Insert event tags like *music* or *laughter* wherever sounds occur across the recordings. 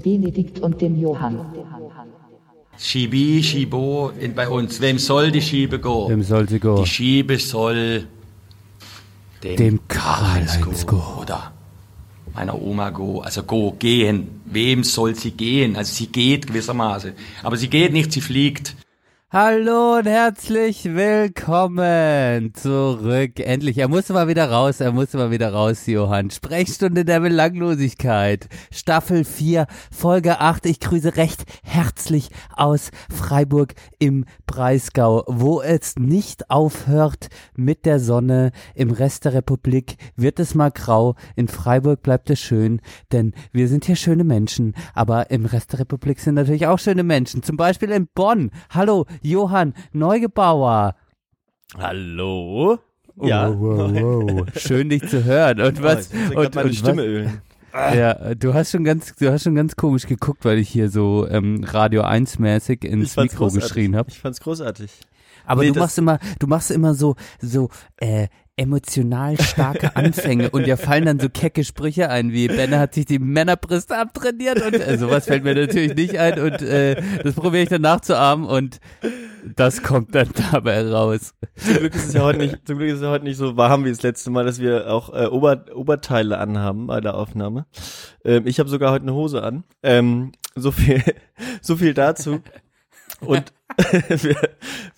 dem Benedikt und dem Johann. Schibi, Schibo in, bei uns. Wem soll die Schiebe gehen? Wem soll sie gehen? Die Schiebe soll dem, Dem Karl-Heinz go, go. Oder meiner Oma go. Also go, gehen. Wem soll sie gehen? Also sie geht gewissermaßen. Aber sie geht nicht, sie fliegt. Hallo und herzlich willkommen zurück. Endlich, er musste mal wieder raus, er musste mal wieder raus, Johann. Sprechstunde der Belanglosigkeit, Staffel 4, Folge 8. Ich grüße recht herzlich aus Freiburg im Breisgau, wo es nicht aufhört mit der Sonne. Im Rest der Republik wird es mal grau, in Freiburg bleibt es schön, denn wir sind hier schöne Menschen, aber im Rest der Republik sind natürlich auch schöne Menschen, zum Beispiel in Bonn. Hallo, Johann Neugebauer. Hallo? Ja. Wow, wow, wow. *laughs* Schön dich zu hören. Und was? Oh, und, meine und Stimme was, ölen. ja, du hast schon ganz, du hast schon ganz komisch geguckt, weil ich hier so ähm, Radio 1 mäßig ins Mikro großartig. geschrien habe. Ich fand's großartig. Aber Nee, du machst immer, du machst immer so, so äh, emotional starke Anfänge und dir fallen dann so kecke Sprüche ein, wie Benne hat sich die Männerbrüste abtrainiert und äh, sowas fällt mir natürlich nicht ein und äh, das probiere ich dann nachzuahmen und das kommt dann dabei raus. Zum Glück ist es ja heute nicht, zum Glück ist es ja heute nicht so warm wie das letzte Mal, dass wir auch äh, Ober, Oberteile anhaben bei der Aufnahme. Ähm, ich habe sogar heute eine Hose an. Ähm, so viel, so viel dazu. Und *laughs* wir,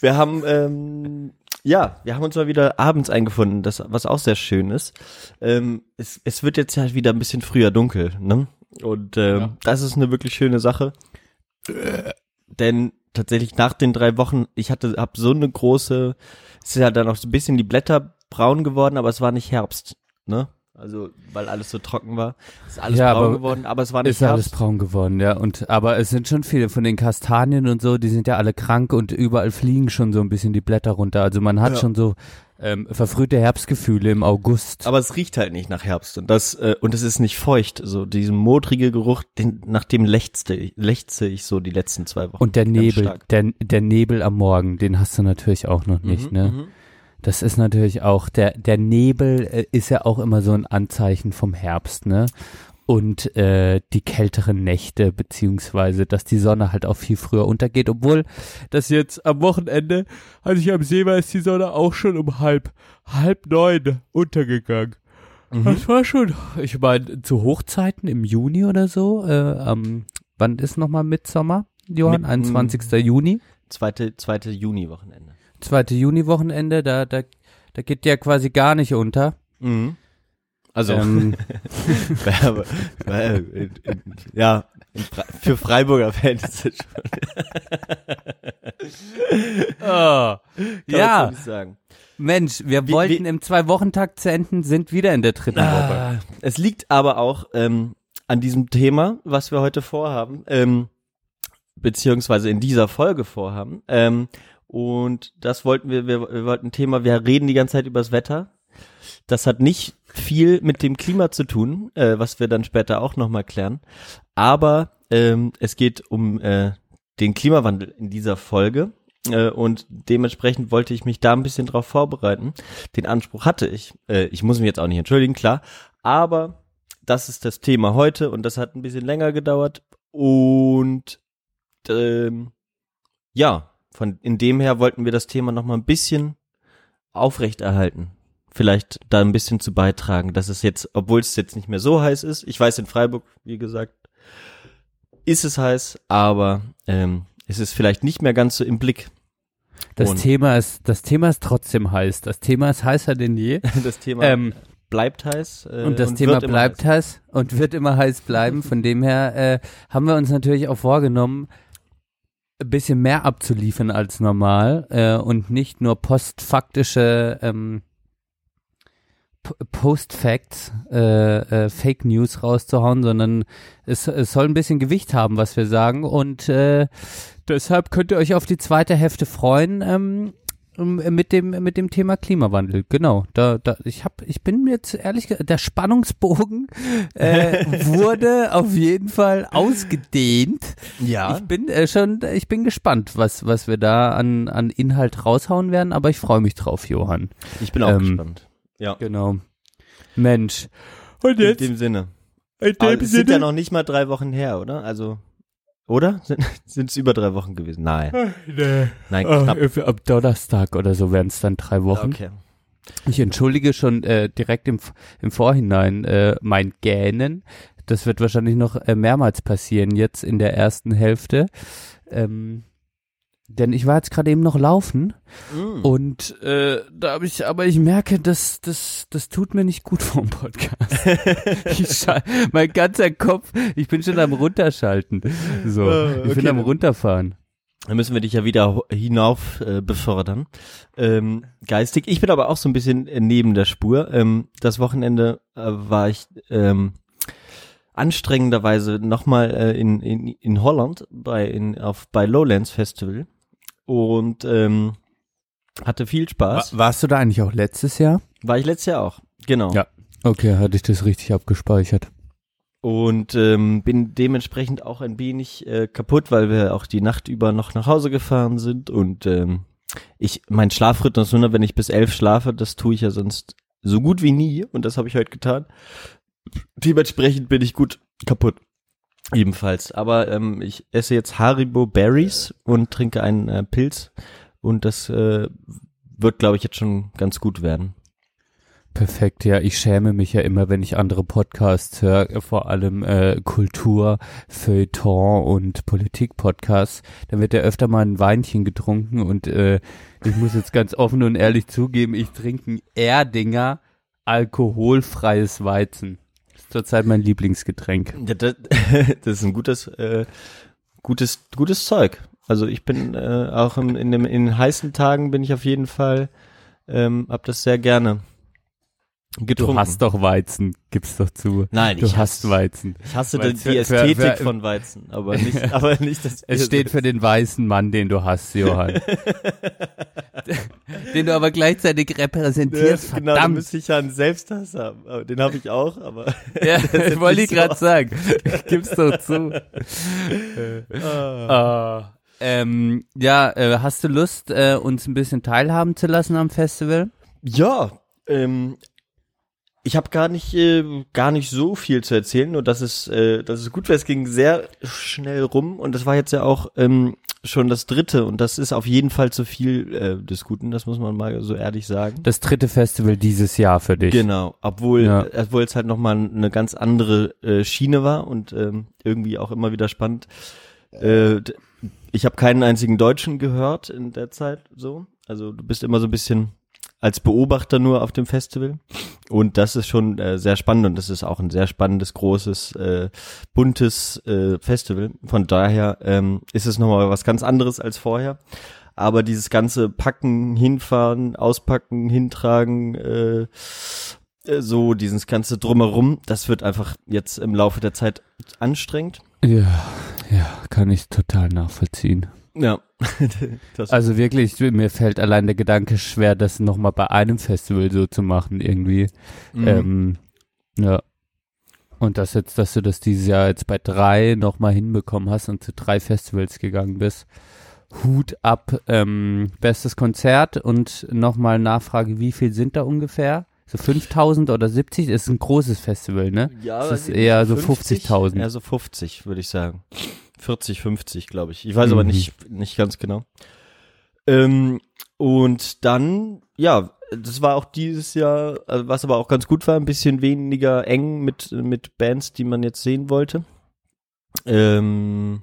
wir haben ähm, ja, wir haben uns mal wieder abends eingefunden, das was auch sehr schön ist. Ähm, es, es wird jetzt ja wieder ein bisschen früher dunkel, ne? Und ähm, Ja. das ist eine wirklich schöne Sache. Denn tatsächlich nach den drei Wochen, ich hatte, hab so eine große, es ist ja dann auch so ein bisschen die Blätter braun geworden, aber es war nicht Herbst, ne? Also, weil alles so trocken war. Ist alles Ja, braun aber geworden, aber es war nicht Ist alles Herbst. braun geworden, ja. Und aber es sind schon viele von den Kastanien und so, die sind ja alle krank und überall fliegen schon so ein bisschen die Blätter runter. Also man hat Ja. schon so ähm, verfrühte Herbstgefühle im August. Aber es riecht halt nicht nach Herbst und das äh, und es ist nicht feucht. So diesen modrige Geruch, den, nach dem lechzte, ich- lechze ich so die letzten zwei Wochen. und der Nebel, der, der Nebel am Morgen, den hast du natürlich auch noch nicht, Mhm, ne? Das ist natürlich auch, der, der Nebel äh, ist ja auch immer so ein Anzeichen vom Herbst, ne? Und äh, die kälteren Nächte, beziehungsweise, dass die Sonne halt auch viel früher untergeht, obwohl das jetzt am Wochenende, als ich am See war, ist die Sonne auch schon um halb, halb neun untergegangen. Mhm. Das war schon, ich meine, zu Hochzeiten im Juni oder so, äh, am, wann ist nochmal Mitsommer, Johann? Mit- 21. Juni? Zweite, zweite Juni-Wochenende. Zweite Juni-Wochenende, da, da, da geht der quasi gar nicht unter. Mhm. Also, Ähm, *laughs* äh, äh, äh, ja, Fre für Freiburger Fans ist es schon. *laughs* oh, Kann man so ja, nicht sagen. Mensch, wir Wie- wollten wie- im Zwei-Wochen-Takt zu enden, sind wieder in der dritten Woche. Ah, es liegt aber auch ähm, an diesem Thema, was wir heute vorhaben, ähm, beziehungsweise in dieser Folge vorhaben. Ähm, und das wollten wir, wir, wir wollten ein Thema, wir reden die ganze Zeit übers Wetter. Das hat nicht viel mit dem Klima zu tun, äh, was wir dann später auch nochmal klären. Aber ähm, es geht um äh, den Klimawandel in dieser Folge. Äh, und dementsprechend wollte ich mich da ein bisschen drauf vorbereiten. Den Anspruch hatte ich. Äh, ich muss mich jetzt auch nicht entschuldigen, klar. Aber das ist das Thema heute und das hat ein bisschen länger gedauert. Und ähm, ja, von in dem her wollten wir das Thema noch mal ein bisschen aufrechterhalten. Vielleicht da ein bisschen zu beitragen, dass es jetzt, obwohl es jetzt nicht mehr so heiß ist, ich weiß in Freiburg, wie gesagt, ist es heiß, aber ähm, es ist vielleicht nicht mehr ganz so im Blick. Das Und- Thema ist, das Thema ist trotzdem heiß. Das Thema ist heißer denn je. *laughs* Das Thema Ähm, bleibt heiß. Äh, und das Thema wird immer bleibt heiß. heiß und wird immer heiß bleiben. Von dem her äh, haben wir uns natürlich auch vorgenommen, ein bisschen mehr abzuliefern als normal äh, und nicht nur postfaktische ähm, Post-Facts, äh, äh, Fake News rauszuhauen, sondern es, es soll ein bisschen Gewicht haben, was wir sagen und äh, deshalb könnt ihr euch auf die zweite Hälfte freuen. Ähm, mit dem mit dem Thema Klimawandel. Genau. Da, da ich habe ich bin mir jetzt ehrlich gesagt, der Spannungsbogen äh, *laughs* wurde auf jeden Fall ausgedehnt. Ja. Ich bin äh, schon ich bin gespannt, was was wir da an an Inhalt raushauen werden, aber ich freue mich drauf, Johann. Ich bin auch Ähm, gespannt. Ja. Genau. Mensch. Und In dem Sinne. Aber es sind ja noch nicht mal drei Wochen her, oder? Also, oder? *laughs* Sind es über drei Wochen gewesen? Nein. Nein, knapp. Äh, ab Donnerstag oder so werden es dann drei Wochen. Okay. Ich entschuldige schon äh, direkt im, im Vorhinein äh, mein Gähnen. Das wird wahrscheinlich noch äh, mehrmals passieren jetzt in der ersten Hälfte. Ähm, denn ich war jetzt gerade eben noch laufen Mm. und äh, da habe ich, aber ich merke, das, das, das tut mir nicht gut *laughs* vom Podcast. *laughs* ich schal- mein ganzer Kopf, ich bin schon am runterschalten. So, Äh, ich bin okay. am runterfahren. Dann müssen wir dich ja wieder hinauf äh, befördern. Ähm, geistig. Ich bin aber auch so ein bisschen äh, neben der Spur. Ähm, das Wochenende äh, war ich ähm, anstrengenderweise nochmal äh, in, in, in Holland bei, in, auf, bei Lowlands Festival und ähm, hatte viel Spaß. warst du da eigentlich auch letztes Jahr? War ich letztes Jahr auch. Genau. Ja. Okay, hatte ich das richtig abgespeichert. Und ähm, bin dementsprechend auch ein wenig äh, kaputt, weil wir auch die Nacht über noch nach Hause gefahren sind und ähm, ich mein Schlafrhythmus nur, wenn ich bis elf schlafe, das tue ich ja sonst so gut wie nie und das habe ich heute getan. Dementsprechend bin ich gut kaputt. Ebenfalls. Aber ähm, ich esse jetzt Haribo Berries und trinke einen äh, Pilz und das äh, wird, glaube ich, jetzt schon ganz gut werden. Perfekt, ja, ich schäme mich ja immer, wenn ich andere Podcasts höre, vor allem äh, Kultur, Feuilleton und Politik-Podcasts. Dann wird ja öfter mal ein Weinchen getrunken und äh, ich muss jetzt ganz offen und ehrlich zugeben, ich trinke ein Erdinger alkoholfreies Weizen. Zurzeit mein Lieblingsgetränk. *laughs* Das, ist ein gutes, äh, gutes, gutes Zeug. Also ich bin äh, auch im, in, dem, in heißen Tagen bin ich auf jeden Fall, ähm, hab das sehr gerne getrunken. Du hast doch Weizen, gib's doch zu. Nein, Du ich hast hasse, Weizen. ich hasse Weil die, für- die für- Ästhetik für- von Weizen, aber nicht, *laughs* aber nicht das. Es steht für den weißen Mann, den du hast, Johann. *laughs* den du aber gleichzeitig repräsentierst, Ja, genau, da verdammt. müsste ich ja einen Selbsthass haben. Aber Den habe ich auch, aber Ja, *laughs* das wollte ich gerade sagen. Gib's doch zu. Ah. Ah. Ähm, ja, äh, hast du Lust, äh, uns ein bisschen teilhaben zu lassen am Festival? Ja, ähm, ich habe gar nicht äh, gar nicht so viel zu erzählen, nur dass es äh, dass es gut war. Es ging sehr schnell rum und das war jetzt ja auch ähm, schon das dritte und das ist auf jeden Fall zu viel äh, des Guten. Das muss man mal so ehrlich sagen. Das dritte Festival dieses Jahr für dich. Genau, obwohl Ja. obwohl es halt noch mal eine ganz andere äh, Schiene war und ähm, irgendwie auch immer wieder spannend. Äh, ich habe keinen einzigen Deutschen gehört in der Zeit so. Also du bist immer so ein bisschen als Beobachter nur auf dem Festival und das ist schon äh, sehr spannend und das ist auch ein sehr spannendes, großes, äh, buntes äh, Festival. Von daher ähm, ist es nochmal was ganz anderes als vorher. Aber dieses ganze Packen, hinfahren, auspacken, hintragen, äh, äh, so dieses ganze drumherum, das wird einfach jetzt im Laufe der Zeit anstrengend. Ja, ja, kann ich total nachvollziehen. Ja. *laughs* Also wirklich, mir fällt allein der Gedanke schwer, das nochmal bei einem Festival so zu machen irgendwie. Mhm. Ähm, ja. Und das jetzt, dass du das dieses Jahr jetzt bei drei nochmal hinbekommen hast und zu drei Festivals gegangen bist. Hut ab, ähm, bestes Konzert und nochmal Nachfrage, wie viel sind da ungefähr? So 5000 oder 70? Das ist ein großes Festival, ne? ja, das ist eher so 50.000. Eher so 50, würde ich sagen. 40, 50, glaube ich. Ich weiß aber Mhm. nicht, nicht ganz genau. Ähm, und dann, ja, das war auch dieses Jahr, also was aber auch ganz gut war, ein bisschen weniger eng mit, mit Bands, die man jetzt sehen wollte. Ähm,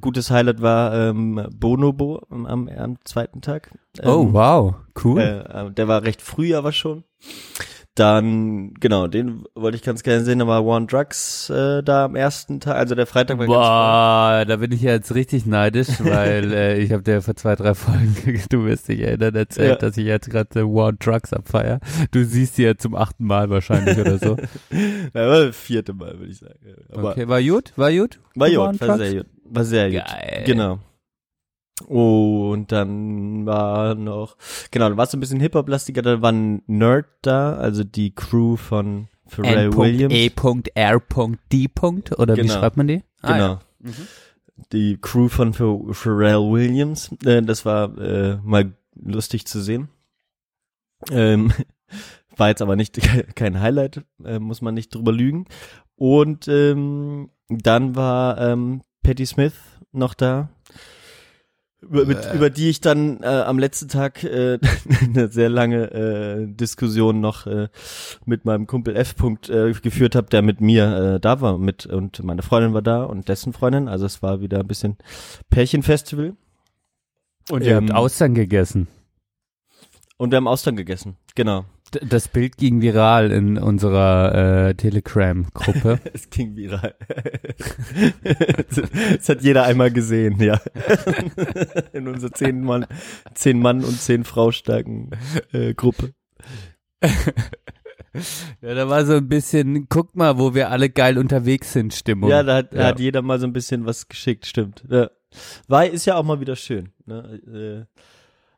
gutes Highlight war ähm, Bonobo am, am, zweiten Tag. Oh, Ähm, wow, cool. äh, äh, der war recht früh aber schon. Dann, genau, den wollte ich ganz gerne sehen, da war One Drugs äh, da am ersten Tag, also der Freitag war ganz Boah, da bin ich ja jetzt richtig neidisch, *laughs* weil äh, ich habe dir vor zwei, drei Folgen, *laughs* du wirst dich erinnern, erzählt, Ja. dass ich jetzt gerade War on Drugs abfeier. Du siehst sie ja zum achten Mal wahrscheinlich oder so. *laughs* Ja, war das vierte Mal, würde ich sagen. Aber Okay, war gut? War gut? war gut, war sehr gut. War sehr gut. Geil. Genau. Und dann war noch, genau, dann war es so ein bisschen Hip-Hop-lastiger, da war ein Nerd da, also die Crew von Pharrell Williams. N.E.R.D. Oder wie Genau. schreibt man die? Ah, Genau. ja. Die Crew von Ph- Pharrell Williams. Äh, das war äh, mal lustig zu sehen. Ähm, *laughs* war jetzt aber nicht *laughs* kein Highlight, äh, muss man nicht drüber lügen. Und ähm, dann war ähm, Patti Smith noch da. Über, mit, über die ich dann äh, am letzten Tag äh, *laughs* eine sehr lange äh, Diskussion noch äh, mit meinem Kumpel F. -Punkt, äh, geführt habe, der mit mir äh, da war mit und meine Freundin war da und dessen Freundin. Also es war wieder ein bisschen Pärchenfestival. Und ihr habt Ähm, Austern gegessen. Und wir haben Austern gegessen. Genau. Das Bild ging viral in unserer äh, Telegram-Gruppe. *laughs* Es ging viral. das hat jeder einmal gesehen, ja. In unserer zehn Mann, zehn Mann und zehn Frau starken äh, Gruppe. ja, da war so ein bisschen, guck mal, wo wir alle geil unterwegs sind, Stimmung. Ja, da hat, Ja. hat jeder mal so ein bisschen was geschickt, stimmt. Ja. War, ist ja auch mal wieder schön. Ne? Äh,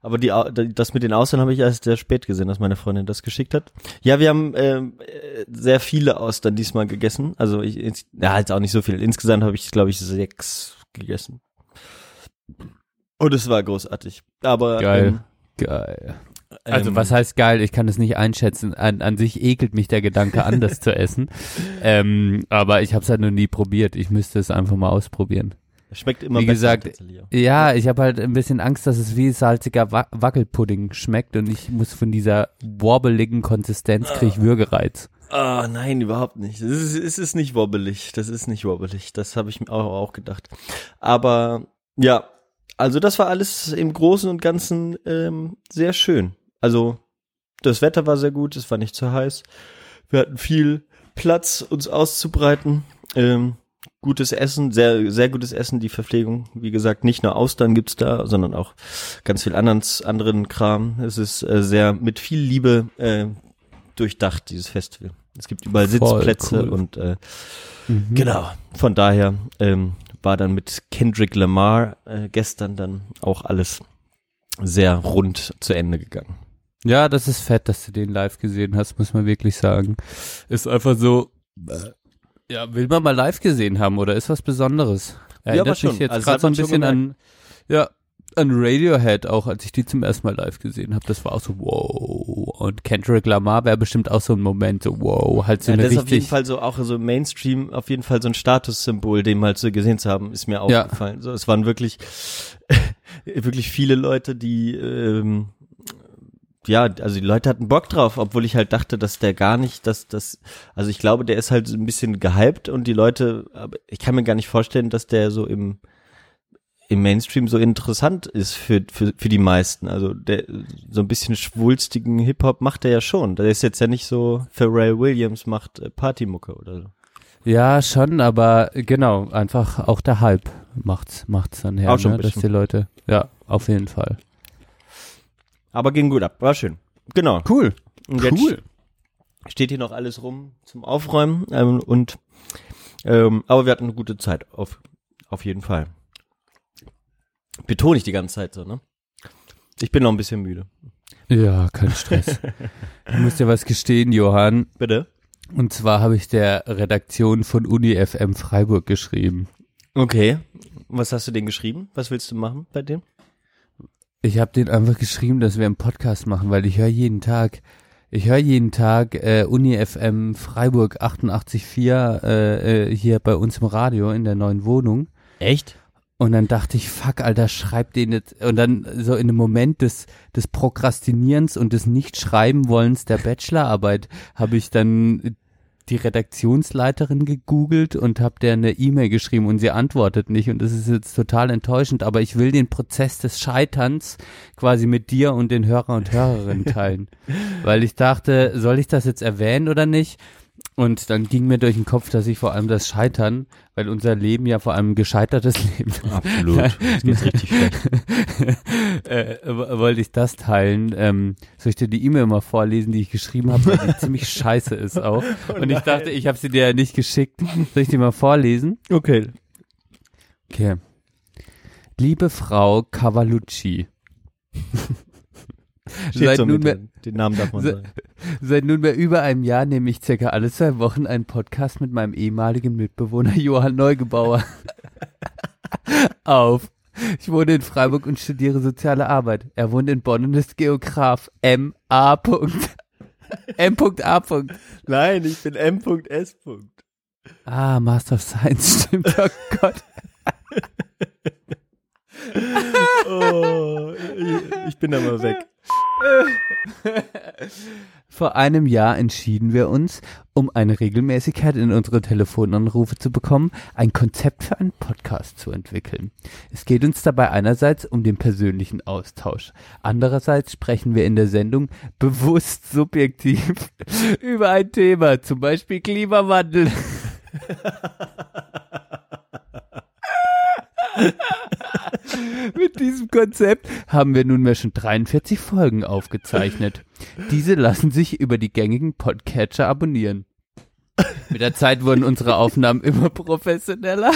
aber die, das mit den Austern habe ich erst sehr spät gesehen, dass meine Freundin das geschickt hat. Ja, wir haben ähm, äh, sehr viele Austern diesmal gegessen. Also ich, ja, halt auch nicht so viel. Insgesamt habe ich, glaube ich, sechs gegessen. Und es war großartig. Aber Geil. Ähm, Geil. Also ähm, was heißt geil? Ich kann es nicht einschätzen. An, an sich ekelt mich der Gedanke an, das zu essen. *laughs* Ähm, aber ich habe es halt noch nie probiert. Ich müsste es einfach mal ausprobieren. Schmeckt immer wie besser gesagt, tatsächlich auch. Ja, ich habe halt ein bisschen Angst, dass es wie salziger Wa Wackelpudding schmeckt und ich muss von dieser wobbeligen Konsistenz krieg ich Würgereiz. Ah, nein, überhaupt nicht. Es ist, es ist nicht wobbelig. Das ist nicht wobbelig. Das habe ich mir auch, auch gedacht. Aber ja, also das war alles im Großen und Ganzen ähm, sehr schön. Also das Wetter war sehr gut, es war nicht zu heiß. Wir hatten viel Platz, uns auszubreiten. Ähm, gutes Essen, sehr, sehr gutes Essen, die Verpflegung. Wie gesagt, nicht nur Austern gibt's da, sondern auch ganz viel anderen, anderen Kram. Es ist äh, sehr mit viel Liebe äh, durchdacht, dieses Festival. Es gibt überall Voll Sitzplätze cool. und äh, Mhm. genau. Von daher ähm, war dann mit Kendrick Lamar äh, gestern dann auch alles sehr rund zu Ende gegangen. Ja, das ist fett, dass du den live gesehen hast, muss man wirklich sagen. Ist einfach so, äh, ja, will man mal live gesehen haben oder ist was Besonderes? Erinnert aber schon. mich jetzt Also gerade so ein bisschen an, ja, an Radiohead auch, als ich die zum ersten Mal live gesehen habe. Das war auch so, wow. Und Kendrick Lamar wäre bestimmt auch so ein Moment, so wow, halt so ja, eine das ist auf jeden Fall so auch so Mainstream, auf jeden Fall so ein Statussymbol, den mal so gesehen zu haben, ist mir Ja. aufgefallen. So, es waren wirklich, *laughs* wirklich viele Leute, die ähm, ja, also die Leute hatten Bock drauf, obwohl ich halt dachte, dass der gar nicht, dass das, also ich glaube, der ist halt so ein bisschen gehypt und die Leute, ich kann mir gar nicht vorstellen, dass der so im im Mainstream so interessant ist für, für, für die meisten. Also der so ein bisschen schwulstigen Hip-Hop macht er ja schon. Der ist jetzt ja nicht so Pharrell Williams macht äh, Partymucke oder so. ja, schon, aber genau, einfach auch der Hype macht's, macht's dann her, Auch schon ne, dass die Leute, ja, auf jeden Fall. Aber ging gut ab, war schön. Genau. Cool. Und jetzt steht hier noch alles rum zum Aufräumen ähm, und ähm, aber wir hatten eine gute Zeit auf auf jeden Fall. Betone ich die ganze Zeit so, ne? Ich bin noch ein bisschen müde. Ja, kein Stress. *laughs* ich muss dir was gestehen, Johann. Bitte? Und zwar habe ich der Redaktion von Uni FM Freiburg geschrieben. Okay. Was hast du denn geschrieben? Was willst du machen bei dem? Ich habe denen einfach geschrieben, dass wir einen Podcast machen, weil ich höre jeden Tag, ich höre jeden Tag äh, Uni FM Freiburg 88.4 äh, äh, hier bei uns im Radio in der neuen Wohnung. Echt? Und dann dachte ich, fuck, Alter, schreib den jetzt. Und dann so in dem Moment des, des Prokrastinierens und des Nicht-Schreiben-Wollens der Bachelorarbeit habe ich dann die Redaktionsleiterin gegoogelt und habe der eine E-Mail geschrieben und sie antwortet nicht. Und das ist jetzt total enttäuschend. Aber ich will den Prozess des Scheiterns quasi mit dir und den Hörer und Hörerinnen teilen. *laughs* Weil ich dachte, soll ich das jetzt erwähnen oder nicht? Und dann ging mir durch den Kopf, dass ich vor allem das Scheitern, weil unser Leben ja vor allem ein gescheitertes *laughs* Leben Absolut. Das geht richtig schlecht. *laughs* äh, wollte ich das teilen. Ähm, soll ich dir die E-Mail mal vorlesen, die ich geschrieben habe, weil die *laughs* ziemlich scheiße ist auch. Und ich dachte, ich habe sie dir ja nicht geschickt. Soll ich die mal vorlesen? Okay. Okay. Liebe Frau Cavalucci. Seit, so nunmehr. Den Namen darf man Se- sagen. seit nunmehr über einem Jahr nehme ich circa alle zwei Wochen einen Podcast mit meinem ehemaligen Mitbewohner *laughs* Johann Neugebauer *laughs* auf. Ich wohne in Freiburg und studiere soziale Arbeit. Er wohnt in Bonn und ist Geograf. M.A. *laughs* M.A. Nein, ich bin M.S. Ah, Master of Science, stimmt. Oh Gott. Oh, ich, ich bin da mal weg. *laughs* Vor einem Jahr entschieden wir uns, um eine Regelmäßigkeit in unsere Telefonanrufe zu bekommen, ein Konzept für einen Podcast zu entwickeln. Es geht uns dabei einerseits um den persönlichen Austausch. Andererseits sprechen wir in der Sendung bewusst subjektiv *laughs* über ein Thema, zum Beispiel Klimawandel. *laughs* Mit diesem Konzept haben wir nunmehr schon 43 Folgen aufgezeichnet. Diese lassen sich über die gängigen Podcatcher abonnieren. Mit der Zeit wurden unsere Aufnahmen immer professioneller.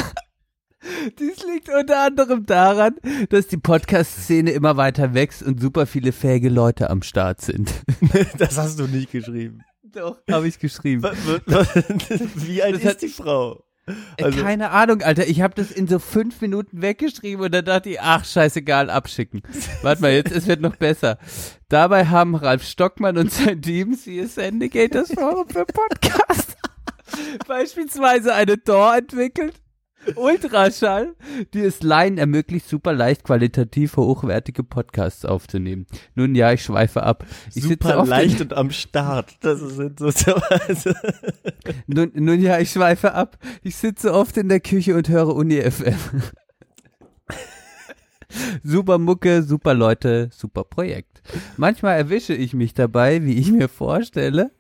Dies liegt unter anderem daran, dass die Podcast-Szene immer weiter wächst und super viele fähige Leute am Start sind. *laughs* Das hast du nicht geschrieben. Doch, habe ich geschrieben. *laughs* Wie alt Das hat- ist die Frau? Äh, Also- Keine Ahnung, Alter. Ich habe das in so fünf Minuten weggeschrieben und dann dachte ich, ach, scheißegal, abschicken. *laughs* Warte mal, jetzt, es wird noch besser. Dabei haben Ralf Stockmann und sein Team CS Indicators Forum für Podcast *laughs* beispielsweise eine DAW entwickelt. Ultraschall, die es Laien ermöglicht, super leicht qualitativ hochwertige Podcasts aufzunehmen. Nun ja, ich schweife ab. Ich sitze Super oft leicht in, und am Start. Das so also, *laughs* nun, nun ja, ich schweife ab. Ich sitze oft in der Küche und höre Uni FM. *laughs* super Mucke, super Leute, super Projekt. Manchmal erwische ich mich dabei, wie ich mir vorstelle,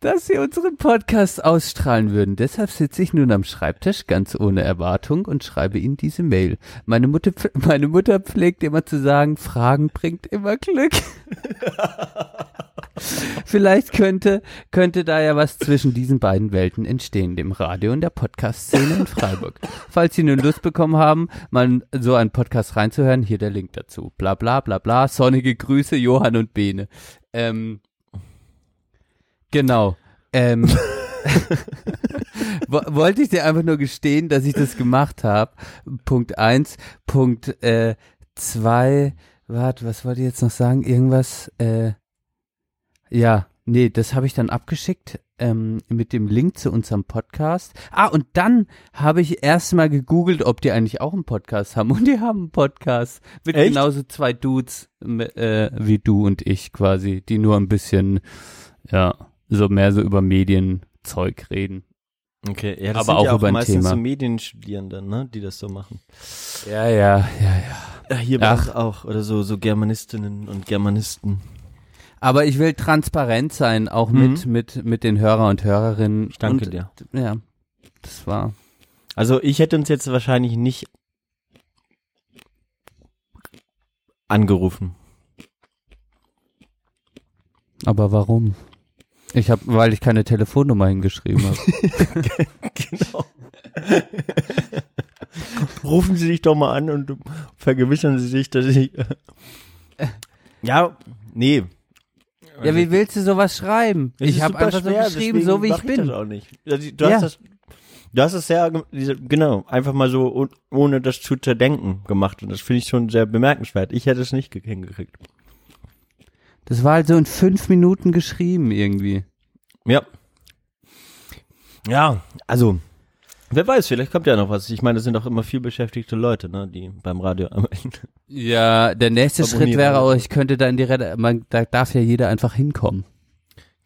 dass sie unseren Podcast ausstrahlen würden. Deshalb sitze ich nun am Schreibtisch ganz ohne Erwartung und schreibe ihnen diese Mail. Meine Mutter, meine Mutter pflegt immer zu sagen, Fragen bringt immer Glück. *laughs* Vielleicht könnte, könnte da ja was zwischen diesen beiden Welten entstehen, dem Radio und der Podcast-Szene in Freiburg. Falls Sie nun Lust bekommen haben, mal so einen Podcast reinzuhören, hier der Link dazu. Bla bla bla bla. Sonnige Grüße, Johann und Bene. Ähm, genau. Ähm, *laughs* *laughs* wo- wollte ich dir einfach nur gestehen, dass ich das gemacht habe. Punkt eins. Punkt äh, zwei. Warte, was wollte ich jetzt noch sagen? Irgendwas. Äh, ja, nee, das habe ich dann abgeschickt ähm, mit dem Link zu unserem Podcast. Ah, und dann habe ich erstmal gegoogelt, ob die eigentlich auch einen Podcast haben. Und die haben einen Podcast mit Echt? genauso zwei Dudes äh, wie du und ich quasi, die nur ein bisschen, ja, so mehr so über Medienzeug reden. okay, ja, das Aber sind auch ja auch über ein meistens Thema. so Medienstudierende, ne, die das so machen. Ja, ja, ja, ja. Ja, hier bei Ach. auch. Oder so, so Germanistinnen und Germanisten. Aber ich will transparent sein, auch Mhm. mit, mit, mit den Hörer und Hörerinnen. Ich danke und, dir. Ja, das war. Also ich hätte uns jetzt wahrscheinlich nicht angerufen. Aber warum? Ich habe, weil ich keine Telefonnummer hingeschrieben habe. *laughs* genau. Rufen Sie dich doch mal an und vergewissern Sie sich, dass ich. ja, nee. ja, wie willst du sowas schreiben? Es ich habe einfach schwer, so geschrieben, so wie ich mach bin. das auch nicht. Du Ja. hast das. Du hast es sehr, genau, einfach mal so, ohne das zu zerdenken gemacht. Und das finde ich schon sehr bemerkenswert. Ich hätte es nicht ge- hingekriegt. Das war halt so in fünf Minuten geschrieben irgendwie. Ja. Ja, also, wer weiß, vielleicht kommt ja noch was. Ich meine, das sind auch immer viel beschäftigte Leute, ne, die beim Radio arbeiten. Ja, der nächste Schritt wäre auch, ich könnte da in die Rede, man, da darf ja jeder einfach hinkommen.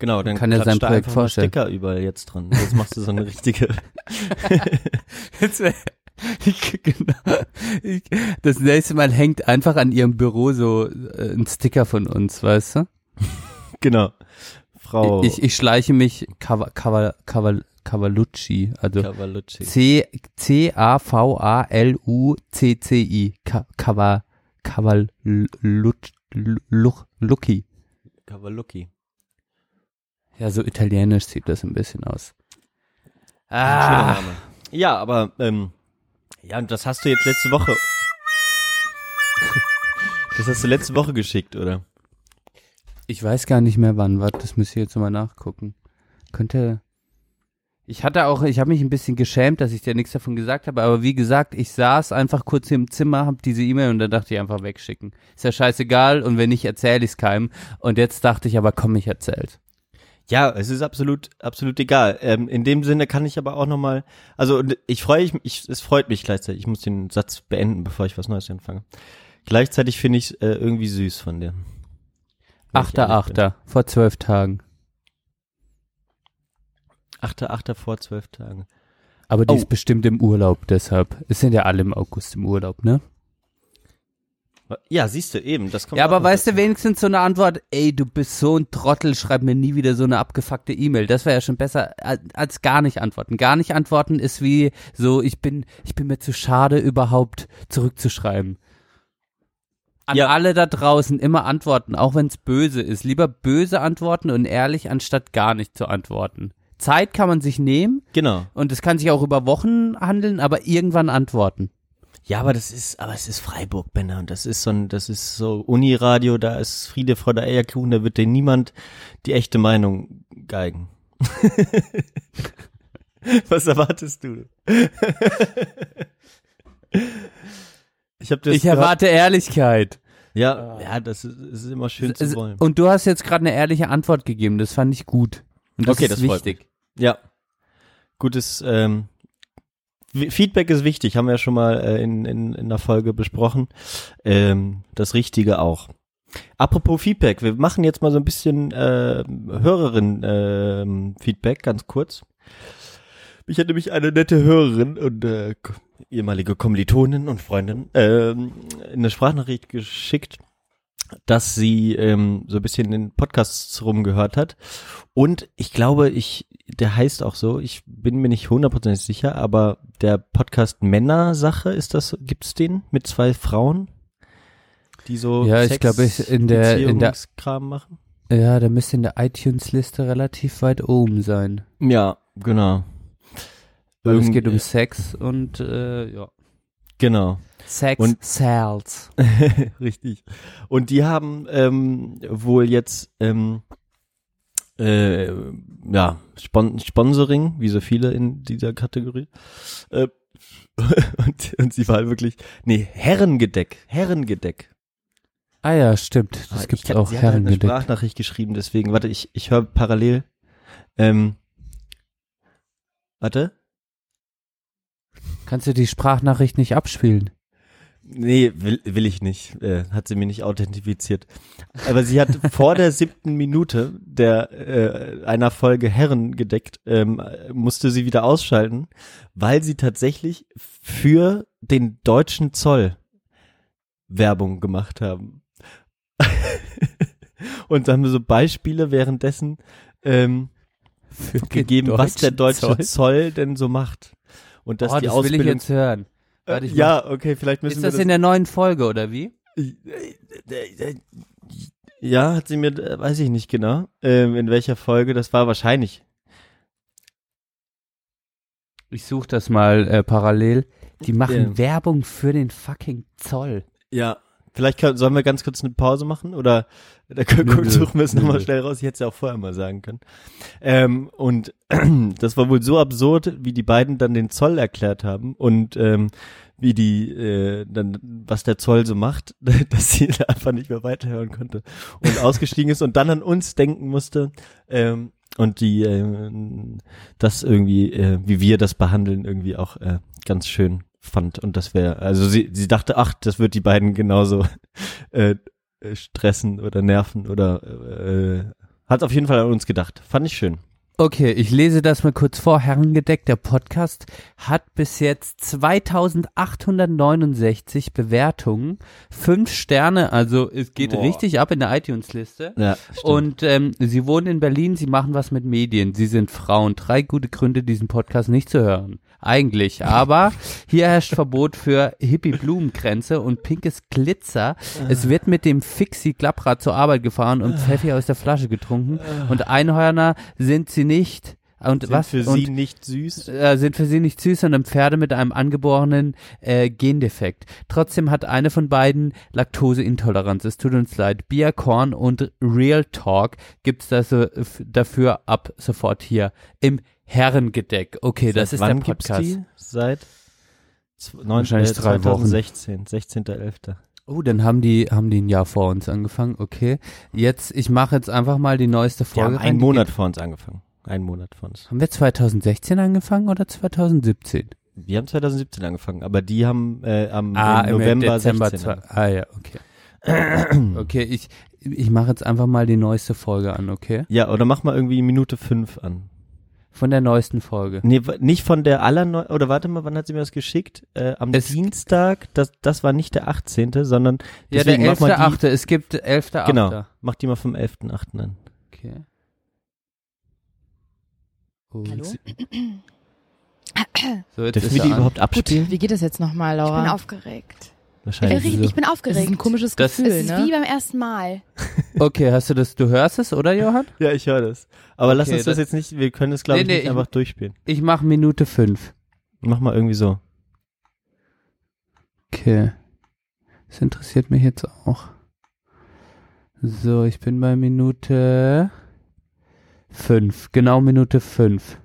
Genau, dann Kann ja sein Projekt vorstellen. Sticker überall jetzt dran. Jetzt machst du so eine richtige. *laughs* Jetzt *laughs* ich, genau, ich, das nächste Mal hängt einfach an ihrem Büro so äh, ein Sticker von uns, weißt du? *laughs* genau. Frau Ich, ich schleiche mich Cava, Cava, Cava, Cavalucci, also Cavalucci. C C A V A L U C C I Ca- Cava Cavalucci. Cavalucci. Ja, so italienisch sieht das ein bisschen aus. Ah, Name. Ja, aber ähm, ja, und das hast du jetzt letzte Woche. *laughs* Das hast du letzte Woche geschickt, oder? Ich weiß gar nicht mehr wann. Warte, das muss ich jetzt mal nachgucken. Könnte. Ich hatte auch, ich habe mich ein bisschen geschämt, dass ich dir nichts davon gesagt habe, aber wie gesagt, ich saß einfach kurz hier im Zimmer, hab diese E-Mail und dann dachte ich einfach wegschicken. Ist ja scheißegal und wenn nicht, erzähle ich's keinem. Und jetzt dachte ich aber, komm, ich erzähl's. Ja, es ist absolut, absolut egal. Ähm, in dem Sinne kann ich aber auch nochmal, also ich freue mich, ich, es freut mich gleichzeitig. Ich muss den Satz beenden, bevor ich was Neues anfange. Gleichzeitig finde ich es äh, irgendwie süß von dir. Achter. Achter, vor zwölf Tagen. Achter, Achter vor zwölf Tagen. Aber die Oh. ist bestimmt im Urlaub, deshalb. Es sind ja alle im August im Urlaub, ne? Ja, siehst du, eben, das kommt Ja, aber weißt du wenigstens so eine Antwort, ey, du bist so ein Trottel, schreib mir nie wieder so eine abgefuckte E-Mail. Das wäre ja schon besser als, als gar nicht antworten. Gar nicht antworten ist wie so, ich bin, ich bin mir zu schade, überhaupt zurückzuschreiben. An Ja. alle da draußen immer antworten, auch wenn es böse ist. Lieber böse antworten und ehrlich, anstatt gar nicht zu antworten. Zeit kann man sich nehmen Genau. und es kann sich auch über Wochen handeln, aber irgendwann antworten. Ja, aber das ist, aber es ist Freiburg, Benner, und das ist so ein, das ist so Uniradio, da ist Friede vor der Eierkuchen, da wird dir niemand die echte Meinung geigen. *laughs* Was erwartest du? ich habe das Ich erwarte Ehrlichkeit. Ja, ja, das ist, ist immer schön zu Es- wollen. Und du hast jetzt gerade eine ehrliche Antwort gegeben, das fand ich gut. Und das Okay, ist das freut wichtig. Ja. Gutes ähm, Feedback ist wichtig, haben wir ja schon mal äh, in, in, in der Folge besprochen. Ähm, das Richtige auch. Apropos Feedback, wir machen jetzt mal so ein bisschen äh, Hörerin-Feedback, ganz kurz. Ich hatte nämlich eine nette Hörerin und äh, ehemalige Kommilitonin und Freundin ähm, eine Sprachnachricht geschickt, dass sie ähm, so ein bisschen in den Podcasts rumgehört hat. Und ich glaube, ich, der heißt auch so, ich bin mir nicht hundertprozentig sicher, aber der Podcast Männersache, ist das, gibt's den mit zwei Frauen? Die so Ja, ich Sex, glaube, ich- in der- in der- Beziehungskram machen? Ja, der müsste in der iTunes-Liste relativ weit oben sein. Ja, genau. Weil es Irgend- geht um Sex und äh, ja. Genau. Sex Und- sells. *laughs* Richtig. Und die haben ähm, wohl jetzt ähm, äh, ja Spon Sponsoring, wie so viele in dieser Kategorie. Äh, *laughs* und, und sie war wirklich, nee, Herrengedeck, Herrengedeck. Ah ja, stimmt. Das Ah, gibt's ich auch Sie hat halt eine Herrengedeck. Sprachnachricht geschrieben, deswegen, warte, ich, ich höre parallel. Ähm, warte. Kannst du die Sprachnachricht nicht abspielen? Nee, will, will ich nicht. Äh, hat sie mir nicht authentifiziert. Aber sie hat *laughs* vor der siebten Minute der äh, einer Folge Herren gedeckt, ähm, äh, musste sie wieder ausschalten, weil sie tatsächlich für den deutschen Zoll Werbung gemacht haben. *laughs* Und da haben wir so Beispiele währenddessen ähm, gegeben, was der deutsche Zoll. denn so macht. Und dass oh, die das will ich Ausbildung. jetzt hören. Warte, ich ja, okay, vielleicht müssen Ist wir das in der neuen Folge oder wie? Ja, hat sie mir, äh, weiß ich nicht genau, ähm, in welcher Folge, das war wahrscheinlich. Ich suche das mal äh, parallel. Die machen Ja. Werbung für den fucking Zoll. Ja. Vielleicht können, sollen wir ganz kurz eine Pause machen oder da Nö, nö. suchen wir es nochmal schnell raus. Ich hätte es ja auch vorher mal sagen können. Ähm, und *clears throat* das war wohl so absurd, wie die beiden dann den Zoll erklärt haben und ähm, wie die äh, dann was der Zoll so macht, *laughs* dass sie da einfach nicht mehr weiterhören konnte und ausgestiegen ist und dann an uns denken musste ähm, und die äh, das irgendwie äh, wie wir das behandeln irgendwie auch äh, ganz schön fand und das wäre also sie sie dachte ach das wird die beiden genauso *laughs* äh, äh, stressen oder nerven oder äh, hat auf jeden Fall an uns gedacht fand ich schön Okay, ich lese das mal kurz vor. Herrengedeck, der Podcast hat bis jetzt 2869 Bewertungen, fünf Sterne, also es geht Boah. richtig ab in der iTunes-Liste. ja Und ähm, sie wohnen in Berlin, sie machen was mit Medien, sie sind Frauen. Drei gute Gründe, diesen Podcast nicht zu hören. Eigentlich. Aber hier herrscht Verbot für Hippie-Blumenkränze und pinkes Glitzer. Es wird mit dem Fixie-Klapprad zur Arbeit gefahren und Pfeffi aus der Flasche getrunken. Und Einhörner sind sie nicht. Und Sind was? für und, sie nicht süß. äh, sind für sie nicht süß, sondern Pferde mit einem angeborenen äh, Gendefekt. Trotzdem hat eine von beiden Laktoseintoleranz. Es tut uns leid. Bier, Korn und Real Talk gibt's f- dafür ab sofort hier im Herrengedeck. Okay, das Seit ist wann der gibt's Podcast. Die? Seit z- neun- Wahrscheinlich äh, drei Wochen. 2016, 16.11. Oh, dann haben die haben die ein Jahr vor uns angefangen. Okay, jetzt ich mache jetzt einfach mal die neueste Die Folge. haben rein. einen Die Monat vor uns angefangen. Einen Monat vor uns. Haben wir 2016 angefangen oder 2017? Wir haben 2017 angefangen, aber die haben äh, am Ah, November Dezember 16 zwei, Ah ja, okay. *clears throat* okay, ich ich mache jetzt einfach mal die neueste Folge an, okay? Ja, oder mach mal irgendwie Minute fünf an. Von der neuesten Folge. Nee, nicht von der allerneu oder warte mal, wann hat sie mir das geschickt? Äh, am Es- Dienstag, das, das war nicht der 18., sondern Ja, der deswegen mach mal die, 11.8. Es gibt 11.8. Genau, mach die mal vom 11.8. an. Okay. Hallo? So, jetzt Dürfen wir die an. überhaupt abspielen? Wie geht das jetzt nochmal, Ich bin Laura? aufgeregt. Wahrscheinlich. Ich, so. ich bin das ist aufgeregt. ein komisches Das- Gefühl, es ist ne? wie beim ersten Mal. *laughs* Okay, hast du das, du hörst es, oder Johann? Ja, ich höre das. Aber lass Okay, uns das, das- jetzt nicht, wir können es glaube Nee, ich nee, nicht ich- einfach durchspielen. Ich mache Minute 5. Mach mal irgendwie so. Okay. Das interessiert mich jetzt auch. So, ich bin bei Minute 5. Genau Minute 5.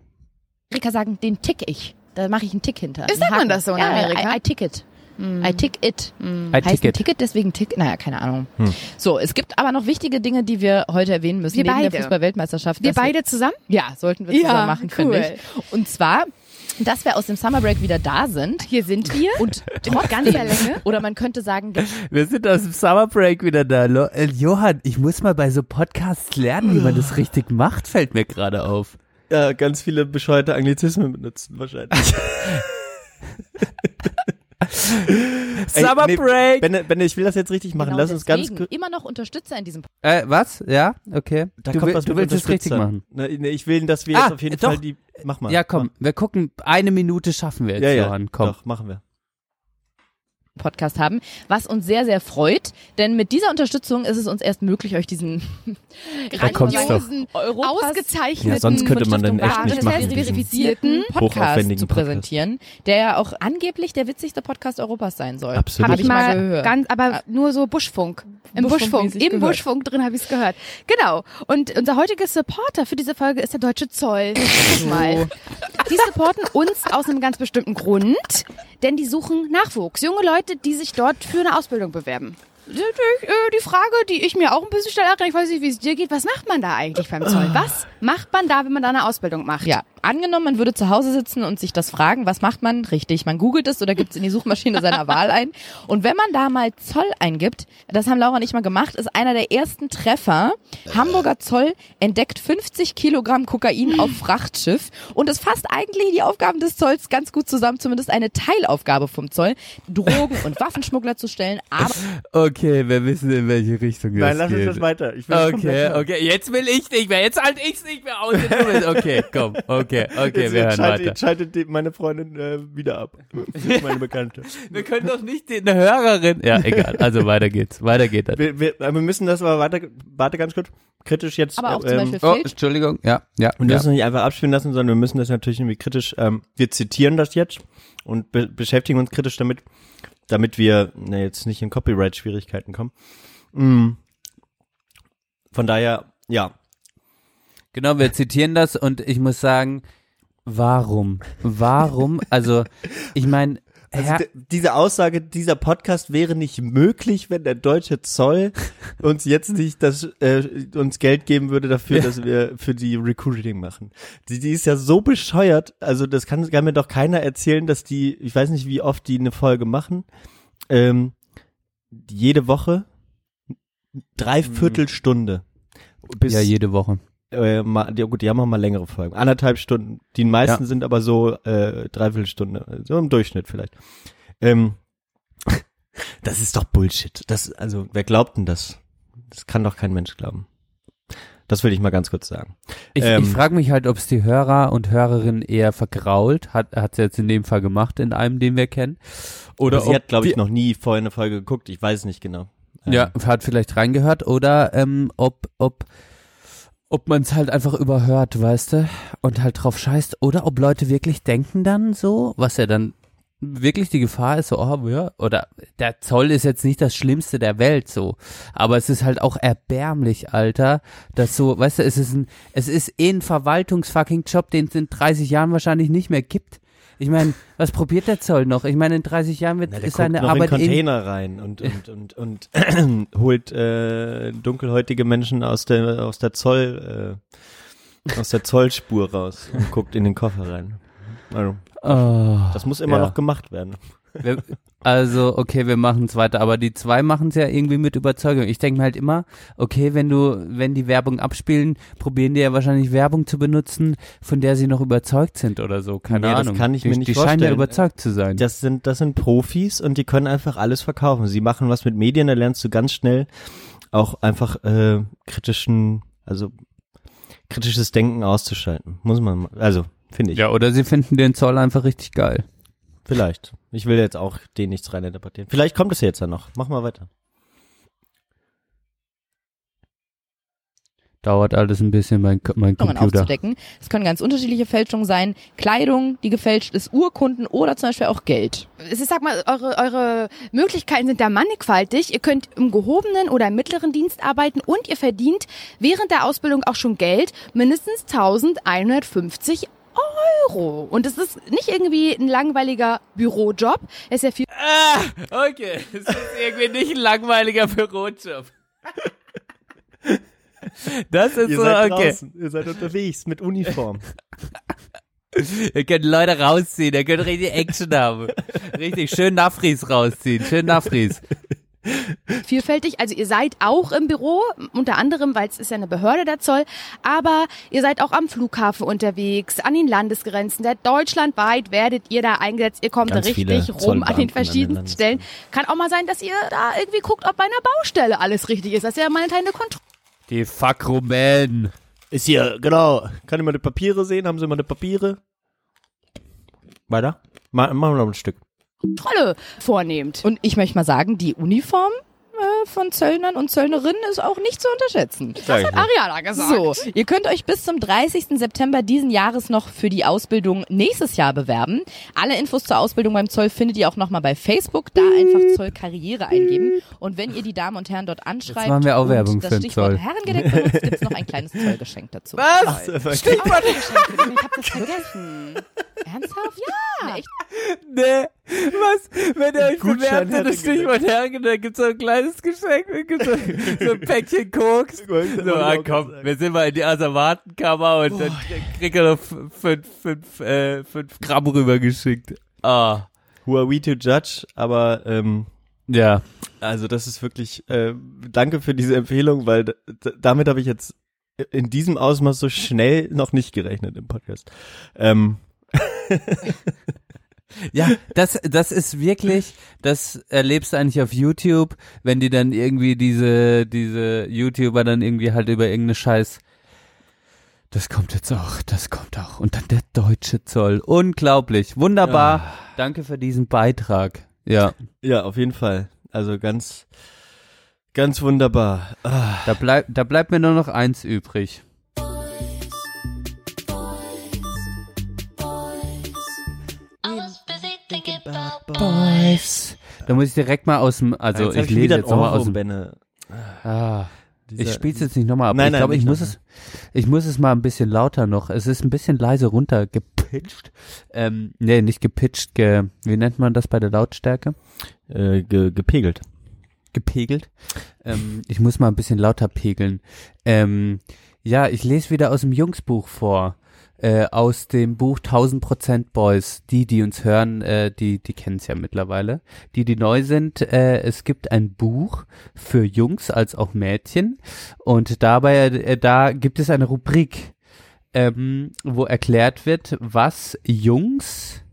Rika sagen, den tick ich. Da mache ich einen Tick hinter. Sagt man das so in ja, Amerika? I, I tick it. I tick it. Hm. I heißt ein ticket. Ticket, deswegen Tick? Naja, keine Ahnung. Hm. So, es gibt aber noch wichtige Dinge, die wir heute erwähnen müssen. Wir neben beide. der Fußball-Weltmeisterschaft. Wir beide zusammen? Ja, sollten wir Ja, zusammen machen, finde cool. ich. Und zwar, dass wir aus dem Summer Break wieder da sind. Hier sind wir. Und In ganzer Länge. oder man könnte sagen, Wir sind aus dem Summer Break wieder da. Äh, Johann, ich muss mal bei so Podcasts lernen, wie man das richtig macht, fällt mir gerade auf. Ja, ganz viele bescheuerte Anglizismen benutzen wahrscheinlich. *laughs* *laughs* Summer nee, Break! Ben, ben, ich will das jetzt richtig machen. genau Lass uns ganz immer noch Unterstützer in diesem Äh, was? Ja, okay. Da du kommt will- was du willst es richtig machen. Na, nee, ich will, dass wir Ah, jetzt auf jeden doch. Fall die. Mach mal. Ja, komm, wir gucken, eine Minute schaffen wir jetzt, Ja, ja. Johann, komm. Doch, machen wir. Podcast haben, was uns sehr, sehr freut, denn mit dieser Unterstützung ist es uns erst möglich, euch diesen grandiosen, ausgezeichneten, Ja, sonst könnte man den von echt nicht machen, verifizierten Podcast hochaufwendigen zu Podcast. präsentieren, der ja auch angeblich der witzigste Podcast Europas sein soll. Absolut. Hab Habe ich mal gehört. ganz, aber nur so Buschfunk. Im Buschfunk, Buschfunkmäßig im gehört. Buschfunk drin habe ich es gehört. Genau. Und unser heutiger Supporter für diese Folge ist der Deutsche Zoll. Guck mal. Die supporten uns aus einem ganz bestimmten Grund, denn die suchen Nachwuchs. Junge Leute, die sich dort für eine Ausbildung bewerben. Natürlich, äh, Die Frage, die ich mir auch ein bisschen stelle, ich weiß nicht, wie es dir geht, was macht man da eigentlich beim Zoll? *sighs* Was macht man da, wenn man da eine Ausbildung macht? Ja, angenommen, man würde zu Hause sitzen und sich das fragen, was macht man? Richtig, man googelt es oder gibt es in die Suchmaschine seiner *laughs* Wahl ein. Und wenn man da mal Zoll eingibt, das haben Laura und ich mal gemacht, ist einer der ersten Treffer. Hamburger Zoll entdeckt 50 Kilogramm Kokain auf *laughs* Frachtschiff und es fasst eigentlich die Aufgaben des Zolls ganz gut zusammen, zumindest eine Teilaufgabe vom Zoll, Drogen- und *laughs* Waffenschmuggler zu stellen, aber Okay, wir wissen, in welche Richtung das Nein, lass geht. uns das weiter. Ich will das Okay, okay, jetzt will ich nicht mehr, jetzt halte ich's nicht mehr aus. Okay, komm, okay, *laughs* okay, Jetzt, wir jetzt hören schaltet, weiter. schaltet die, meine Freundin äh, wieder ab. *laughs* meine Bekannte. Wir können doch nicht die, eine Hörerin. Ja, egal. Also weiter geht's. Weiter geht das. Wir, wir, wir müssen das aber weiter, warte ganz kurz, kritisch jetzt. aber auch äh, zum ähm, Beispiel Oh. Entschuldigung. Ja, ja. Und ja. das nicht einfach abspielen lassen, sondern wir müssen das natürlich irgendwie kritisch, ähm, wir zitieren das jetzt und be beschäftigen uns kritisch damit, damit wir ne, jetzt nicht in Copyright-Schwierigkeiten kommen. Mm. Von daher, ja, Genau, wir zitieren das und ich muss sagen, warum? Warum? Also, ich meine, also diese Aussage, dieser Podcast wäre nicht möglich, wenn der deutsche Zoll uns jetzt nicht das, äh, uns Geld geben würde dafür, dass wir für die Recruiting machen. Die, die ist ja so bescheuert, also das kann, kann mir doch keiner erzählen, dass die, ich weiß nicht, wie oft die eine Folge machen, ähm, jede Woche dreiviertel Stunde. Bis, ja, jede Woche. Äh, mal, die, gut, die haben auch mal längere Folgen. Anderthalb Stunden. Die meisten Ja. sind aber so äh, dreiviertel Stunde. So im Durchschnitt vielleicht. Ähm, *laughs* das ist doch Bullshit. Das, also, wer glaubt denn das? Das kann doch kein Mensch glauben. Das will ich mal ganz kurz sagen. Ich, Ähm. ich frage mich halt, ob es die Hörer und Hörerinnen eher vergrault, hat hat sie jetzt in dem Fall gemacht, in einem, den wir kennen. Oder sie hat, glaube ich, noch nie vorher eine Folge geguckt. Ich weiß es nicht genau. Ähm, Ja, hat vielleicht reingehört oder ähm, ob, ob, ob man es halt einfach überhört, weißt du, und halt drauf scheißt, oder ob Leute wirklich denken dann so, was ja dann wirklich die Gefahr ist, so, oh, ja, oder der Zoll ist jetzt nicht das Schlimmste der Welt, so, aber es ist halt auch erbärmlich, Alter, dass so, weißt du, es ist ein, es ist eh ein Verwaltungsfucking Job, den es in 30 Jahren wahrscheinlich nicht mehr gibt. Ich meine, was probiert der Zoll noch? Ich meine, in 30 Jahren wird Na, der ist seine noch Arbeit in eh Container rein und und und und *clears throat* holt äh, dunkelhäutige Menschen aus der aus der Zoll äh, aus der Zollspur raus und guckt in den Koffer rein. Also, Oh, das muss immer ja. noch gemacht werden. Wir, also, okay, wir machen es weiter, aber die zwei machen es ja irgendwie mit Überzeugung. Ich denke mir halt immer, okay, wenn du, wenn die Werbung abspielen, probieren die ja wahrscheinlich Werbung zu benutzen, von der sie noch überzeugt sind oder so. Keine Nee, das Ahnung. kann ich die, mir nicht Die scheinen ja vorstellen. überzeugt zu sein. Das sind das sind Profis und die können einfach alles verkaufen. Sie machen was mit Medien, da lernst du ganz schnell auch einfach äh, kritischen, also kritisches Denken auszuschalten. Muss man, also finde ich. ja, oder sie finden den Zoll einfach richtig geil. Vielleicht. Ich will jetzt auch den nichts rein interpretieren. Vielleicht kommt es jetzt ja noch. Mach mal weiter. Dauert alles ein bisschen, mein, mein Computer. aufzudecken. Es können ganz unterschiedliche Fälschungen sein. Kleidung, die gefälscht ist, Urkunden oder zum Beispiel auch Geld. Es ist, sag mal, eure, eure Möglichkeiten sind da mannigfaltig. Ihr könnt im gehobenen oder im mittleren Dienst arbeiten und ihr verdient während der Ausbildung auch schon Geld, mindestens 1150 Euro. Und es ist nicht irgendwie ein langweiliger Bürojob. Es ist ja viel Okay, es ist irgendwie nicht ein langweiliger Bürojob. Das ist so, okay. Ihr seid unterwegs mit Uniform. Ihr könnt Leute rausziehen, ihr könnt richtig Action haben. Richtig schön Nafris rausziehen, schön Nafris. Vielfältig. Also ihr seid auch im Büro, unter anderem, weil es ist ja eine Behörde der Zoll, aber ihr seid auch am Flughafen unterwegs, an den Landesgrenzen. Der deutschlandweit werdet ihr da eingesetzt. Ihr kommt Ganz richtig rum an Zollbeamten an den den verschiedensten Stellen. Kann auch mal sein, dass ihr da irgendwie guckt, ob bei einer Baustelle alles richtig ist. Das ist ja mal eine Kontrolle. Die Fuckrumen. Ist hier, genau. Kann ich mal die Papiere sehen? Haben Sie mal die Papiere? Weiter? Ma machen wir noch ein Stück. Kontrolle vornehmt. Und ich möchte mal sagen, die Uniform äh, von Zöllnern und Zöllnerinnen ist auch nicht zu unterschätzen. Ich nicht. Ariana gesagt. So, ihr könnt euch bis zum 30. September diesen Jahres noch für die Ausbildung nächstes Jahr bewerben. Alle Infos zur Ausbildung beim Zoll findet ihr auch nochmal bei Facebook. Da einfach Zoll Karriere eingeben. Und wenn ihr die Damen und Herren dort anschreibt machen wir auch Werbung das für den Stichwort Zoll. Herrengedeck benutzt, gibt's noch ein kleines *laughs* Zollgeschenk dazu. Was? Stichwort Ich hab das vergessen. *laughs* *laughs* Ernsthaft? Ja. Echt? Nee, was? Wenn ihr euch bewerbt in das hätte Stichwort Herren, dann gibt's so ein kleines Geschenk, dann gibt's so, so ein Päckchen Koks. So, ah, komm, wir sind mal in die Asservatenkammer und dann kriegt er noch fünf, fünf, äh, fünf Gramm rübergeschickt. Ah. Who are we to judge? Aber ähm, Ja. also das ist wirklich, äh, danke für diese Empfehlung, weil damit habe ich jetzt in diesem Ausmaß so schnell noch nicht gerechnet im Podcast. Ähm, Ja, das, das ist wirklich, das erlebst du eigentlich auf YouTube, wenn die dann irgendwie diese, diese YouTuber dann irgendwie halt über irgendeine Scheiß, das kommt jetzt auch, das kommt auch. Und dann der deutsche Zoll. Unglaublich. Wunderbar. Danke für diesen Beitrag. Ja, ja, auf jeden Fall. Also ganz, ganz wunderbar. Ah, da bleibt, da bleibt mir nur noch eins übrig. Boys. Da muss ich direkt mal aus dem, also ich schon lese jetzt nochmal aus dem, Benne. ah, Ich Dieser- spiel's jetzt nicht nochmal ab. Nein, ich nein, glaube, ich muss es, ich muss es mal ein bisschen lauter noch. Es ist ein bisschen leise runtergepitcht. Ähm, nee, nicht gepitcht, ge, wie nennt man das bei der Lautstärke? äh, ge gepegelt. Gepegelt. Ähm, ich muss mal ein bisschen lauter pegeln. Ähm, ja, ich lese wieder aus dem Jungsbuch vor. Äh, aus dem Buch 1000% Boys. Die, die uns hören, äh, die, die kennen es ja mittlerweile. Die, die neu sind, äh, es gibt ein Buch für Jungs als auch Mädchen. Und dabei, äh, da gibt es eine Rubrik, ähm, wo erklärt wird, was Jungs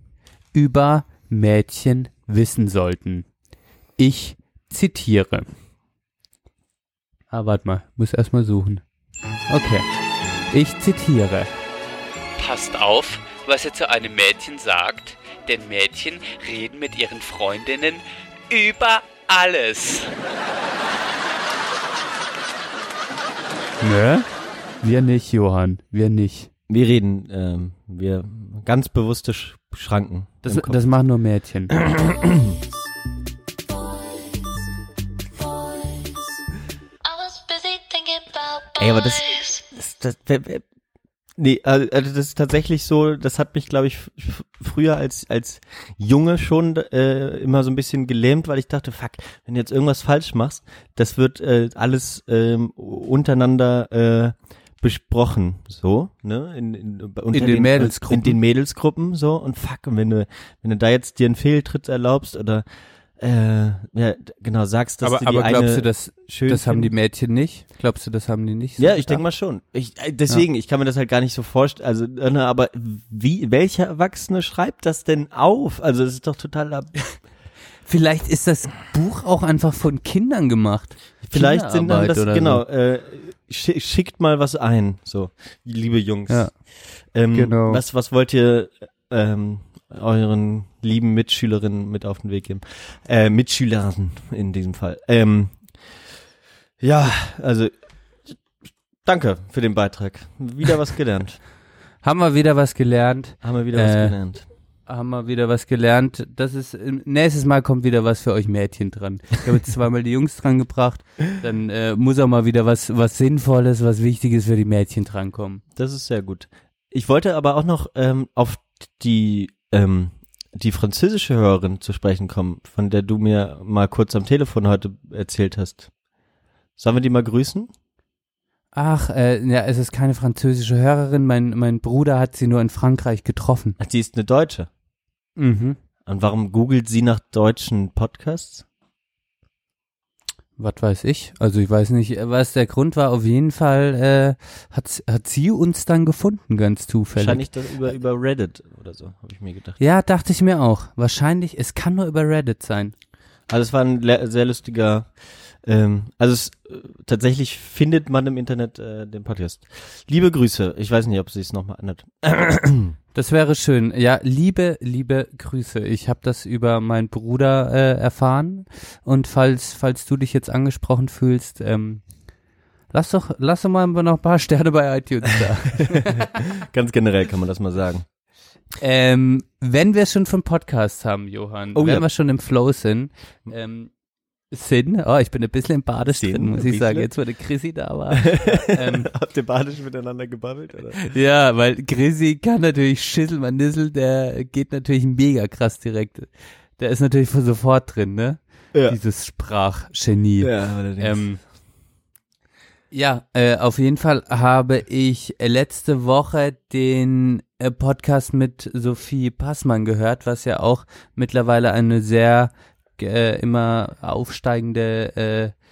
über Mädchen wissen sollten. Ich zitiere. Ah, warte mal, muss erstmal suchen. Okay. Ich zitiere. Passt auf, was ihr zu einem Mädchen sagt, denn Mädchen reden mit ihren Freundinnen über alles. Ne? Wir nicht, Johann. Wir nicht. Wir reden, ähm, wir ganz bewusste Sch Schranken. Das, das machen nur Mädchen. *clears throat* Ey, aber das, das, das nee, also das ist tatsächlich so, das hat mich, glaube ich, früher als als Junge schon äh, immer so ein bisschen gelähmt, weil ich dachte, fuck, wenn du jetzt irgendwas falsch machst, das wird äh, alles ähm, untereinander äh, besprochen, so, ne, in, in, unter den Mädelsgruppen. in den Mädelsgruppen, so, und fuck, und wenn du, wenn du da jetzt dir einen Fehltritt erlaubst oder äh, ja, genau, sagst, dass aber du die aber glaubst eine du, das, schön das haben die? Mädchen nicht? Glaubst du, das haben die nicht? so Ja, ich denke mal schon. Ich, äh, deswegen, ich kann mir das halt gar nicht so vorstellen. Also, äh, ne, aber wie, welcher Erwachsene schreibt das denn auf? Also, das ist doch total. ab- *laughs* Vielleicht ist das Buch auch einfach von Kindern gemacht. Vielleicht sind dann das genau. Äh, schi- schickt mal was ein, so liebe Jungs. Ja. ähm, genau. Was was wollt ihr ähm, euren lieben Mitschülerinnen mit auf den Weg geben? Äh, Mitschülern in diesem Fall. Ähm, ja, also danke für den Beitrag. Wieder was gelernt. *laughs* Haben wir wieder was gelernt? Haben wir wieder was Äh, gelernt. Haben wir wieder was gelernt? Das ist äh, nächstes Mal kommt wieder was für euch Mädchen dran. Ich habe jetzt zweimal die Jungs dran gebracht, dann äh, muss auch mal wieder was was Sinnvolles, was Wichtiges für die Mädchen drankommen. Das ist sehr gut. Ich wollte aber auch noch ähm, auf die ähm, die französische Hörerin zu sprechen kommen, von der du mir mal kurz am Telefon heute erzählt hast. Sollen wir die mal grüßen? Ach, äh, ja, es ist keine französische Hörerin. Mein mein Bruder hat sie nur in Frankreich getroffen. Ach, die ist eine Deutsche. Mhm. Und warum googelt sie nach deutschen Podcasts? Was weiß ich? Also ich weiß nicht, was der Grund war. Auf jeden Fall äh, hat, hat sie uns dann gefunden, ganz zufällig. Wahrscheinlich das über, über Reddit oder so, habe ich mir gedacht. Ja, dachte ich mir auch. Wahrscheinlich, es kann nur über Reddit sein. Also es war ein sehr lustiger, ähm, also es, äh, tatsächlich findet man im Internet äh, den Podcast. Liebe Grüße, ich weiß nicht, ob sie es nochmal ändert. *clears throat* Das wäre schön. Ja, liebe, liebe Grüße. Ich habe das über meinen Bruder äh, erfahren. Und falls, falls du dich jetzt angesprochen fühlst, ähm, lass doch, lass doch mal noch ein paar Sterne bei iTunes da. *laughs* Ganz generell kann man das mal sagen. ähm, wenn wir schon von Podcasts haben, Johann, Oh wenn ja. wir schon im Flow sind, ähm, sind, oh, ich bin ein bisschen im Bade Sind, drin, muss ich sagen, jetzt wo der Chrissy da war. *laughs* ähm, Habt ihr badisch miteinander gebabbelt, oder? Ja, weil Chrissy kann natürlich schüsseln, man Nissel, der geht natürlich mega krass direkt. Der ist natürlich von sofort drin, ne? Ja. Dieses Sprachgenie. Ja, allerdings. Ähm, ja, äh, auf jeden Fall habe ich äh, letzte Woche den äh, Podcast mit Sophie Passmann gehört, was ja auch mittlerweile eine sehr äh, immer aufsteigende äh,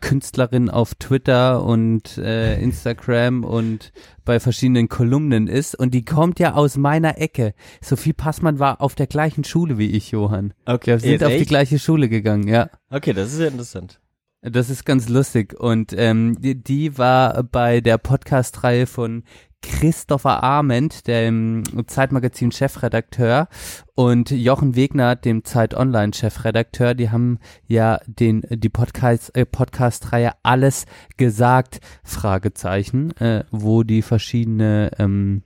Künstlerin auf Twitter und äh, Instagram und bei verschiedenen Kolumnen ist. Und die kommt ja aus meiner Ecke. Sophie Passmann war auf der gleichen Schule wie ich, Johann. okay, Wir sind auf die echt? gleiche Schule gegangen, ja. Okay, das ist ja interessant. Das ist ganz lustig. Und ähm, die, die war bei der Podcast-Reihe von Christopher Arment, dem Zeitmagazin-Chefredakteur, und Jochen Wegner, dem Zeit-Online-Chefredakteur. Die haben ja den die Podcast äh, Podcast-Reihe alles gesagt Fragezeichen, äh, wo die verschiedene ähm,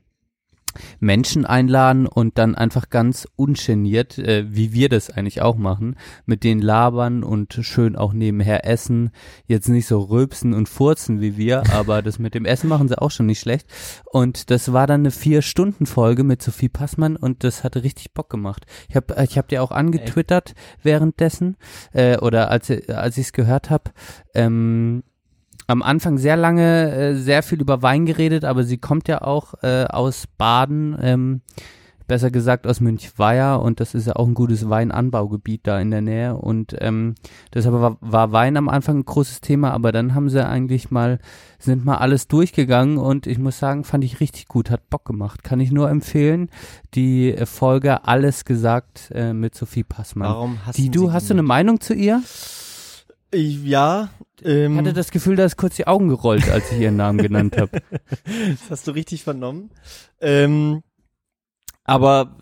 Menschen einladen und dann einfach ganz ungeniert, äh, wie wir das eigentlich auch machen, mit denen labern und schön auch nebenher essen. Jetzt nicht so rülpsen und furzen wie wir, *laughs* aber das mit dem Essen machen sie auch schon nicht schlecht. Und das war dann eine Vier-Stunden-Folge mit Sophie Passmann und das hatte richtig Bock gemacht. Ich habe ich hab dir auch angetwittert währenddessen äh, oder als, als ich es gehört habe. Ähm, am Anfang sehr lange äh, sehr viel über Wein geredet, aber sie kommt ja auch äh, aus Baden, ähm, besser gesagt aus Münchweier und das ist ja auch ein gutes Weinanbaugebiet da in der Nähe und ähm, deshalb war, war Wein am Anfang ein großes Thema, aber dann haben sie eigentlich mal, sind mal alles durchgegangen und ich muss sagen, fand ich richtig gut, hat Bock gemacht. Kann ich nur empfehlen, die Folge Alles gesagt äh, mit Sophie Passmann. Warum hast Die du, hast du eine Meinung zu ihr? Ich, ja, ähm, Ich hatte das Gefühl, da ist kurz die Augen gerollt, als ich ihren Namen genannt habe. *laughs* das hast du richtig vernommen. Ähm, aber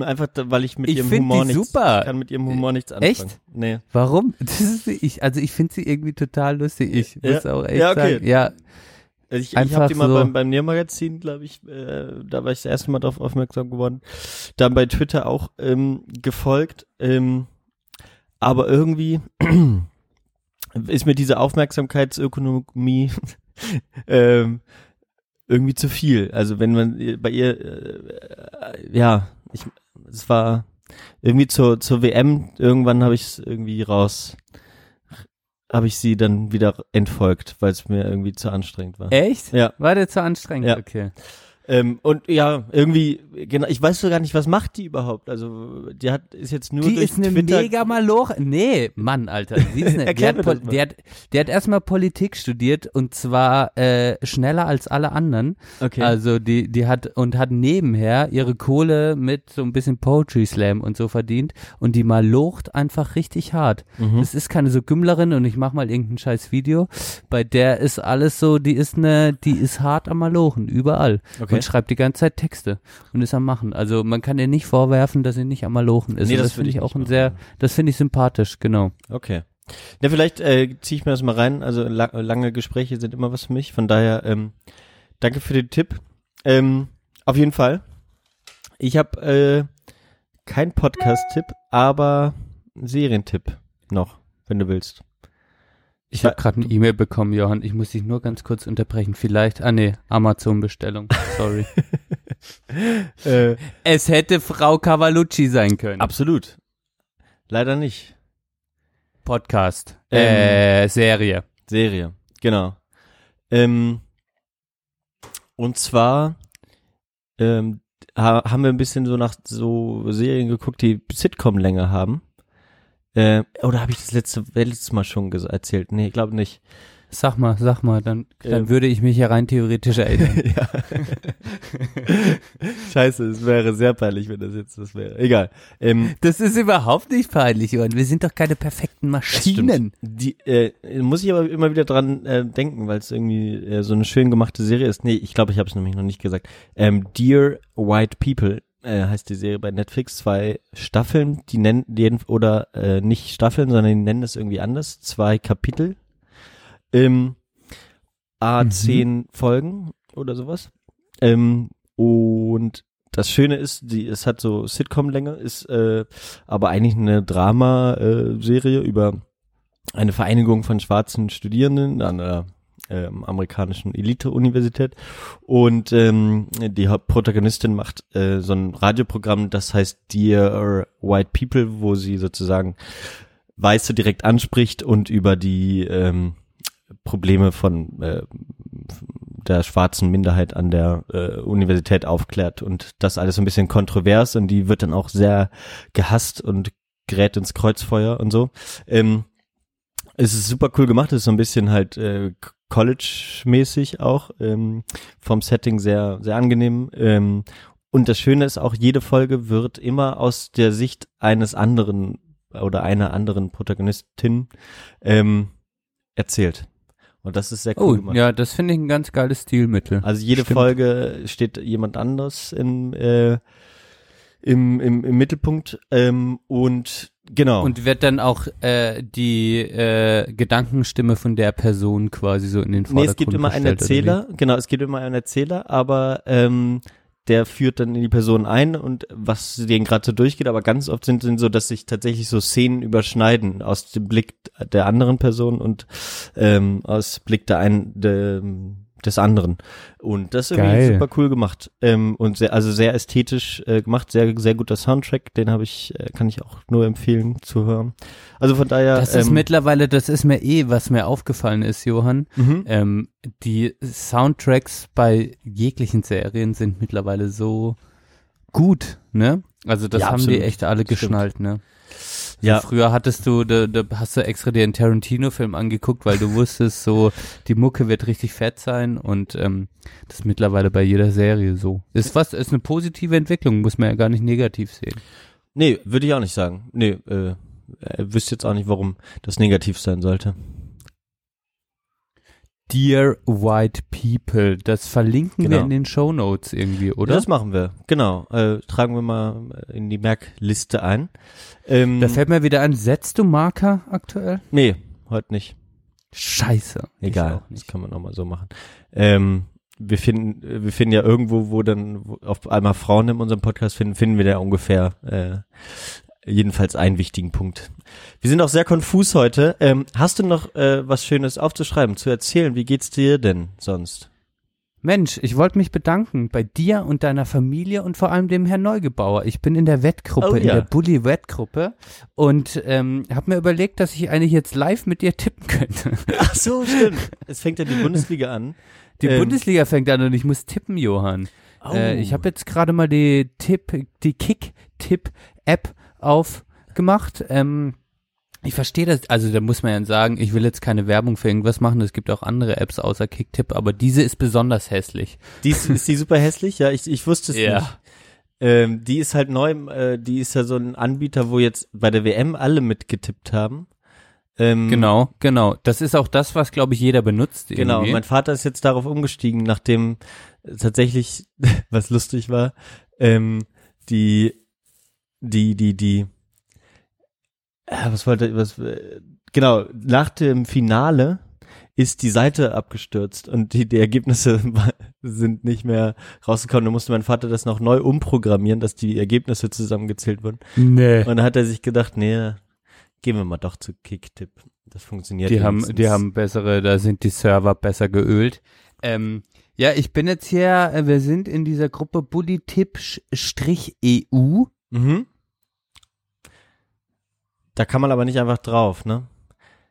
einfach, da- weil ich mit Ich ihrem Humor nichts, super. ich kann mit ihrem Humor nichts anfangen. Echt? Nee. Warum? *laughs* Das ist, ich, also ich finde sie irgendwie total lustig. Ich muss Ja. auch echt Ja, okay. sagen, ja, Ich, ich Einfach habe die mal so- beim, beim Nährmagazin, glaube ich, äh, da war ich das erste Mal drauf aufmerksam geworden. Dann bei Twitter auch ähm, gefolgt. Ähm, aber irgendwie *clears throat* ist mir diese Aufmerksamkeitsökonomie *laughs* ähm, irgendwie zu viel. Also wenn man äh, bei ihr, äh, ja, ich, es war irgendwie zur, zur WM, irgendwann habe ich es irgendwie raus, habe ich sie dann wieder entfolgt, weil es mir irgendwie zu anstrengend war. Echt? Ja. War der zu anstrengend? Ja. Okay. Ähm, und ja, irgendwie, genau, ich weiß so gar nicht, was macht die überhaupt? Also, die hat, ist jetzt nur Die durch ist eine Twitter. mega Maloch. Nee, Mann, Alter. Sie ist eine, *laughs* die, hat Pol- die, hat, die hat erstmal Politik studiert und zwar äh, schneller als alle anderen. okay. Also die, die hat und hat nebenher ihre Kohle mit so ein bisschen Poetry Slam und so verdient und die malocht einfach richtig hart. Mhm. Das ist keine so Gümmlerin und ich mach mal irgendein scheiß Video. Bei der ist alles so, die ist eine, die ist hart am Malochen, überall. Okay. Und schreibt die ganze Zeit Texte und ist am Machen. Also man kann ihr nicht vorwerfen, dass sie nicht am Malochen ist. Nee, das das finde ich auch ein sehr, das finde ich sympathisch, genau. Okay. Ja, vielleicht äh, ziehe ich mir das mal rein. Also la lange Gespräche sind immer was für mich. Von daher, ähm, danke für den Tipp. Ähm, auf jeden Fall. Ich habe äh, kein Podcast-Tipp, aber einen Serientipp noch, wenn du willst. Ich habe gerade eine E-Mail bekommen, Johann. Ich muss dich nur ganz kurz unterbrechen. Vielleicht, ah nee, Amazon-Bestellung. Sorry. *laughs* Äh, es hätte Frau Cavalucci sein können. absolut. Leider nicht. Podcast. Ähm. äh, Serie. Serie, genau. Ähm, und zwar ähm, ha haben wir ein bisschen so nach so Serien geguckt, die Sitcom-Länge haben. Äh, oder habe ich das letzte, letztes Mal schon erzählt? Nee, glaube nicht. Sag mal, sag mal, dann, dann Ähm. würde ich mich ja rein theoretisch erinnern. *laughs* *laughs* Scheiße, es wäre sehr peinlich, wenn das jetzt das wäre. Egal. Ähm, Das ist überhaupt nicht peinlich, Johann. Wir sind doch keine perfekten. Maschinen. Die äh, muss ich aber immer wieder dran äh, denken, weil es irgendwie äh, so eine schön gemachte Serie ist. Nee, ich glaube, ich habe es nämlich noch nicht gesagt. Ähm, Dear White People äh, heißt die Serie bei Netflix. Zwei Staffeln, die nennen die jeden, oder äh, nicht Staffeln, sondern die nennen das irgendwie anders. Zwei Kapitel. Ähm, A Mhm. zehn Folgen oder sowas. Ähm, und das Schöne ist, die, es hat so Sitcom-Länge, ist äh, aber eigentlich eine Drama-Serie über eine Vereinigung von schwarzen Studierenden an der ähm, amerikanischen Elite-Universität und ähm, die Hauptprotagonistin macht äh, so ein Radioprogramm, das heißt Dear White People, wo sie sozusagen Weiße direkt anspricht und über die ähm, Probleme von äh, der schwarzen Minderheit an der äh, Universität aufklärt und das alles so ein bisschen kontrovers und die wird dann auch sehr gehasst und gerät ins Kreuzfeuer und so. Ähm, es ist super cool gemacht, es ist so ein bisschen halt äh, College-mäßig auch, ähm, vom Setting sehr, sehr angenehm. Ähm, und das Schöne ist auch, jede Folge wird immer aus der Sicht eines anderen oder einer anderen Protagonistin ähm, erzählt. Und das ist sehr cool Oh, gemacht. ja, das finde ich ein ganz geiles Stilmittel. Also jede Stimmt. Folge steht jemand anderes im, äh, im, im, im Mittelpunkt. Ähm, und genau. Und wird dann auch äh, die äh, Gedankenstimme von der Person quasi so in den nee, Vordergrund es gibt immer einen? Erzähler, genau, es gibt immer einen Erzähler, aber ähm, der führt dann in die Person ein und was denen gerade so durchgeht, aber ganz oft sind, sind so, dass sich tatsächlich so Szenen überschneiden aus dem Blick der anderen Person und ähm, aus Blick der einen der, des anderen. Und das ist irgendwie Geil. super cool gemacht. Ähm, und sehr, also sehr ästhetisch äh, gemacht, sehr, sehr guter Soundtrack, den habe ich, äh, kann ich auch nur empfehlen zu hören. Also von daher. Das ist ähm, mittlerweile, das ist mir eh, was mir aufgefallen ist, Johann. mhm. Ähm, die Soundtracks bei jeglichen Serien sind mittlerweile so gut, ne? Also das Ja, haben absolut. die echt alle Stimmt. geschnallt, ne? So Ja. Früher hattest du, da, da hast du extra dir einen Tarantino-Film angeguckt, weil du wusstest, so die Mucke wird richtig fett sein und ähm, das ist mittlerweile bei jeder Serie so. Ist was, ist eine positive Entwicklung, muss man ja gar nicht negativ sehen. Nee, würde ich auch nicht sagen. Nee, äh, äh, wüsste jetzt auch nicht, warum das negativ sein sollte. Dear White People, das verlinken wir Genau. in den Show Notes irgendwie, oder? Das machen wir, genau. Äh, tragen wir mal in die Merkliste ein. Ähm, Da fällt mir wieder an, setzt du Marker aktuell? nee, heute nicht. Scheiße. Egal, das kann man auch mal so machen. Ähm, wir finden, wir finden ja irgendwo, wo dann wo auf einmal Frauen in unserem Podcast finden, finden wir da ungefähr äh, jedenfalls einen wichtigen Punkt. Wir sind auch sehr konfus heute. Ähm, hast du noch äh, was Schönes aufzuschreiben, zu erzählen? Wie geht's dir denn sonst? Mensch, ich wollte mich bedanken bei dir und deiner Familie und vor allem dem Herrn Neugebauer. Ich bin in der Wettgruppe, Oh in ja. der Bully-Wettgruppe und ähm, habe mir überlegt, dass ich eigentlich jetzt live mit dir tippen könnte. *laughs* Ach so, stimmt. Es fängt ja die Bundesliga an. Die Ähm, Bundesliga fängt an und ich muss tippen, Johann. Oh. Äh, ich habe jetzt gerade mal die Tipp, die Kick-Tipp-App aufgemacht. Ähm, ich verstehe das, also da muss man ja sagen, ich will jetzt keine Werbung für irgendwas machen, es gibt auch andere Apps außer Kicktipp, aber diese ist besonders hässlich. Die ist, ist die super hässlich? Ja, ich, ich wusste es Ja. nicht. Ähm, die ist halt neu, äh, die ist ja so ein Anbieter, wo jetzt bei der WM alle mitgetippt haben. Ähm, Genau, genau. Das ist auch das, was, glaube ich, jeder benutzt. Genau, irgendwie. mein Vater ist jetzt darauf umgestiegen, nachdem tatsächlich, *laughs* was lustig war, ähm, die, die, die, die, äh, was wollte, was, äh, genau, nach dem Finale ist die Seite abgestürzt und die, die Ergebnisse *laughs* sind nicht mehr rausgekommen. Da musste mein Vater das noch neu umprogrammieren, dass die Ergebnisse zusammengezählt wurden. Nee. Und dann hat er sich gedacht, nee, gehen wir mal doch zu Kicktip. Das funktioniert Die haben, die haben bessere, da sind die Server besser geölt. Ähm, ja, ich bin jetzt hier, äh, wir sind in dieser Gruppe Bullytip-EU. Mhm. Da kann man aber nicht einfach drauf, ne?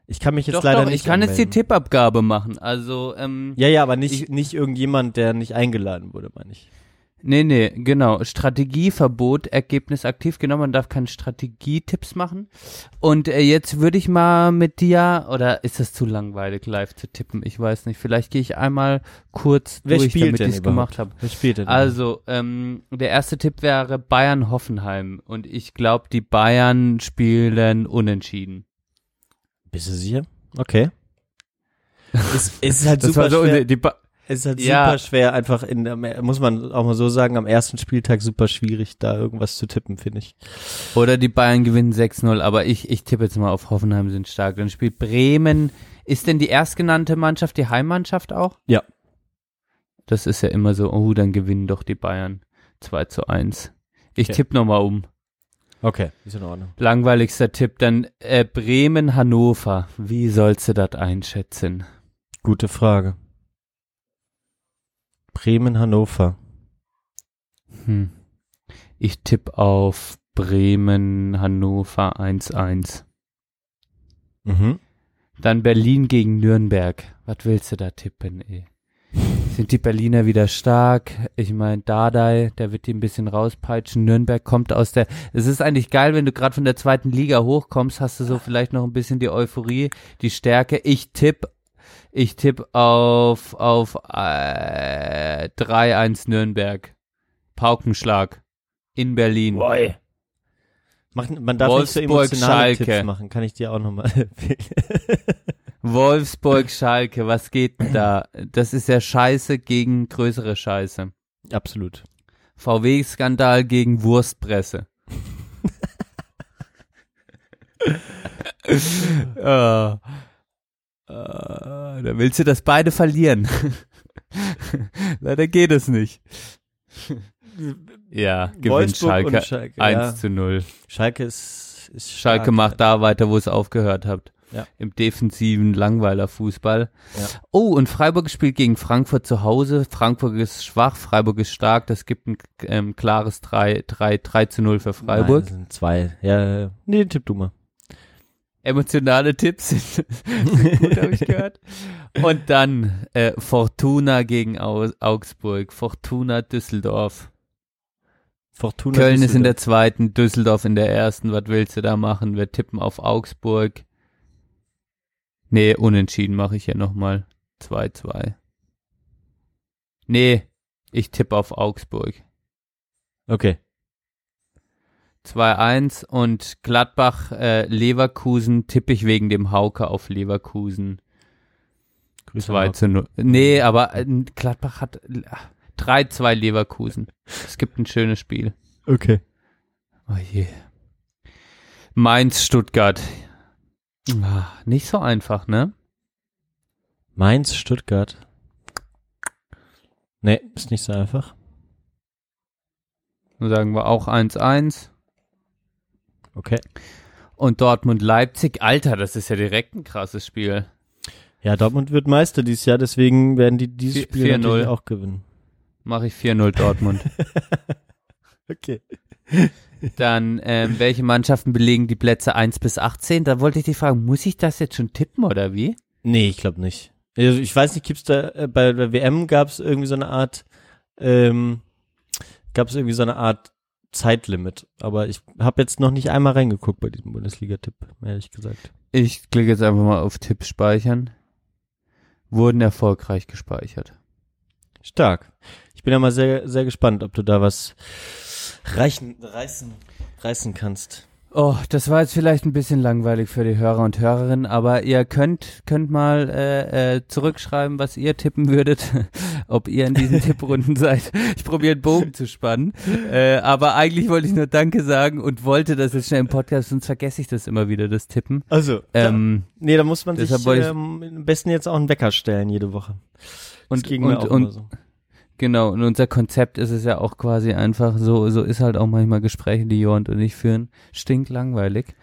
Ich kann mich jetzt Doch, leider doch, nicht ich kann jetzt die anmelden. Tippabgabe machen. Also, ähm, Ja, ja, aber nicht, Ich- nicht irgendjemand, der nicht eingeladen wurde, meine ich. Nee, nee, genau. Strategieverbot, Ergebnis aktiv. Genau, man darf keine Strategietipps machen. Und äh, jetzt würde ich mal mit dir, oder ist das zu langweilig, live zu tippen? Ich weiß nicht. Vielleicht gehe ich einmal kurz Wer durch, damit ich es gemacht habe. Wer spielt denn? Also, ähm, der erste Tipp wäre Bayern-Hoffenheim. Und ich glaube, die Bayern spielen unentschieden. Bist du sicher? Okay. *laughs* es, es ist halt Das super so schwer. die ba Es ist halt Ja. super schwer, einfach in, am- muss man auch mal so sagen, am ersten Spieltag super schwierig, da irgendwas zu tippen, finde ich. Oder die Bayern gewinnen 6-0, aber ich, ich tippe jetzt mal auf Hoffenheim sind stark. Dann spielt Bremen. Ist denn die erstgenannte Mannschaft die Heimmannschaft auch? Ja. Das ist ja immer so, oh, dann gewinnen doch die Bayern 2 zu 1. Ich Okay. tippe nochmal um. Okay, ist in Ordnung. Langweiligster Tipp, dann äh, Bremen-Hannover. Wie sollst du das einschätzen? Gute Frage. Bremen, Hannover. Hm. Ich tippe auf Bremen-Hannover 1-1. Mhm. Dann Berlin gegen Nürnberg. Was willst du da tippen, ey? *laughs* Sind die Berliner wieder stark? Ich meine, Dardai, der wird die ein bisschen rauspeitschen. Nürnberg kommt aus der. Es ist eigentlich geil, wenn du gerade von der zweiten Liga hochkommst, hast du so vielleicht noch ein bisschen die Euphorie, die Stärke. Ich tipp, ich tipp auf auf äh, 3-1 Nürnberg. Paukenschlag in Berlin. Mach, man darf nicht so Wolfsburg, emotionale Schalke. Tipps machen, kann ich dir auch nochmal. *laughs* Wolfsburg, Schalke, was geht denn da? Das ist ja Scheiße gegen größere Scheiße. Absolut. VW-Skandal gegen Wurstpresse. äh, *laughs* äh, da willst du, dass beide verlieren. *laughs* Leider geht es nicht. ja, gewinnt Schalke, Schalke, 1 ja. zu 0. Schalke ist, ist Schalke stark. macht da weiter, wo es aufgehört hat. Ja. Im defensiven Langweiler-Fußball. Ja. Oh, und Freiburg spielt gegen Frankfurt zu Hause. Frankfurt ist schwach, Freiburg ist stark. Das gibt ein ähm, klares 3, 3, 3 zu 0 für Freiburg. Nein, das sind zwei. Ja, nee, tipp du mal. Emotionale Tipps sind, sind *laughs* gut, habe ich gehört. Und dann äh, Fortuna gegen Au Augsburg. Fortuna Düsseldorf. Fortuna Köln ist in der Düsseldorf. zweiten, Düsseldorf in der ersten. Was willst du da machen? Wir tippen auf Augsburg. Nee, unentschieden mache ich ja nochmal. 2-2. Nee, ich tippe auf Augsburg. Okay. 2-1 und Gladbach, äh, Leverkusen tippe ich wegen dem Hauke auf Leverkusen. Grüße 2 Marco. zu 0. Nee, aber äh, Gladbach hat äh, 3-2 Leverkusen. Es gibt ein schönes Spiel. Okay. Oh je. Mainz, Stuttgart. Ah, Nicht so einfach, ne? Mainz, Stuttgart. Nee, ist nicht so einfach. Dann sagen wir auch 1-1. Okay. Und Dortmund-Leipzig, Alter, das ist ja direkt ein krasses Spiel. Ja, Dortmund wird Meister dieses Jahr, deswegen werden die dieses Spiel 4-0. natürlich auch gewinnen. Mache ich 4-0 Dortmund. *laughs* Okay. Dann, ähm, welche Mannschaften belegen die Plätze 1 bis 18? Da wollte ich dich fragen, muss ich das jetzt schon tippen oder wie? Nee, ich glaube nicht. Also ich weiß nicht, gibt's da äh, bei der WM gab es irgendwie so eine Art ähm, gab es irgendwie so eine Art Zeitlimit, aber ich habe jetzt noch nicht einmal reingeguckt bei diesem Bundesliga-Tipp, ehrlich gesagt. Ich klicke jetzt einfach mal auf Tipp speichern. Wurden erfolgreich gespeichert. Stark. Ich bin ja mal sehr sehr gespannt, ob du da was reichen reißen reißen kannst. Oh, das war jetzt vielleicht ein bisschen langweilig für die Hörer und Hörerinnen, aber ihr könnt könnt mal äh, äh, zurückschreiben, was ihr tippen würdet, *laughs* ob ihr in diesen *laughs* Tipprunden seid. Ich probiere einen Bogen zu spannen, äh, aber eigentlich wollte ich nur Danke sagen und wollte das jetzt schnell im Podcast, sonst vergesse ich das immer wieder, das Tippen. Also, Ähm, nee, da muss man sich ähm, am besten jetzt auch einen Wecker stellen jede Woche. Das und ging mir und, auch und immer so. Genau, und unser Konzept ist es ja auch quasi einfach so, so ist halt auch manchmal Gespräche, die Johann und ich führen, stinklangweilig.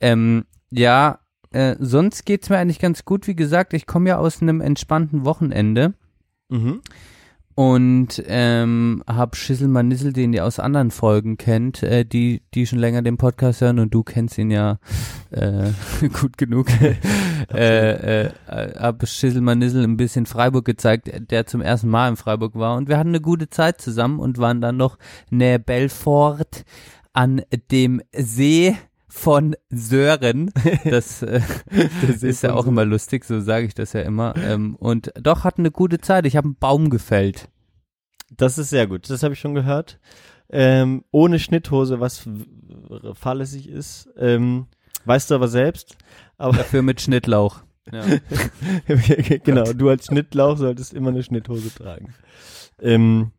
Ähm, ja, äh, sonst geht's mir eigentlich ganz gut. Wie gesagt, ich komme ja aus einem entspannten Wochenende Mhm. und ähm, hab Schissel Manissel, den ihr aus anderen Folgen kennt, äh, die, die schon länger den Podcast hören und du kennst ihn ja äh, *laughs* gut genug. *laughs* äh, äh, hab Schissel Manissel ein bisschen Freiburg gezeigt, der zum ersten Mal in Freiburg war und wir hatten eine gute Zeit zusammen und waren dann noch nähe Belfort an dem See von Sören. Das, äh, *laughs* das ist ja auch immer lustig, so sage ich das ja immer. Ähm, und doch hatten eine gute Zeit. Ich habe einen Baum gefällt. Das ist sehr gut. Das habe ich schon gehört. Ähm, ohne Schnitthose, was fahrlässig ist. Ähm, weißt du aber selbst. Aber Dafür mit Schnittlauch. Ja. *laughs* genau, du als Schnittlauch solltest immer eine Schnitthose tragen. Ähm,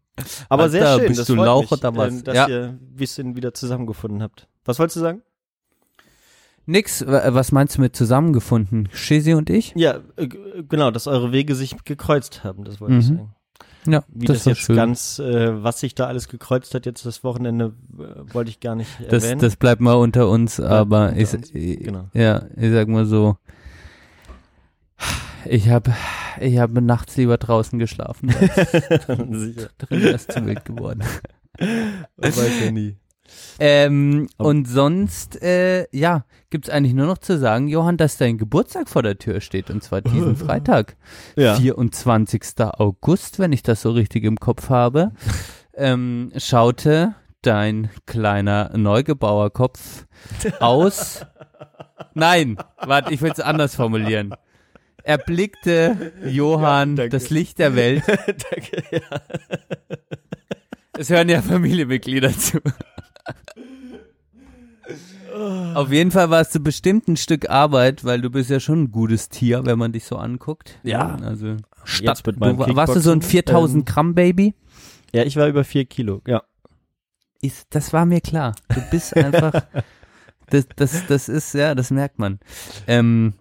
aber Alter, sehr schön, bist das du Lauch mich, oder was? Ähm, dass Ja. ihr ein bisschen wieder zusammengefunden habt. Was wolltest du sagen? Nix, wa- was meinst du mit zusammengefunden? Shizzy und ich? Ja, äh, genau, dass eure Wege sich gekreuzt haben, das wollte ich Mhm. sagen. Ja, Wie das, das, jetzt schön. ganz, äh, was sich da alles gekreuzt hat jetzt das Wochenende, äh, wollte ich gar nicht das, erwähnen. das bleibt mal unter uns, aber unter ich, uns, genau. ja, ich sag mal so, ich habe ich habe nachts lieber draußen geschlafen, *laughs* Sicher. drin es zu wild geworden. Man weiß ja nie. Ähm, und sonst, äh, ja, gibt's eigentlich nur noch zu sagen, Johann, dass dein Geburtstag vor der Tür steht, und zwar diesen *laughs* Freitag. Ja. 24. August, wenn ich das so richtig im Kopf habe, ähm, schaute dein kleiner Neugebauerkopf *laughs* aus. Nein, warte, ich will es anders formulieren. Er blickte Johann Ja, das Licht der Welt. *laughs* Danke, ja. Es hören ja Familienmitglieder zu. Auf jeden Fall warst du bestimmt ein Stück Arbeit, weil du bist ja schon ein gutes Tier, wenn man dich so anguckt. Ja. Also Jetzt mit du, meinem wa- warst du so ein Kickboxen, 4000 ähm, Gramm Baby? Ja, ich war über vier Kilo, ja. Ist, das war mir klar. Du bist einfach, *laughs* das, das, das ist, ja, das merkt man. Ähm,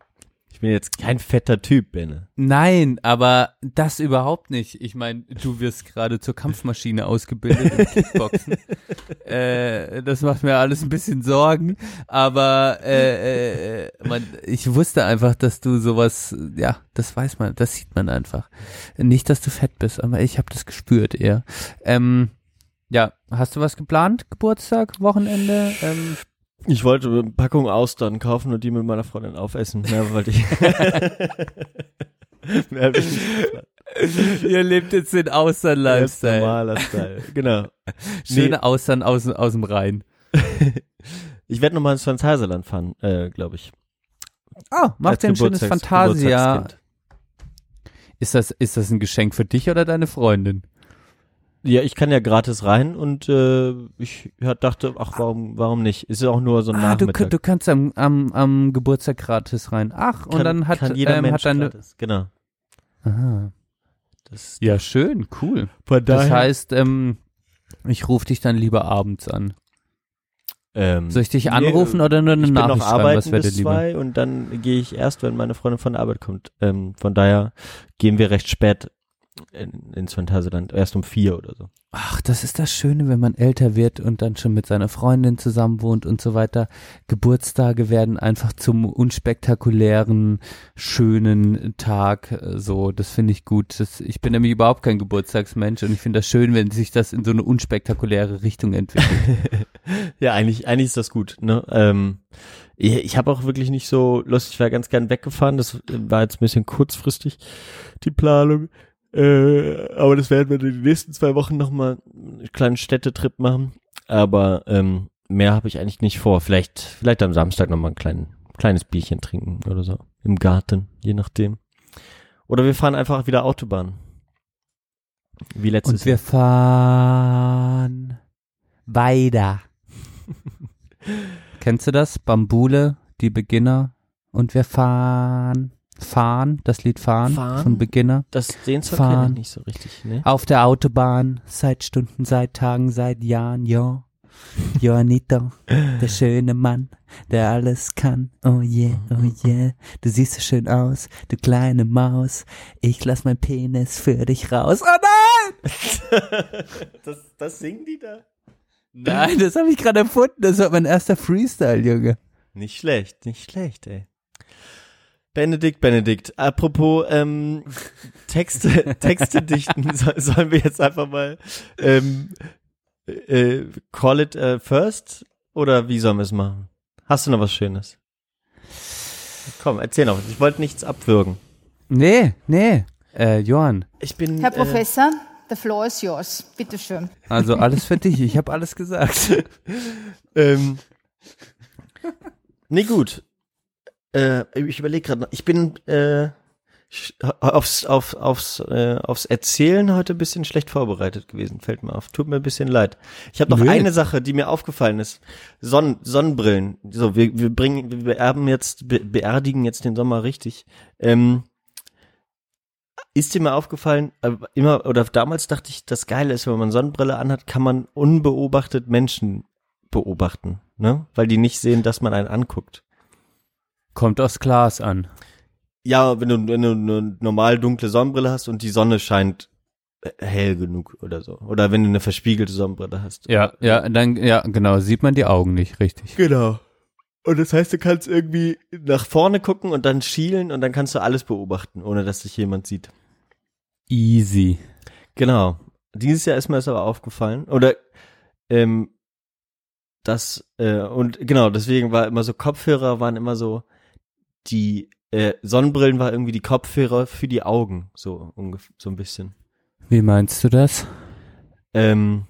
Ich bin jetzt kein fetter Typ, Benne. nein, aber das überhaupt nicht. Ich meine, du wirst gerade zur Kampfmaschine ausgebildet im Kickboxen. *laughs* äh, das macht mir alles ein bisschen Sorgen, aber äh, äh, man, ich wusste einfach, dass du sowas, ja, das weiß man, das sieht man einfach. Nicht, dass du fett bist, aber ich habe das gespürt eher. Ähm, ja, hast du was geplant? Geburtstag, Wochenende? Ähm, Ich wollte eine Packung Austern kaufen und die mit meiner Freundin aufessen. Mehr wollte ich. *laughs* Mehr. *laughs* Ihr lebt jetzt den Austern-Lifestyle. normaler Style. Genau. *laughs* Schöne Austern aus, aus dem Rhein. Ich werde nochmal ins Phantasialand fahren, äh, glaube ich. Oh, macht dir ein schönes Geburtstags- Fantasia. Ist das, ist das ein Geschenk für dich oder deine Freundin? Ja, ich kann ja gratis rein und äh, ich dachte, ach, warum, warum nicht? Ist ja auch nur so ein Ah, du, Nachmittag. du kannst am, am, am Geburtstag gratis rein. Ach, und Kann- dann hat, kann jeder ähm, Mensch hat deine. gratis. Genau. Aha. Das, Ja, schön, cool. Das heißt, ähm, ich rufe dich dann lieber abends an. Ähm, Soll ich dich nee, anrufen oder nur eine ich bin Nachricht noch schreiben? arbeiten Was wäre dir bis zwei und dann gehe ich erst, wenn meine Freundin von der Arbeit kommt. Ähm, von daher gehen wir recht spät in, ins Phantasialand, erst um vier oder so. Ach, das ist das Schöne, wenn man älter wird und dann schon mit seiner Freundin zusammen wohnt und so weiter. Geburtstage werden einfach zum unspektakulären, schönen Tag. äh, So, das finde ich gut. Das, ich bin nämlich überhaupt kein Geburtstagsmensch und ich finde das schön, wenn sich das in so eine unspektakuläre Richtung entwickelt. *laughs* ja, eigentlich, eigentlich ist das gut. Ne? Ähm, ich ich habe auch wirklich nicht so Lust. Ich wäre ganz gern weggefahren. Das war jetzt ein bisschen kurzfristig die Planung. Äh, aber das werden wir in den nächsten zwei Wochen nochmal einen kleinen Städtetrip machen. Aber ähm, mehr habe ich eigentlich nicht vor. Vielleicht, vielleicht am Samstag nochmal ein klein, kleines Bierchen trinken oder so. Im Garten, je nachdem. Oder wir fahren einfach wieder Autobahn. Wie letztes Und wir fahren weiter. *laughs* Kennst du das? Bambule, die Beginner. Und wir fahren, fahren, das Lied fahren, Fahren? von Beginner. Das, Song kenne Fahren. ich nicht so richtig, ne? Auf der Autobahn, seit Stunden, seit Tagen, seit Jahren, ja. Johanita, der schöne Mann, der alles kann. Oh yeah, oh yeah. Du siehst so schön aus, du kleine Maus. Ich lass mein Penis für dich raus. Oh nein! *laughs* das, das singen die da? Nein, das habe ich gerade erfunden. Das war mein erster Freestyle, Junge. Nicht schlecht, nicht schlecht, ey. Benedikt, Benedikt. Apropos ähm, *laughs* Texte, Texte dichten, so, sollen wir jetzt einfach mal ähm, äh, call it äh, first oder wie sollen wir es machen? Hast du noch was Schönes? Komm, erzähl noch. Ich wollte nichts abwürgen. Nee, nee. Äh, Johann, Ich bin Herr äh, Professor, the floor is yours. Bitte schön. also alles für dich. Ich habe *laughs* alles gesagt. Ähm, nee, gut. Äh, ich überlege gerade noch. Ich bin äh, aufs, auf, aufs, äh, aufs Erzählen heute ein bisschen schlecht vorbereitet gewesen. Fällt mir auf. Tut mir ein bisschen leid. Ich habe noch Nö. eine Sache, die mir aufgefallen ist. Sonn Sonnenbrillen. So, wir, wir bringen, wir beerben jetzt, be beerdigen jetzt den Sommer richtig. Ähm, ist dir mal aufgefallen, äh, immer oder damals dachte ich, das Geile ist, wenn man Sonnenbrille anhat, kann man unbeobachtet Menschen beobachten, ne? Weil die nicht sehen, dass man einen anguckt. Kommt aus Glas an. Ja, wenn du, wenn du eine normal dunkle Sonnenbrille hast und die Sonne scheint äh, hell genug oder so. Oder wenn du eine verspiegelte Sonnenbrille hast. Ja, ja, dann, ja, genau, sieht man die Augen nicht, richtig. Genau. Und das heißt, du kannst irgendwie nach vorne gucken und dann schielen und dann kannst du alles beobachten, ohne dass dich jemand sieht. Easy. Genau. Dieses Jahr ist mir das aber aufgefallen. Oder ähm, das, äh, und genau, deswegen war immer so, Kopfhörer waren immer so, die äh, Sonnenbrillen war irgendwie die Kopfhörer für die Augen, so ungefähr, so ein bisschen. Wie meinst du das? Ähm,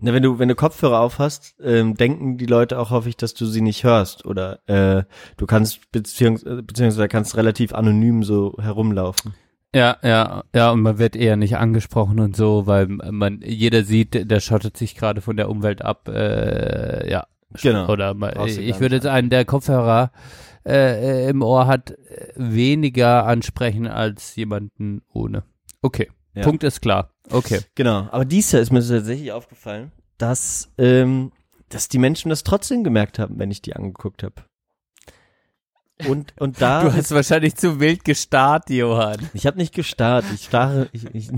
na, wenn du, wenn du Kopfhörer auf hast, ähm, denken die Leute auch häufig, dass du sie nicht hörst. Oder äh, du kannst beziehungs äh, beziehungsweise kannst relativ anonym so herumlaufen. Ja, ja, ja, und man wird eher nicht angesprochen und so, weil man, jeder sieht, der schottet sich gerade von der Umwelt ab, äh, ja. Genau. Oder man, ich würde jetzt einen, der Kopfhörer äh, im Ohr hat, äh, weniger ansprechen als jemanden ohne. Okay. Ja. Punkt ist klar. Okay. Genau. Aber dies Jahr ist mir tatsächlich aufgefallen, dass, ähm, dass die Menschen das trotzdem gemerkt haben, wenn ich die angeguckt habe. Und, und da. Du hast wahrscheinlich zu wild gestarrt, Johann. Ich habe nicht gestarrt, ich starre. Ich, ich,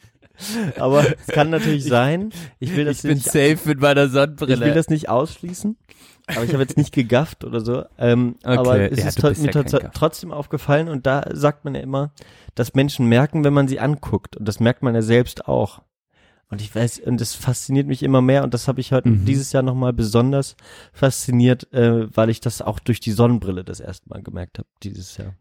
*laughs* aber es kann natürlich sein. Ich will das Ich bin nicht, safe mit meiner ich will Sonnenbrille. das nicht ausschließen. Aber ich habe jetzt nicht gegafft oder so. Ähm, Okay, aber es ja, ist bist mir ja trotzdem aufgefallen und da sagt man ja immer, dass Menschen merken, wenn man sie anguckt. Und das merkt man ja selbst auch. Und ich weiß, und das fasziniert mich immer mehr und das habe ich heute Mhm. dieses Jahr nochmal besonders fasziniert, äh, weil ich das auch durch die Sonnenbrille das erste Mal gemerkt habe dieses Jahr.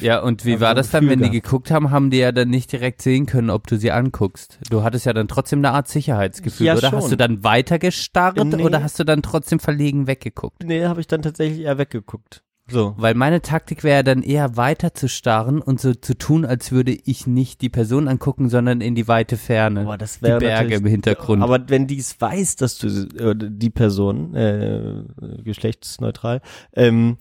Ja, und wie war das dann, wenn die geguckt haben, haben die ja dann nicht direkt sehen können, ob du sie anguckst. Du hattest ja dann trotzdem eine Art Sicherheitsgefühl, Ja, oder? schon. Hast du dann weiter gestarrt Nee. oder hast du dann trotzdem verlegen weggeguckt? Nee, habe ich dann tatsächlich eher weggeguckt. So. Weil meine Taktik wäre ja dann eher weiter zu starren und so zu tun, als würde ich nicht die Person angucken, sondern in die weite Ferne. Aber das die wäre Berge natürlich- im Hintergrund. Aber wenn dies weiß, dass du äh, die Person äh, geschlechtsneutral, ähm,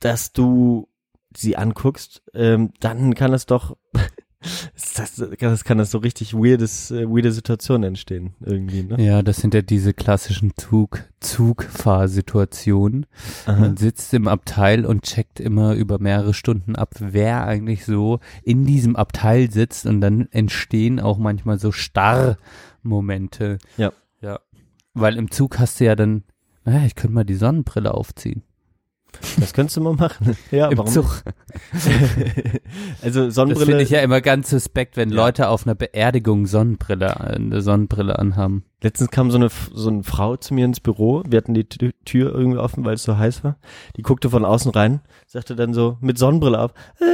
dass du sie anguckst, ähm, dann kann es doch *laughs* Das, das kann das so richtig weirdes, äh, weirde Situationen entstehen, irgendwie, ne? Ja, das sind ja diese klassischen Zug, Zugfahrsituationen. Aha. Man sitzt im Abteil und checkt immer über mehrere Stunden ab, wer eigentlich so in diesem Abteil sitzt und dann entstehen auch manchmal so Starrmomente. Ja. Ja. Weil im Zug hast du ja dann, naja, ich könnte mal die Sonnenbrille aufziehen. Das könntest du mal machen. *laughs* Ja, Im warum? Zug. *laughs* Also Das Sonnenbrille. finde ich ja immer ganz suspekt, wenn Ja. Leute auf einer Beerdigung Sonnenbrille, eine Sonnenbrille anhaben. Letztens kam so eine, so eine Frau zu mir ins Büro. Wir hatten die Tü- Tür irgendwie offen, weil es so heiß war. Die guckte von außen rein, sagte dann so mit Sonnenbrille auf. Äh,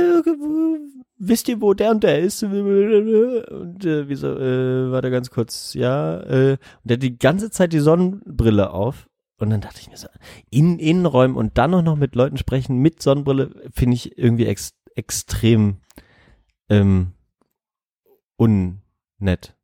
wisst ihr, wo der und der ist? Und äh, wie so, äh, warte ganz kurz, ja. Äh, und der hat die ganze Zeit die Sonnenbrille auf. Und dann dachte ich mir so, in Innenräumen und dann auch noch mit Leuten sprechen mit Sonnenbrille, finde ich irgendwie ex extrem ähm, unnett.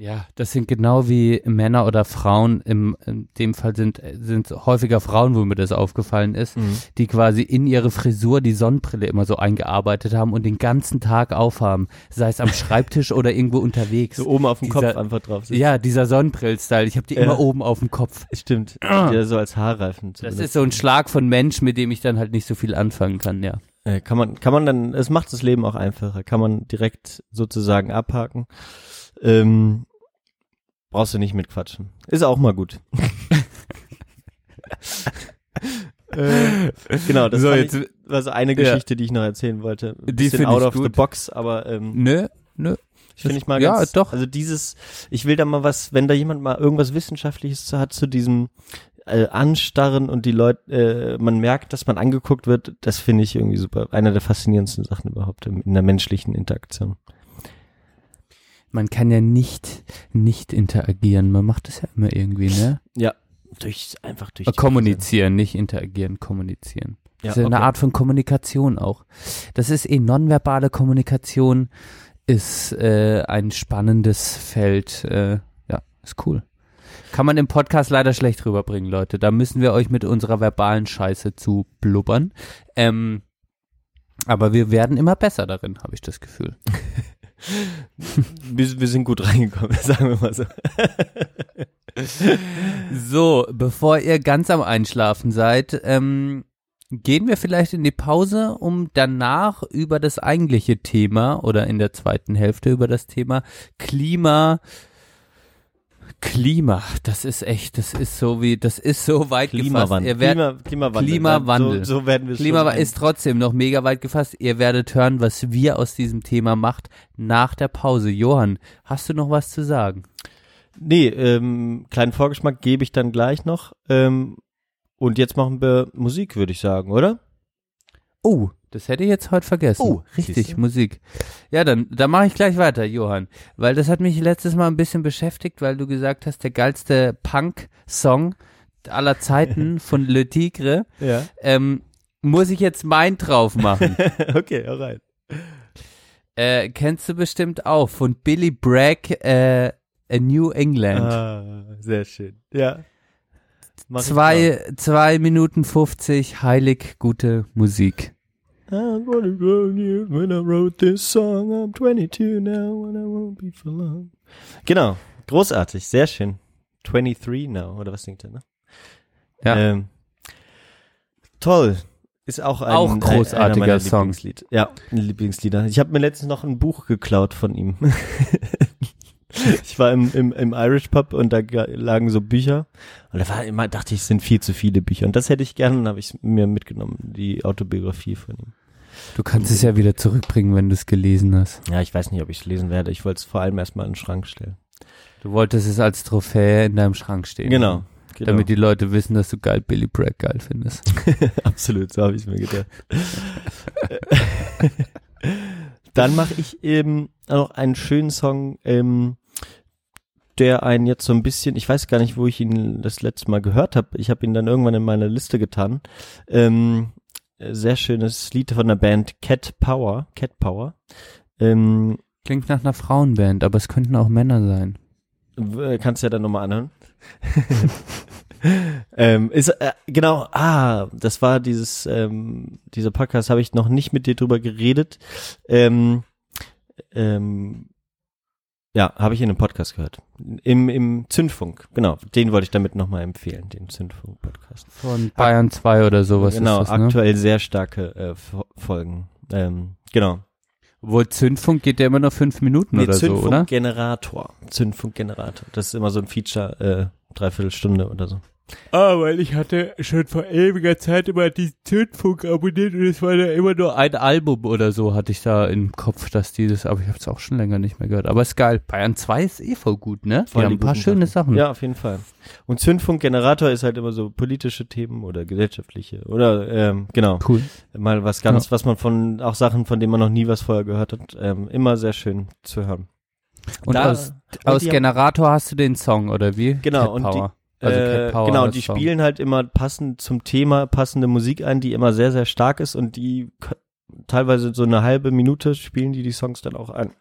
Ja, das sind genau wie Männer oder Frauen. Im, in dem Fall sind sind häufiger Frauen, wo mir das aufgefallen ist, die quasi in ihre Frisur die Sonnenbrille immer so eingearbeitet haben und den ganzen Tag aufhaben, sei es am *laughs* Schreibtisch oder irgendwo unterwegs. So oben auf dem Dieser- Kopf einfach drauf sitzen. Ja, dieser Sonnenbrill-Style. Ich habe die Ja. immer oben auf dem Kopf. Stimmt. *clears throat* Ja, so als Haarreifen. Das ist so ein Schlag von Mensch, mit dem ich dann halt nicht so viel anfangen kann, ja. Äh, kann man, kann man dann, es macht das Leben auch einfacher. Kann man direkt sozusagen abhaken. Ähm, brauchst du nicht mitquatschen. Ist auch mal gut. *laughs* äh, genau, das So, jetzt- ich, war so eine Ja. Geschichte, die ich noch erzählen wollte. Ein Die bisschen out of the gut. box, aber ähm, Nö, nö. finde ich mal Ja, ganz, doch. also dieses, ich will da mal was, wenn da jemand mal irgendwas Wissenschaftliches zu- hat zu diesem äh, Anstarren und die Leute, äh, man merkt, dass man angeguckt wird, das finde ich irgendwie super. Einer der faszinierendsten Sachen überhaupt in, in der menschlichen Interaktion. Man kann ja nicht, nicht interagieren. Man macht das ja immer irgendwie, ne? Ja, durch, einfach durch. die kommunizieren, nicht interagieren, kommunizieren. Ja, das ist ja eine okay. Art von Kommunikation auch. Das ist eh nonverbale Kommunikation, ist äh, ein spannendes Feld. Äh, ja, ist cool. Kann man im Podcast leider schlecht rüberbringen, Leute. Da müssen wir euch mit unserer verbalen Scheiße zu blubbern. Ähm, aber wir werden immer besser darin, habe ich das Gefühl. *laughs* *laughs* Wir, wir sind gut reingekommen, *laughs* sagen wir mal so. So, bevor ihr ganz am Einschlafen seid, ähm, gehen wir vielleicht in die Pause, um danach über das eigentliche Thema oder in der zweiten Hälfte über das Thema Klima. Klima, das ist echt, das ist so wie, das ist so weit gefasst. Klimawandel. Werdet, Klima, Klimawandel. Klimawandel. So, so werden wir Klima ist trotzdem noch mega weit gefasst. Ihr werdet hören, was wir aus diesem Thema macht nach der Pause. Johann, hast du noch was zu sagen? Nee, ähm, kleinen Vorgeschmack gebe ich dann gleich noch. Ähm, und jetzt machen wir Musik, würde ich sagen, oder? Oh, das hätte ich jetzt heute vergessen. Oh, richtig. Musik. Ja, dann, dann mache ich gleich weiter, Johann. Weil das hat mich letztes Mal ein bisschen beschäftigt, weil du gesagt hast, der geilste Punk-Song aller Zeiten *laughs* von Le Tigre. Ja. Ähm, muss ich jetzt mein drauf machen? *laughs* okay, alright. äh, kennst du bestimmt auch von Billy Bragg, äh, A New England. Ah, sehr schön. Ja. Mach zwei, zwei Minuten 50, heilig gute Musik. I'm gonna grow you when I wrote this song. I'm 22 now and I won't be for long. Genau. Großartig. Sehr schön. 23 now. Oder was singt er, ne? Ja. Ähm, toll. Ist auch ein, Auch ein, großartiger Song. Lieblingslied. Ja, ein Lieblingslieder. Ich habe mir letztens noch ein Buch geklaut von ihm. *laughs* *laughs* ich war im, im, im Irish Pub und da lagen so Bücher. Und da war immer, dachte ich, es sind viel zu viele Bücher. Und das hätte ich gerne, habe ich mir mitgenommen, die Autobiografie von ihm. Du kannst es ja wieder zurückbringen, wenn du es gelesen hast. Ja, ich weiß nicht, ob ich es lesen werde. Ich wollte es vor allem erstmal in den Schrank stellen. Du wolltest es als Trophäe in deinem Schrank stehen. Genau. genau. Damit die Leute wissen, dass du geil Billy Bragg geil findest. *laughs* Absolut, so habe ich mir gedacht. *laughs* Dann mache ich eben noch einen schönen Song, ähm, der einen jetzt so ein bisschen, ich weiß gar nicht, wo ich ihn das letzte Mal gehört habe. Ich habe ihn dann irgendwann in meine Liste getan. Ähm, äh, sehr schönes Lied von der Band Cat Power. Cat Power. Ähm, Klingt nach einer Frauenband, aber es könnten auch Männer sein. w- kannst du ja dann nochmal anhören. *laughs* ähm, ist äh, genau, ah, das war dieses, ähm, dieser Podcast habe ich noch nicht mit dir drüber geredet. Ähm, ähm, ja, habe ich in einem Podcast gehört. Im, im Zündfunk, genau. Den wollte ich damit nochmal empfehlen, den Zündfunk-Podcast. Von Bayern 2 oder sowas genau, das, ne? aktuell sehr starke äh, Fo- Folgen. Ähm, genau. Obwohl Zündfunk geht ja immer noch fünf Minuten Nee, oder so, oder? Zündfunkgenerator. Zündfunkgenerator. Das ist immer so ein Feature, äh, dreiviertel Stunde oder so. Ah, weil ich hatte schon vor ewiger Zeit immer die Zündfunk abonniert und es war ja immer nur ein Album oder so, hatte ich da im Kopf, dass die das, aber ich habe es auch schon länger nicht mehr gehört. Aber ist geil. Bayern 2 ist eh voll gut, ne? Die Voll haben die ein paar schöne Sachen. Ja, auf jeden Fall. Und Zündfunkgenerator ist halt immer so politische Themen oder gesellschaftliche oder ähm, genau Cool. mal was ganz, was man von auch Sachen, von denen man noch nie was vorher gehört hat, ähm, immer sehr schön zu hören. Und Da- aus, aus die haben- Generator hast du den Song, oder wie? Genau, Cat und die- Power. Also äh, Cat Power genau, die Song. spielen halt immer passend zum Thema passende Musik ein, die immer sehr sehr stark ist und die teilweise so eine halbe Minute spielen die die Songs dann auch an.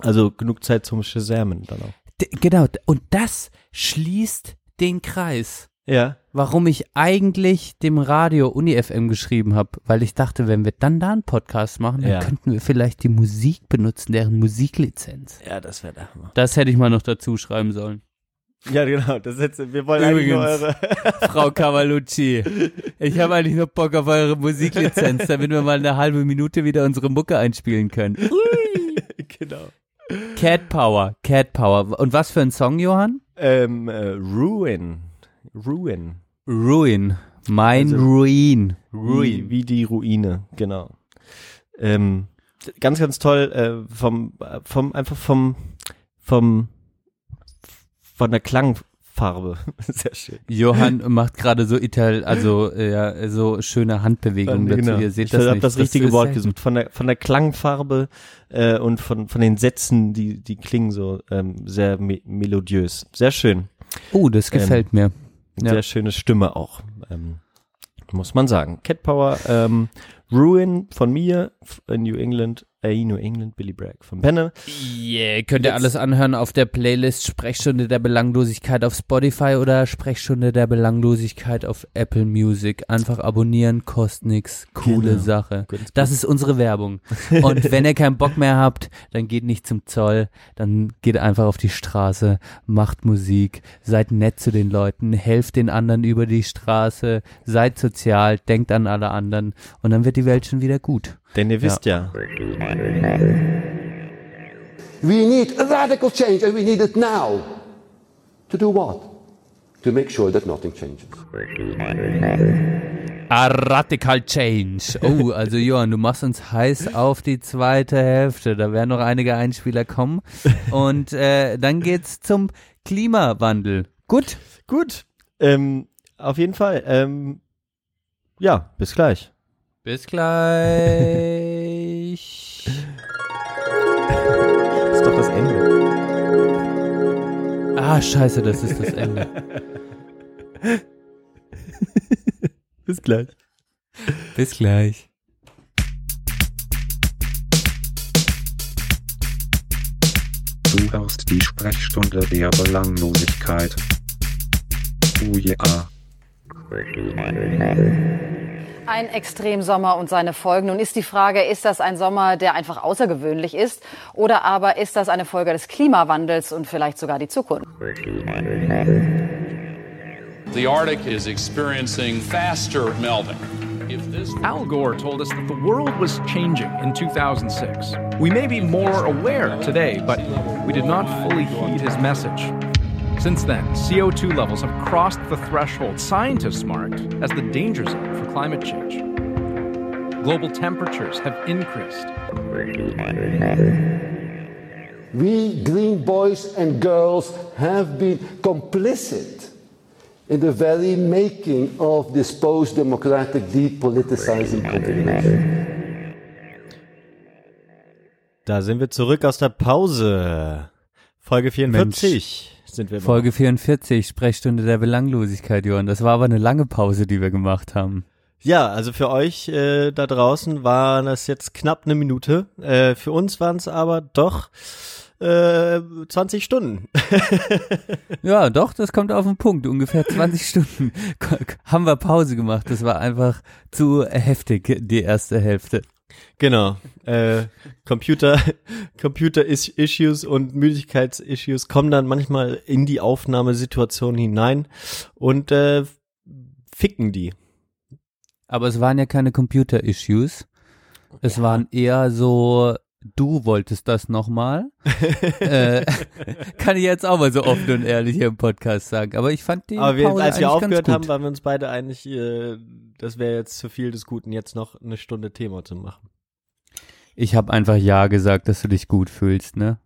Also genug Zeit zum Shazamen dann auch. D genau, und das schließt den Kreis. Ja. Warum ich eigentlich dem Radio Uni FM geschrieben habe, weil ich dachte, wenn wir dann da einen Podcast machen, dann Ja. könnten wir vielleicht die Musik benutzen, deren Musiklizenz. Ja, das wäre der Hammer. Das hätte ich mal noch dazu schreiben sollen. Ja, genau, das jetzt, wir wollen eigentlich nur Übrigens. eure *laughs* Frau Cavalucci, ich habe eigentlich nur Bock auf eure Musiklizenz, damit wir mal eine halbe Minute wieder unsere Mucke einspielen können. *laughs* genau. Cat Power, Cat Power. Und was für ein Song, Johann? Ähm, äh, Ruin. Ruin. Ruin. Mein Also- Ruin. Wie, wie die Ruine, genau. Ähm, ganz, ganz toll, äh, vom, äh, vom, einfach vom, vom, von der Klangfarbe. *laughs* Sehr schön. Johann macht gerade so Ital, also äh, ja, so schöne Handbewegungen dazu. Ihr seht ich das habe das richtige ist Wort gesucht. Von der, von der Klangfarbe äh, und von, von den Sätzen, die, die klingen so ähm, sehr me melodiös. Sehr schön. Oh, das gefällt mir. Ja. Sehr schöne Stimme auch. Ähm, muss man sagen. Cat Power, ähm, Ruin von mir, in New England, äh, New England, Billy Bragg von Benne. Yeah, könnt ihr Jetzt- alles anhören auf der Playlist Sprechstunde der Belanglosigkeit auf Spotify oder Sprechstunde der Belanglosigkeit auf Apple Music. Einfach abonnieren, kostet nix. Coole Genau. Sache. Das ist unsere Werbung. Und *laughs* wenn ihr keinen Bock mehr habt, dann geht nicht zum Zoll, dann geht einfach auf die Straße, macht Musik, seid nett zu den Leuten, helft den anderen über die Straße, seid sozial, denkt an alle anderen und dann wird die Welt schon wieder gut. Denn ihr wisst ja, We need a radical change and we need it now. To do what? To make sure that nothing changes. A radical change. *laughs* Oh, also Johann, du machst uns heiß auf die zweite Hälfte. Da werden noch einige Einspieler kommen. Und äh, dann geht's zum Klimawandel. Gut. gut. Ähm, auf jeden Fall. Ähm, ja, bis gleich. Bis gleich. Das *laughs* ist doch das Ende. Ah, scheiße, das ist das Ende. *laughs* Bis gleich. Bis gleich. Du hörst die Sprechstunde der Belanglosigkeit. Oh ja. Ein Extremsommer und seine Folgen. Nun ist die Frage, ist das ein Sommer, der einfach außergewöhnlich ist? Oder aber ist das eine Folge des Klimawandels und vielleicht sogar die Zukunft? The Arctic is experiencing faster melting. Al Gore told us that the world was changing in 2006. We may be more aware today, but we did not fully heed his message. Since then, CO2 levels have crossed the threshold scientists marked as the danger zone for climate change. Global temperatures have increased. We green boys and girls have been complicit in the very making of this post democratic depoliticizing combination. Da sind wir zurück aus der Pause. Folge 44 sind wir. Folge 44, Sprechstunde der Belanglosigkeit, Johann. Das war aber eine lange Pause, die wir gemacht haben. Ja, also für euch äh, da draußen war das jetzt knapp eine Minute. Äh, für uns waren es aber doch äh, 20 Stunden. *laughs* Ja, doch, das kommt auf den Punkt. Ungefähr 20 *laughs* Stunden *laughs* haben wir Pause gemacht. Das war einfach zu heftig, die erste Hälfte. Genau. Äh, Computer, *laughs* Computer is Issues und Müdigkeitsissues kommen dann manchmal in die Aufnahmesituation hinein und äh, ficken die. Aber es waren ja keine Computer-Issues. Es waren eher so, du wolltest das nochmal. äh, *laughs* kann ich jetzt auch mal so offen und ehrlich hier im Podcast sagen. Aber ich fand die Aber wir, Pause als wir aufgehört gut. haben, waren wir uns beide einig, äh, das wäre jetzt zu viel des Guten, jetzt noch eine Stunde Thema zu machen. Ich habe einfach ja gesagt, dass du dich gut fühlst, ne?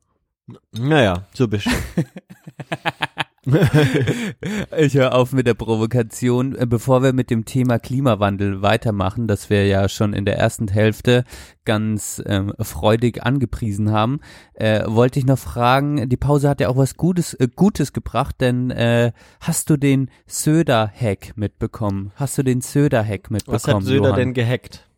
Naja, so bist du. *laughs* *laughs* Ich höre auf mit der Provokation. Äh, Bevor wir mit dem Thema Klimawandel weitermachen, das wir ja schon in der ersten Hälfte ganz ähm, freudig angepriesen haben, äh, wollte ich noch fragen, die Pause hat ja auch was Gutes, äh, Gutes gebracht, denn äh, hast du den Söder-Hack mitbekommen? Hast du den Söder-Hack mitbekommen? Was hat Söder Johann? denn gehackt?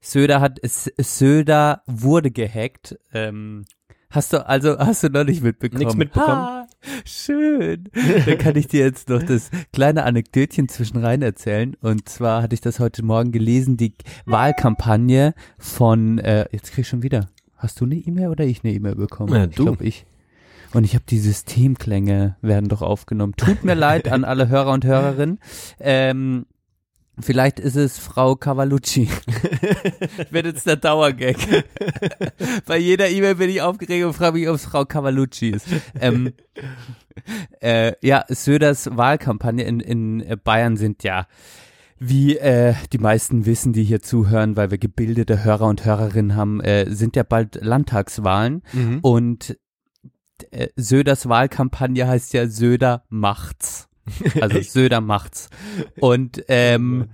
Söder hat, Söder wurde gehackt. Ähm, hast du, also hast du noch nicht mitbekommen? Nichts mitbekommen? Ah, schön. Dann kann ich dir jetzt noch das kleine Anekdötchen zwischen rein erzählen. Und zwar hatte ich das heute Morgen gelesen, die Wahlkampagne von, äh, jetzt krieg ich schon wieder. Hast du eine E-Mail oder ich eine E-Mail bekommen? Ja, Ich du. glaube ich. Und ich habe die Systemklänge werden doch aufgenommen. Tut mir leid an alle Hörer und Hörerinnen. Ähm, vielleicht ist es Frau Cavalucci. *laughs* Wird jetzt der Dauergag. *laughs* Bei jeder E-Mail bin ich aufgeregt und frage mich, ob es Frau Cavalucci ist. Ähm, äh, ja, Söders Wahlkampagne in, in äh, Bayern sind ja wie äh, die meisten wissen, die hier zuhören, weil wir gebildete Hörer und Hörerinnen haben, äh, sind ja bald Landtagswahlen Mhm. und äh, Söders Wahlkampagne heißt ja Söder macht's. *laughs* Also Söder macht's. Und ähm,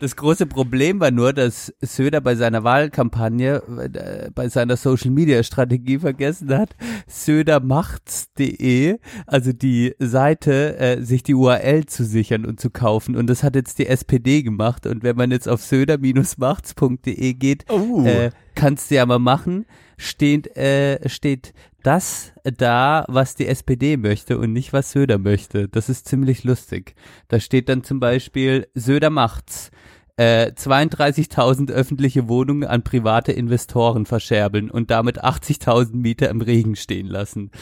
das große Problem war nur, dass Söder bei seiner Wahlkampagne, äh, bei seiner Social Media Strategie vergessen hat, södermachts.de, also die Seite, äh, sich die URL zu sichern und zu kaufen. Und das hat jetzt die SPD gemacht. Und wenn man jetzt auf söder-machts.de geht, Oh. äh, kannst du ja mal machen, steht, äh, steht das da, was die SPD möchte und nicht, was Söder möchte. Das ist ziemlich lustig. Da steht dann zum Beispiel, Söder macht's. Äh, 32.000 öffentliche Wohnungen an private Investoren verscherbeln und damit 80.000 Mieter im Regen stehen lassen.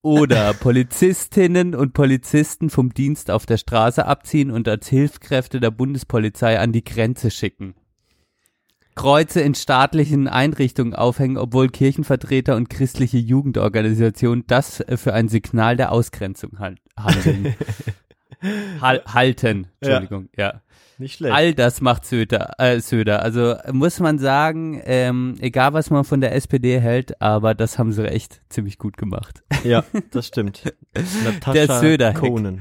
Oder *laughs* Polizistinnen und Polizisten vom Dienst auf der Straße abziehen und als Hilfskräfte der Bundespolizei an die Grenze schicken. Kreuze in staatlichen Einrichtungen aufhängen, obwohl Kirchenvertreter und christliche Jugendorganisationen das äh, für ein Signal der Ausgrenzung hal- handeln. *laughs* Hal halten, Entschuldigung, ja. Nicht schlecht. All das macht Söder, äh, Söder. Also muss man sagen, ähm, egal was man von der SPD hält, aber das haben sie echt ziemlich gut gemacht. Ja, *laughs* das stimmt. *laughs* Natascha Der Söder-Hack. Conan.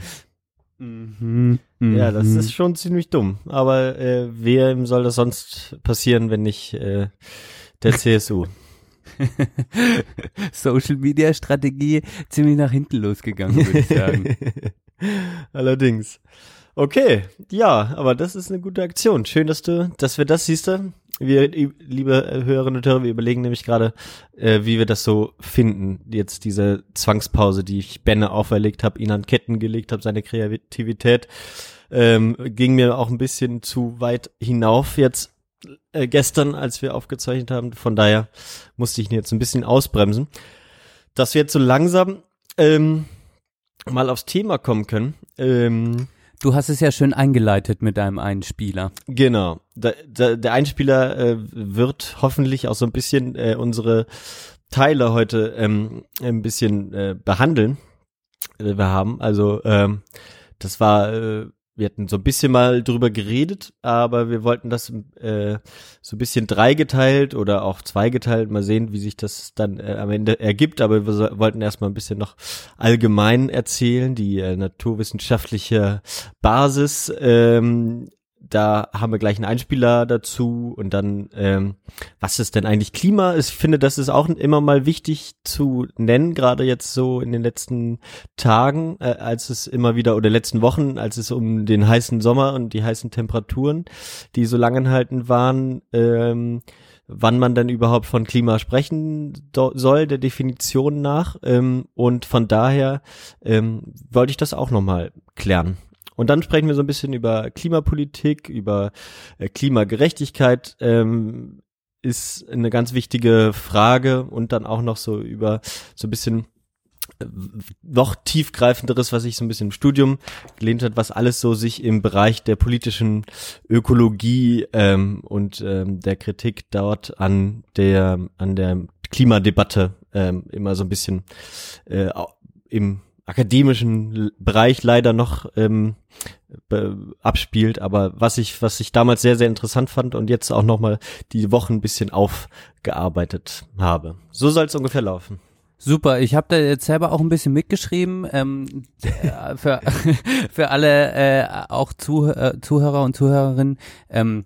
Mhm. Ja, das Mhm. ist schon ziemlich dumm. Aber äh, wem soll das sonst passieren, wenn nicht äh, der CSU? *laughs* Social Media Strategie ziemlich nach hinten losgegangen, würde ich sagen. *laughs* Allerdings. Okay, ja, aber das ist eine gute Aktion. Schön, dass du, dass wir das siehst du. Wir, liebe Hörerinnen und Hörer, wir überlegen nämlich gerade, äh, wie wir das so finden. Jetzt diese Zwangspause, die ich Benne auferlegt habe, ihn an Ketten gelegt habe, seine Kreativität, ähm, ging mir auch ein bisschen zu weit hinauf jetzt äh, gestern, als wir aufgezeichnet haben. Von daher musste ich ihn jetzt ein bisschen ausbremsen. Dass wir jetzt so langsam ähm, mal aufs Thema kommen können. Ähm, Du hast es ja schön eingeleitet mit deinem Einspieler. Genau. Der, der, der Einspieler äh, wird hoffentlich auch so ein bisschen äh, unsere Teile heute ähm, ein bisschen äh, behandeln. Äh, wir haben also ähm, das war äh, wir hatten so ein bisschen mal drüber geredet, aber wir wollten das äh, so ein bisschen dreigeteilt oder auch zweigeteilt mal sehen, wie sich das dann äh, am Ende ergibt. Aber wir so, wollten erstmal ein bisschen noch allgemein erzählen, die äh, naturwissenschaftliche Basis. Ähm, da haben wir gleich einen Einspieler dazu und dann, ähm, was ist denn eigentlich Klima? Ich finde, das ist auch immer mal wichtig zu nennen, gerade jetzt so in den letzten Tagen, äh, als es immer wieder, oder letzten Wochen, als es um den heißen Sommer und die heißen Temperaturen, die so langanhaltend waren, ähm, wann man dann überhaupt von Klima sprechen soll, der Definition nach. Ähm, und von daher ähm, wollte ich das auch nochmal klären. Und dann sprechen wir so ein bisschen über Klimapolitik, über äh, Klimagerechtigkeit. Ähm, ist eine ganz wichtige Frage und dann auch noch so über so ein bisschen äh, noch tiefgreifenderes, was ich so ein bisschen im Studium gelehnt hat, was alles so sich im Bereich der politischen Ökologie ähm, und ähm, der Kritik dort an der an der Klimadebatte ähm, immer so ein bisschen äh, im akademischen Bereich leider noch ähm, abspielt, aber was ich was ich damals sehr sehr interessant fand und jetzt auch noch mal die Wochen ein bisschen aufgearbeitet habe. So soll es ungefähr laufen. Super, ich habe da jetzt selber auch ein bisschen mitgeschrieben ähm, äh, für *laughs* für alle äh, auch Zuh äh, Zuhörer und Zuhörerinnen. Ähm,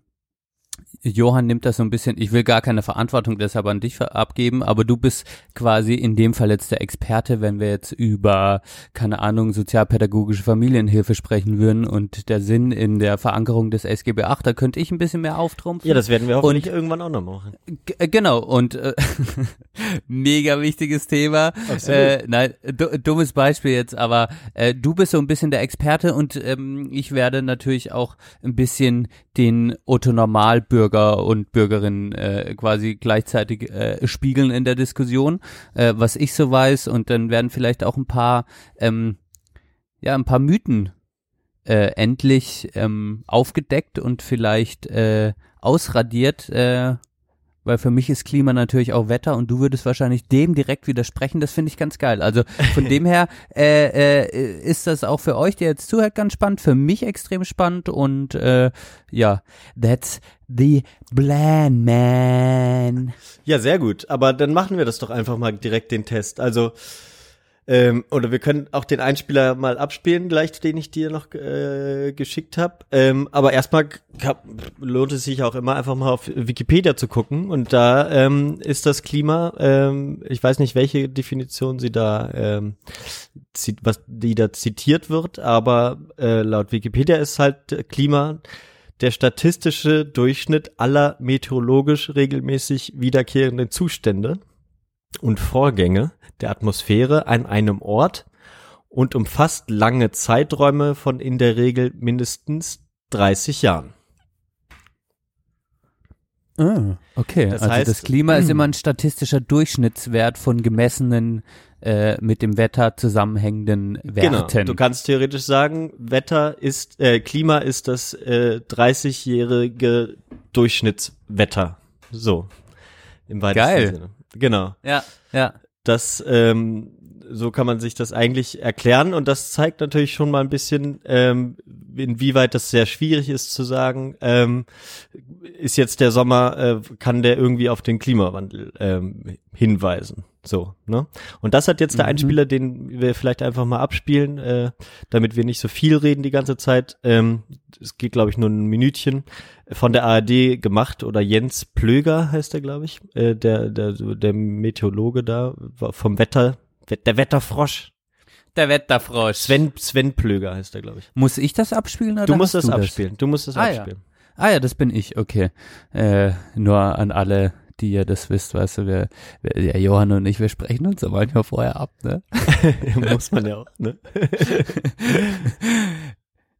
Johann nimmt das so ein bisschen, ich will gar keine Verantwortung deshalb an dich abgeben, aber du bist quasi in dem Fall jetzt der Experte, wenn wir jetzt über, keine Ahnung, sozialpädagogische Familienhilfe sprechen würden und der Sinn in der Verankerung des SGB 8, da könnte ich ein bisschen mehr auftrumpfen. Ja, das werden wir hoffentlich Und- irgendwann auch noch machen. Äh, genau, und äh, *laughs* mega wichtiges Thema. Absolut. Äh, nein, du, dummes Beispiel jetzt, aber äh, du bist so ein bisschen der Experte und ähm, ich werde natürlich auch ein bisschen den Otto Normalbürger und Bürgerinnen äh, quasi gleichzeitig äh, spiegeln in der Diskussion, äh, was ich so weiß. Und dann werden vielleicht auch ein paar ähm, ja ein paar Mythen äh, endlich ähm, aufgedeckt und vielleicht äh, ausradiert, äh, weil für mich ist Klima natürlich auch Wetter und du würdest wahrscheinlich dem direkt widersprechen. Das finde ich ganz geil. Also von dem her *laughs* äh, äh, ist das auch für euch, der jetzt zuhört, ganz spannend. Für mich extrem spannend und äh, ja, that's the plan, man. Ja, sehr gut. Aber dann machen wir das doch einfach mal direkt den Test. Also ähm, oder wir können auch den Einspieler mal abspielen, gleich den ich dir noch äh, geschickt habe. Ähm, aber erstmal lohnt es sich auch immer einfach mal auf Wikipedia zu gucken und da ähm, ist das Klima. Ähm, ich weiß nicht, welche Definition sie da ähm, zit- was die da zitiert wird, aber äh, laut Wikipedia ist halt Klima der statistische Durchschnitt aller meteorologisch regelmäßig wiederkehrenden Zustände und Vorgänge der Atmosphäre an einem Ort und umfasst lange Zeiträume von in der Regel mindestens 30 Jahren. Ah, okay, Das also heißt- das Klima ist *clears throat* immer ein statistischer Durchschnittswert von gemessenen äh, mit dem Wetter zusammenhängenden Werten. Genau. Du kannst theoretisch sagen, Wetter ist, äh, Klima ist das äh, 30-jährige Durchschnittswetter. So. Im weitesten Geil. Sinne. Genau. Ja, ja. Das, ähm, so kann man sich das eigentlich erklären und das zeigt natürlich schon mal ein bisschen, ähm, inwieweit das sehr schwierig ist zu sagen, ähm, ist jetzt der Sommer, äh, kann der irgendwie auf den Klimawandel ähm, hinweisen. So, ne? Und das hat jetzt der Mhm. Einspieler, den wir vielleicht einfach mal abspielen, äh, damit wir nicht so viel reden die ganze Zeit. Ähm, es geht, glaube ich, nur ein Minütchen von der ARD gemacht oder Jens Plöger heißt er, glaube ich, äh, der, der, der Meteorologe da war vom Wetter, der Wetterfrosch. Der Wetterfrosch. Sven, Sven Plöger heißt er, glaube ich. Muss ich das abspielen oder Du musst das du abspielen. Du musst das ah, abspielen. Ja. Ah ja, das bin ich, okay. Äh, nur an alle, die ihr das wisst, weißt du, wir, wir, ja, Johann und ich, wir sprechen uns ja manchmal vorher ab, ne? *laughs* Muss man ja auch, ne? *laughs*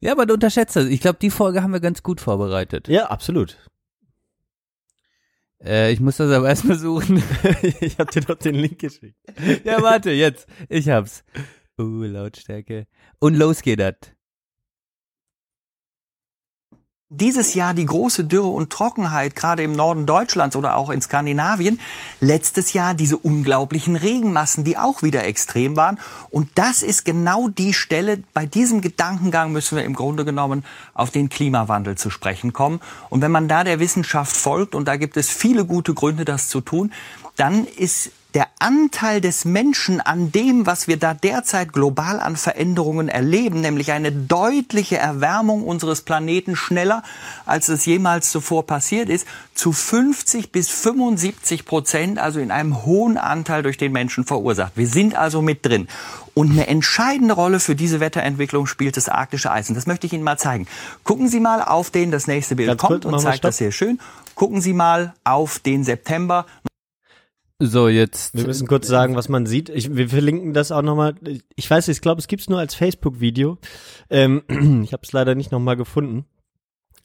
ja, aber du unterschätzt das. Ich glaube, die Folge haben wir ganz gut vorbereitet. Ja, absolut. Äh, ich muss das aber erstmal suchen. *laughs* *laughs* ich hab dir doch den Link geschickt. ja, warte, jetzt. Ich hab's. Uh, Lautstärke. Und los geht das. Dieses Jahr die große Dürre und Trockenheit, gerade im Norden Deutschlands oder auch in Skandinavien. Letztes Jahr diese unglaublichen Regenmassen, die auch wieder extrem waren. Und das ist genau die Stelle, bei diesem Gedankengang müssen wir im Grunde genommen auf den Klimawandel zu sprechen kommen. Und wenn man da der Wissenschaft folgt, und da gibt es viele gute Gründe, das zu tun, dann ist der Anteil des Menschen an dem, was wir da derzeit global an Veränderungen erleben, nämlich eine deutliche Erwärmung unseres Planeten schneller, als es jemals zuvor passiert ist, zu 50 bis 75 Prozent, also in einem hohen Anteil durch den Menschen verursacht. Wir sind also mit drin. Und eine entscheidende Rolle für diese Wetterentwicklung spielt das arktische Eis. Und das möchte ich Ihnen mal zeigen. Gucken Sie mal auf den, das nächste Bild Ganz kommt und zeigt das sehr schön. Gucken Sie mal auf den September. So, jetzt. Wir müssen kurz sagen, was man sieht. Ich, wir verlinken das auch nochmal. Ich weiß nicht, ich glaube, es gibt's nur als Facebook-Video. Ähm, *clears throat* ich habe es leider nicht nochmal gefunden.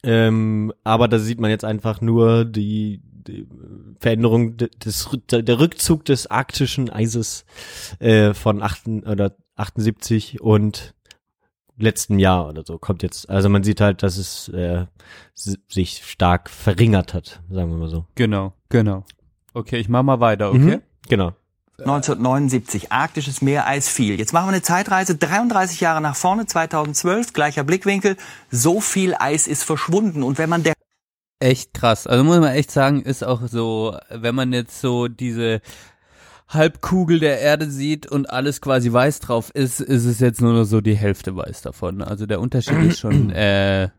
Ähm, aber da sieht man jetzt einfach nur die, die Veränderung de- des der Rückzug des arktischen Eises äh, von 8 oder 78 und letzten Jahr oder so kommt jetzt. Also man sieht halt, dass es äh, sich stark verringert hat, sagen wir mal so. Genau, genau. Okay, ich mach mal weiter, okay? Mhm, genau. 1979, arktisches Meereis fiel. Jetzt machen wir eine Zeitreise, 33 Jahre nach vorne, 2012, gleicher Blickwinkel. So viel Eis ist verschwunden. Und wenn man der Echt krass. Also muss man echt sagen, ist auch so, wenn man jetzt so diese Halbkugel der Erde sieht und alles quasi weiß drauf ist, ist es jetzt nur noch so die Hälfte weiß davon. Also der Unterschied ist schon *clears throat* äh,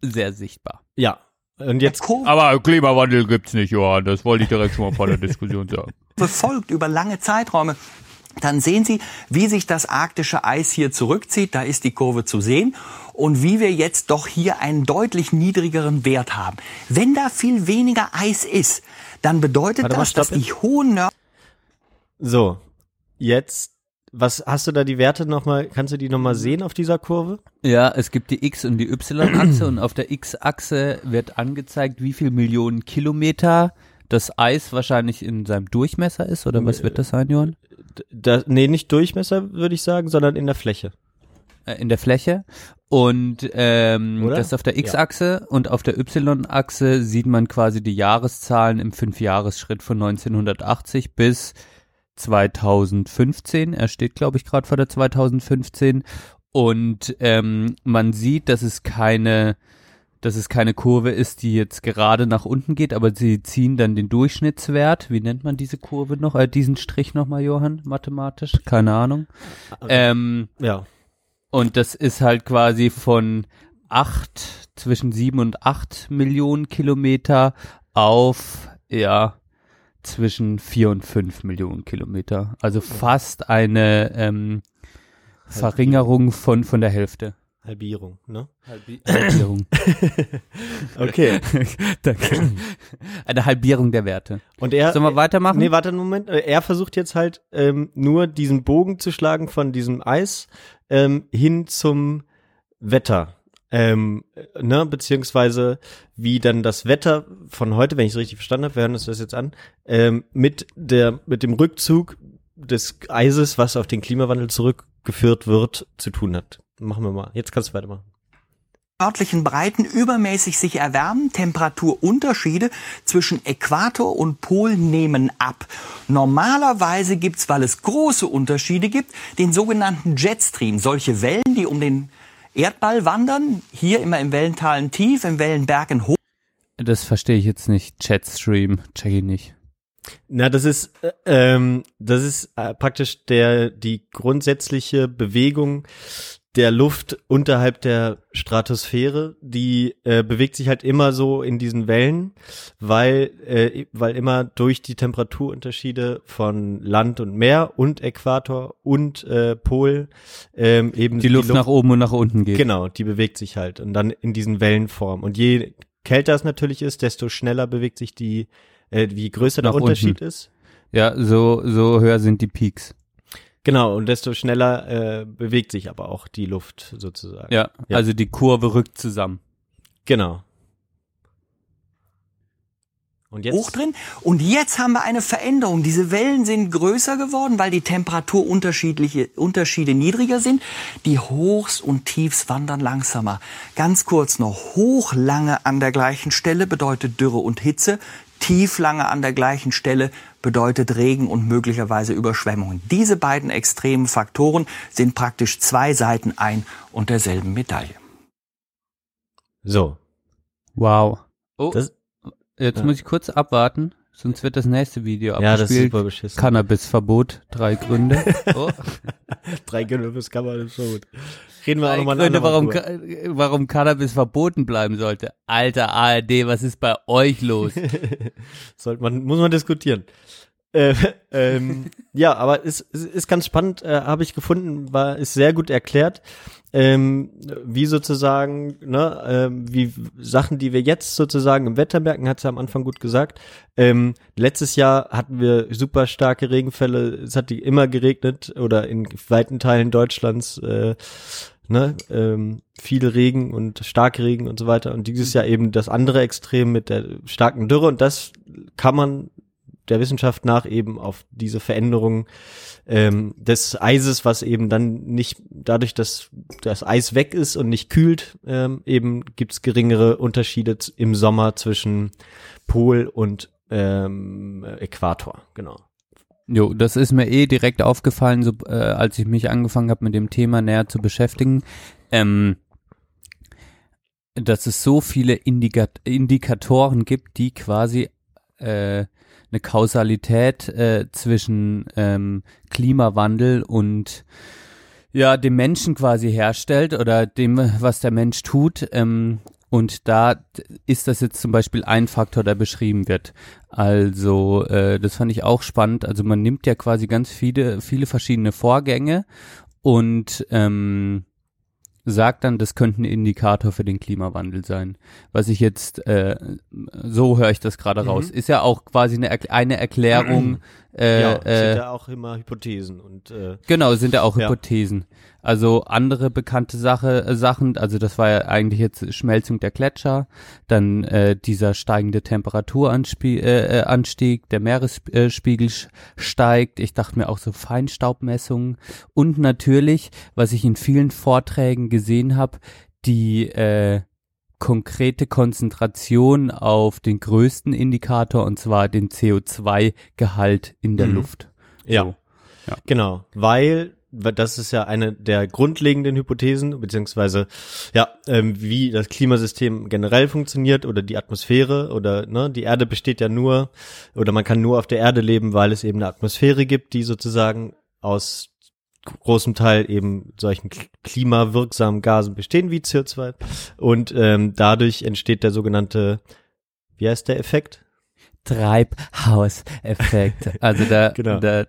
sehr sichtbar. Ja. Und jetzt Aber Klimawandel gibt's nicht, Johann. Das wollte ich direkt schon mal vor der *laughs* Diskussion sagen. verfolgt über lange Zeiträume, dann sehen Sie, wie sich das arktische Eis hier zurückzieht. Da ist die Kurve zu sehen. Und wie wir jetzt doch hier einen deutlich niedrigeren Wert haben. Wenn da viel weniger Eis ist, dann bedeutet Warte das, dass die hohen Nord So, jetzt, was hast du da die Werte nochmal, kannst du die nochmal sehen auf dieser Kurve? Ja, es gibt die X- und die Y-Achse und auf der X-Achse wird angezeigt, wie viel Millionen Kilometer das Eis wahrscheinlich in seinem Durchmesser ist, oder was wird das sein, Johann? Da, nee, nicht Durchmesser, würde ich sagen, sondern in der Fläche. Äh, In der Fläche. Und ähm, Oder? das ist auf der X-Achse und auf der Y-Achse sieht man quasi die Jahreszahlen im Fünfjahresschritt von 1980 bis 2015. Er steht, glaube ich, gerade vor der 2015. Und ähm, man sieht, dass es keine dass es keine Kurve ist, die jetzt gerade nach unten geht, aber sie ziehen dann den Durchschnittswert. Wie nennt man diese Kurve noch? Äh, diesen Strich nochmal, Johann, mathematisch? Keine Ahnung. Ähm, ja. Und das ist halt quasi von acht, zwischen sieben und acht Millionen Kilometer auf, ja, zwischen vier und fünf Millionen Kilometer. Also fast eine ähm, Verringerung von, von der Hälfte. Halbierung, ne? Halbi Halbierung. *laughs* Okay. *laughs* Danke. Eine Halbierung der Werte. Und er. Sollen wir weitermachen? Nee, warte einen Moment. Er versucht jetzt halt ähm, nur diesen Bogen zu schlagen von diesem Eis ähm, hin zum Wetter. Ähm, äh, ne, beziehungsweise wie dann das Wetter von heute, wenn ich es richtig verstanden habe, wir hören uns das jetzt an, ähm, mit der, mit dem Rückzug des Eises, was auf den Klimawandel zurückgeführt wird, zu tun hat. Machen wir mal. Jetzt kannst du weitermachen. nördlichen Breiten übermäßig sich erwärmen. Temperaturunterschiede zwischen Äquator und Pol nehmen ab. Normalerweise gibt's, weil es große Unterschiede gibt, den sogenannten Jetstream. Solche Wellen, die um den Erdball wandern, hier immer im Wellental ein Tief, im Wellenberg ein Hoch. Das verstehe ich jetzt nicht. Chatstream, check ich nicht. Na, das ist äh, ähm, das ist äh, praktisch der die grundsätzliche Bewegung der Luft unterhalb der Stratosphäre, die äh, bewegt sich halt immer so in diesen Wellen, weil äh, weil immer durch die Temperaturunterschiede von Land und Meer und Äquator und äh, Pol ähm, eben Die Luft nach oben und nach unten geht. Genau, die bewegt sich halt und dann in diesen Wellenform. Und je kälter es natürlich ist, desto schneller bewegt sich die, äh, wie größer der Nach Unterschied unten. ist. Ja, so, so höher sind die Peaks. Genau, und desto schneller äh, bewegt sich aber auch die Luft sozusagen. Ja, also die Kurve rückt zusammen. Genau. Und jetzt hoch drin. Und jetzt haben wir eine Veränderung. Diese Wellen sind größer geworden, weil die Temperaturunterschiedliche Unterschiede niedriger sind. Die Hochs und Tiefs wandern langsamer. Ganz kurz noch. Hoch lange an der gleichen Stelle bedeutet Dürre und Hitze. Tief lange an der gleichen Stelle bedeutet Regen und möglicherweise Überschwemmungen. Diese beiden extremen Faktoren sind praktisch zwei Seiten ein und derselben Medaille. So. Wow. Oh, Das- jetzt ja. muss ich kurz abwarten, sonst wird das nächste Video Ja, das ist abgespielt. super beschissen. Cannabisverbot, drei Gründe. *laughs* Oh. Drei Gründe fürs ist schon gut. Reden wir auch nochmal Gründe, warum, Ca- warum Cannabis verboten bleiben sollte. Alter ARD, was ist bei euch los? *laughs* Sollte man, muss man diskutieren. Äh, *laughs* ähm, ja, aber es, es ist ganz spannend, äh, habe ich gefunden, war ist sehr gut erklärt, ähm, wie sozusagen, ne, ähm, wie Sachen, die wir jetzt sozusagen im Wetter merken, hat sie am Anfang gut gesagt. Ähm, letztes Jahr hatten wir super starke Regenfälle, es hat immer geregnet oder in weiten Teilen Deutschlands äh, ne, ähm, viel Regen und Starkregen und so weiter. Und dieses Jahr eben das andere Extrem mit der starken Dürre. Und das kann man der Wissenschaft nach eben auf diese Veränderung ähm, des Eises, was eben dann nicht dadurch, dass das Eis weg ist und nicht kühlt, ähm, eben gibt's geringere Unterschiede im Sommer zwischen Pol und ähm, Äquator. Genau. Jo, das ist mir eh direkt aufgefallen, so, äh, als ich mich angefangen habe, mit dem Thema näher zu beschäftigen. Ähm, dass es so viele Indikat Indikatoren gibt, die quasi äh, eine Kausalität äh, zwischen ähm, Klimawandel und ja dem Menschen quasi herstellt oder dem, was der Mensch tut. Ähm, und da ist das jetzt zum Beispiel ein Faktor, der beschrieben wird. Also äh, das fand ich auch spannend. Also man nimmt ja quasi ganz viele, viele verschiedene Vorgänge und ähm, sagt dann, das könnte ein Indikator für den Klimawandel sein. Was ich jetzt, äh, so höre ich das gerade Mhm. raus, ist ja auch quasi eine, eine Erklärung. *clears throat* Äh, ja, äh, sind ja auch immer Hypothesen und äh, Genau, sind ja auch Ja. Hypothesen. Also andere bekannte Sache, äh, Sachen, also das war ja eigentlich jetzt Schmelzung der Gletscher, dann äh, dieser steigende Temperaturanstieg, äh, äh, Anstieg, der Meeresspiegel sch- steigt. Ich dachte mir auch so Feinstaubmessungen und natürlich, was ich in vielen Vorträgen gesehen habe, die äh, konkrete Konzentration auf den größten Indikator und zwar den CO2-Gehalt in der Mhm. Luft. Ja. So. Ja. Genau, weil weil das ist ja eine der grundlegenden Hypothesen, beziehungsweise ja, ähm, wie das Klimasystem generell funktioniert oder die Atmosphäre oder ne, die Erde besteht ja nur oder man kann nur auf der Erde leben, weil es eben eine Atmosphäre gibt, die sozusagen aus großem Teil eben solchen kl- klimawirksamen Gasen bestehen wie CO2 und ähm, dadurch entsteht der sogenannte wie heißt der Effekt? Treibhauseffekt. *laughs* Also da, Genau. da,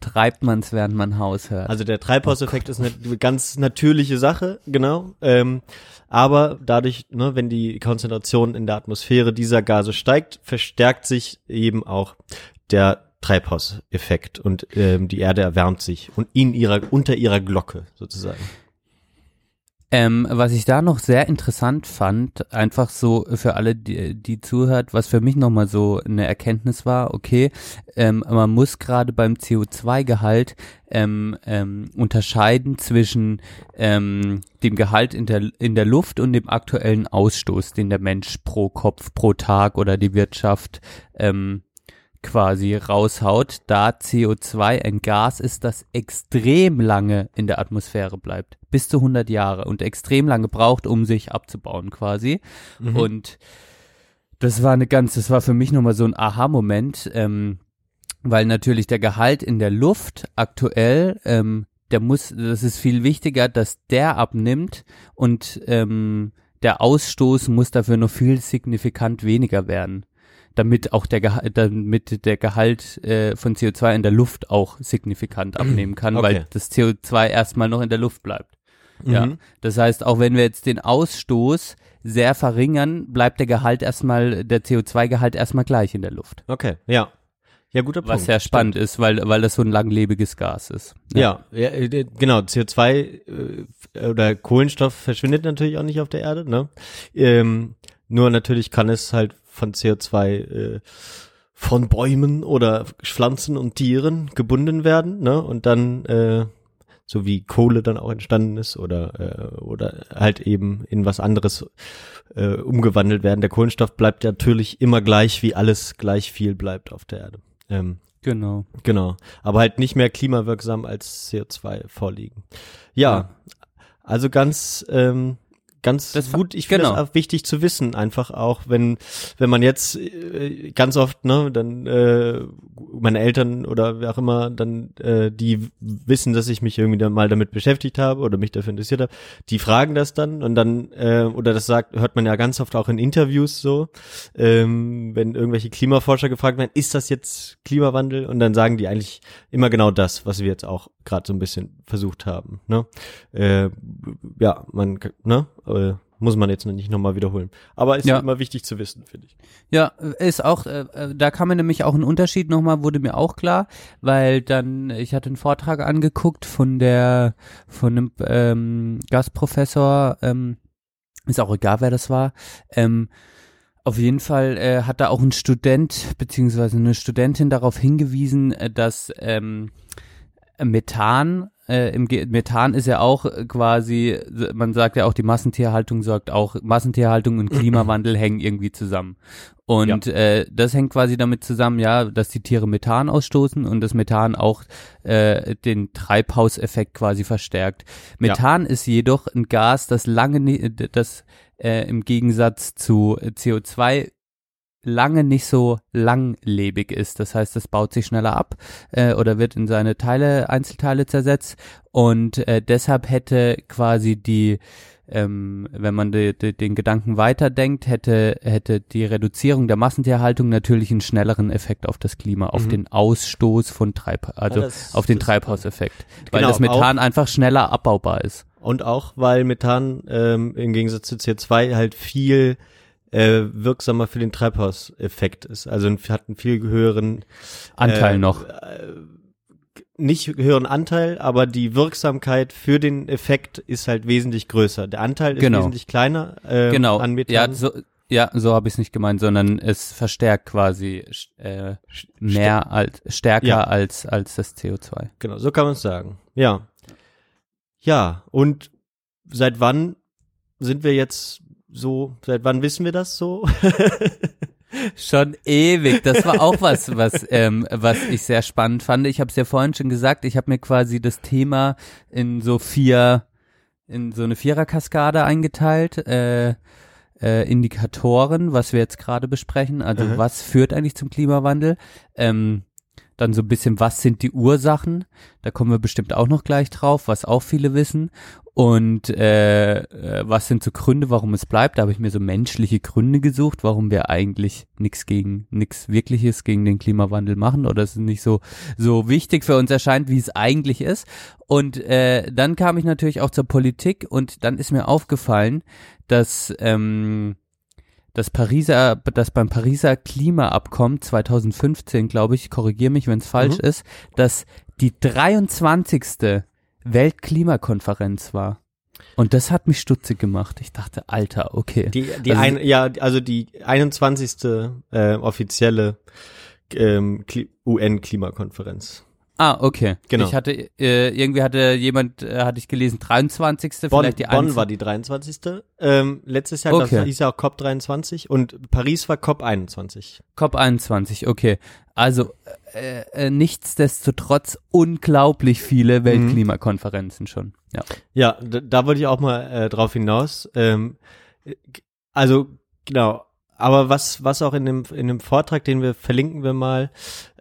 treibt man es, während man Haus hört. Also der Treibhauseffekt ist eine ganz natürliche Sache, genau. Ähm, aber dadurch, ne, wenn die Konzentration in der Atmosphäre dieser Gase steigt, verstärkt sich eben auch der Treibhauseffekt und ähm, die Erde erwärmt sich und in ihrer unter ihrer Glocke sozusagen. Ähm, was ich da noch sehr interessant fand, einfach so für alle, die, die zuhört, was für mich nochmal so eine Erkenntnis war, okay, ähm, man muss gerade beim CO2-Gehalt ähm, ähm, unterscheiden zwischen ähm, dem Gehalt in der, in der Luft und dem aktuellen Ausstoß, den der Mensch pro Kopf, pro Tag oder die Wirtschaft ähm, quasi raushaut, da CO2 ein Gas ist, das extrem lange in der Atmosphäre bleibt, bis zu 100 Jahre und extrem lange braucht, um sich abzubauen quasi. Mhm. Und das war eine ganz, das war für mich nochmal so ein Aha-Moment, ähm, weil natürlich der Gehalt in der Luft aktuell, ähm, der muss, das ist viel wichtiger, dass der abnimmt und ähm, der Ausstoß muss dafür noch viel signifikant weniger werden damit auch der Gehalt, damit der Gehalt äh, von CO2 in der Luft auch signifikant *clears throat* abnehmen kann, Okay. weil das CO2 erstmal noch in der Luft bleibt. Ja, Mhm. das heißt, auch wenn wir jetzt den Ausstoß sehr verringern, bleibt der Gehalt erstmal, der CO2-Gehalt erstmal gleich in der Luft. Okay, ja. Ja, guter Punkt. Was sehr spannend ist, weil, weil das so ein langlebiges Gas ist. Ja, ja, äh, genau. CO2 äh, oder Kohlenstoff verschwindet natürlich auch nicht auf der Erde. Ne? Ähm, nur natürlich kann es halt von CO2 äh, von Bäumen oder Pflanzen und Tieren gebunden werden. Ne? Und dann äh, so wie Kohle dann auch entstanden ist oder äh, oder halt eben in was anderes äh, umgewandelt werden. Der Kohlenstoff bleibt natürlich immer gleich, wie alles gleich viel bleibt auf der Erde. Ähm, Genau. Genau. Aber halt nicht mehr klimawirksam als CO2 vorliegen. Ja. Ja. Also ganz, ähm, ganz Das gut. Ich finde genau. das auch wichtig zu wissen, einfach auch, wenn, wenn man jetzt äh, ganz oft, ne, dann äh, meine Eltern oder wer auch immer, dann äh, die wissen, dass ich mich irgendwie dann mal damit beschäftigt habe oder mich dafür interessiert habe, die fragen das dann und dann, äh, oder das sagt, hört man ja ganz oft auch in Interviews so, ähm, wenn irgendwelche Klimaforscher gefragt werden, ist das jetzt Klimawandel? Und dann sagen die eigentlich immer genau das, was wir jetzt auch gerade so ein bisschen versucht haben. Ne? Äh, ja, man, ne? Äh, muss man jetzt nicht nochmal wiederholen. Aber ist Ja. immer wichtig zu wissen, finde ich. Ja, ist auch, äh, äh, da kam mir nämlich auch ein Unterschied nochmal, wurde mir auch klar, weil dann, ich hatte einen Vortrag angeguckt von der, von einem ähm, Gastprofessor, ähm, ist auch egal, wer das war, ähm, auf jeden Fall äh, hat da auch ein Student beziehungsweise eine Studentin darauf hingewiesen, äh, dass ähm, Methan äh, im Ge Methan ist ja auch äh, quasi, man sagt ja auch, die Massentierhaltung sorgt auch, Massentierhaltung und Klimawandel hängen irgendwie zusammen. Und äh, das hängt quasi damit zusammen, ja, dass die Tiere Methan ausstoßen und das Methan auch äh, den Treibhauseffekt quasi verstärkt. Methan ist jedoch ein Gas, das lange, das äh, im Gegensatz zu CO2 lange nicht so langlebig ist. Das heißt, es baut sich schneller ab äh, oder wird in seine Teile, Einzelteile zersetzt und äh, deshalb hätte quasi die ähm, wenn man de, de, den Gedanken weiterdenkt, hätte, hätte die Reduzierung der Massentierhaltung natürlich einen schnelleren Effekt auf das Klima, auf Mhm. den Ausstoß von Treib, also Ja, das- auf den Treibhauseffekt, weil Genau, das Methan einfach schneller abbaubar ist. Und auch, weil Methan ähm, im Gegensatz zu CO2 halt viel äh, wirksamer für den Treibhauseffekt ist. Also hat einen viel höheren Anteil äh, noch. Äh, nicht höheren Anteil, aber die Wirksamkeit für den Effekt ist halt wesentlich größer. Der Anteil ist Genau. wesentlich kleiner ähm, genau. an Methan. Ja, so, ja, so habe ich es nicht gemeint, sondern es verstärkt quasi äh, mehr als stärker Ja. als als das CO2. Genau, so kann man es sagen. Ja. Ja, und seit wann sind wir jetzt so, seit wann wissen wir das so? *laughs* Schon ewig. Das war auch was, was, ähm, was ich sehr spannend fand. Ich habe es ja vorhin schon gesagt. Ich habe mir quasi das Thema in so vier, in so eine Viererkaskade eingeteilt. Äh, äh, Indikatoren, was wir jetzt gerade besprechen. Also Mhm. was führt eigentlich zum Klimawandel? Ähm, dann so ein bisschen, was sind die Ursachen? Da kommen wir bestimmt auch noch gleich drauf, was auch viele wissen. Und äh, äh, was sind so Gründe, warum es bleibt? Da habe ich mir so menschliche Gründe gesucht, warum wir eigentlich nichts gegen nichts Wirkliches gegen den Klimawandel machen oder es nicht so so wichtig für uns erscheint, wie es eigentlich ist. Und äh, dann kam ich natürlich auch zur Politik und dann ist mir aufgefallen, dass ähm, das Pariser, das beim Pariser Klimaabkommen 2015, glaube ich, korrigiere mich, wenn es falsch Mhm. ist, dass die 23. Weltklimakonferenz war. Und das hat mich stutzig gemacht. Ich dachte, Alter, okay. Die, die Also- ein, ja, also die 21. Äh, offizielle ähm, Kli- UN-Klimakonferenz. Ah, okay. Genau. Ich hatte, äh, irgendwie hatte jemand, äh, hatte ich gelesen, 23. Bonn, vielleicht die Bonn 21. war die 23. Ähm, letztes Jahr Okay. das hieß ja auch COP 23 und Paris war COP 21. COP 21, okay. Also äh, äh, nichtsdestotrotz unglaublich viele Mhm. Weltklimakonferenzen schon. Ja. Ja, da, da wollte ich auch mal äh, drauf hinaus. Ähm, äh, also genau, aber was was auch in dem in dem Vortrag, den wir verlinken wir mal,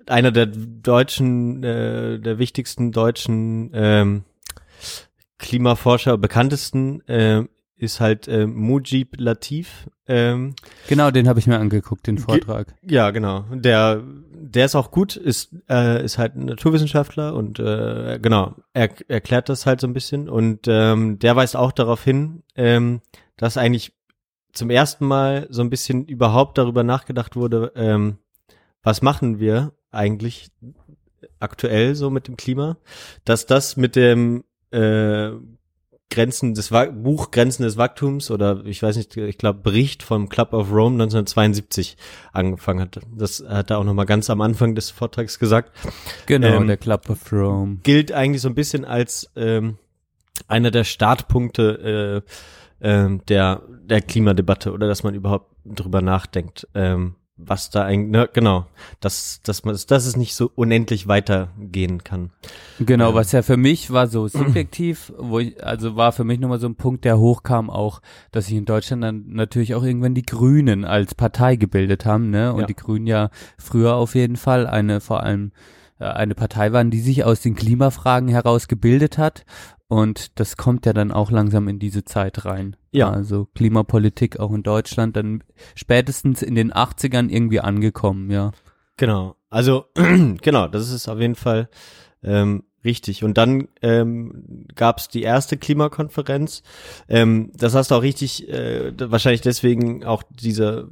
einer der deutschen, äh, der wichtigsten deutschen ähm, Klimaforscher, bekanntesten äh, ist halt äh, Mujib Latif. Ähm, Genau, den habe ich mir angeguckt, den Vortrag. ja, genau. Der, der ist auch gut, ist, äh, ist halt ein Naturwissenschaftler und äh, genau, er erklärt das halt so ein bisschen und ähm, der weist auch darauf hin, ähm, dass eigentlich zum ersten Mal so ein bisschen überhaupt darüber nachgedacht wurde, ähm, was machen wir eigentlich aktuell so mit dem Klima, dass das mit dem äh, Grenzen des Wa Buch Grenzen des Wachstums oder ich weiß nicht, ich glaube Bericht vom Club of Rome 1972 angefangen hat. Das hat er auch noch mal ganz am Anfang des Vortrags gesagt. Genau, Ähm, der Club of Rome. Gilt eigentlich so ein bisschen als ähm, einer der Startpunkte äh, ähm, der der Klimadebatte oder dass man überhaupt drüber nachdenkt. Ähm, was da eigentlich, ne, genau, dass, dass man, dass es nicht so unendlich weitergehen kann. Genau, Ähm, was ja für mich war so *clears throat* subjektiv, wo ich, also war für mich nochmal so ein Punkt, der hochkam auch, dass sich in Deutschland dann natürlich auch irgendwann die Grünen als Partei gebildet haben, ne? Und Ja. die Grünen ja früher auf jeden Fall eine, vor allem äh, eine Partei waren, die sich aus den Klimafragen heraus gebildet hat. Und das kommt ja dann auch langsam in diese Zeit rein. Ja. Also Klimapolitik auch in Deutschland dann spätestens in den 80ern irgendwie angekommen, ja. Genau. Also, *clears throat* genau, das ist auf jeden Fall ähm, Richtig. Und dann ähm, gab es die erste Klimakonferenz. Ähm, das hast du auch richtig, äh, wahrscheinlich deswegen auch diese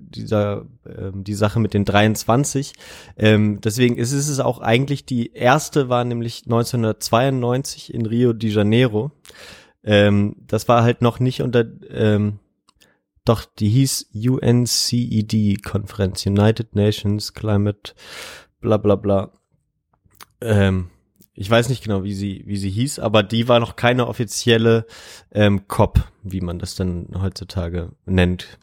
dieser ähm, die Sache mit den 23. Ähm, deswegen ist es auch eigentlich die erste war nämlich 1992 in Rio de Janeiro. Ähm, das war halt noch nicht unter ähm, doch, die hieß UNCED Konferenz, United Nations Climate, bla bla bla. Ähm, ich weiß nicht genau, wie sie, wie sie hieß, aber die war noch keine offizielle ähm, COP, wie man das dann heutzutage nennt.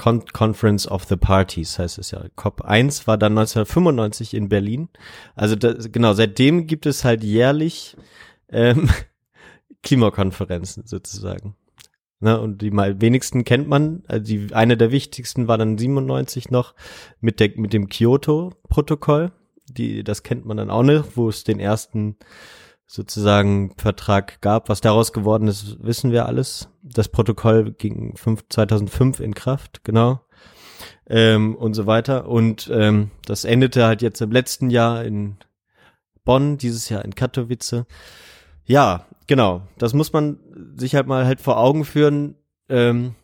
Con Conference of the Parties heißt es ja. COP 1 war dann 1995 in Berlin. Also das, genau, seitdem gibt es halt jährlich ähm, *laughs* Klimakonferenzen sozusagen. Ne, und die mal wenigsten kennt man. Also die, eine der wichtigsten war dann 97 noch mit der mit dem Kyoto-Protokoll die, das kennt man dann auch nicht, wo es den ersten sozusagen Vertrag gab. Was daraus geworden ist, wissen wir alles. Das Protokoll ging 5, 2005 in Kraft, genau. Ähm, und so weiter. Und ähm, das endete halt jetzt im letzten Jahr in Bonn, dieses Jahr in Katowice. Ja, genau. Das muss man sich halt mal halt vor Augen führen. Ähm,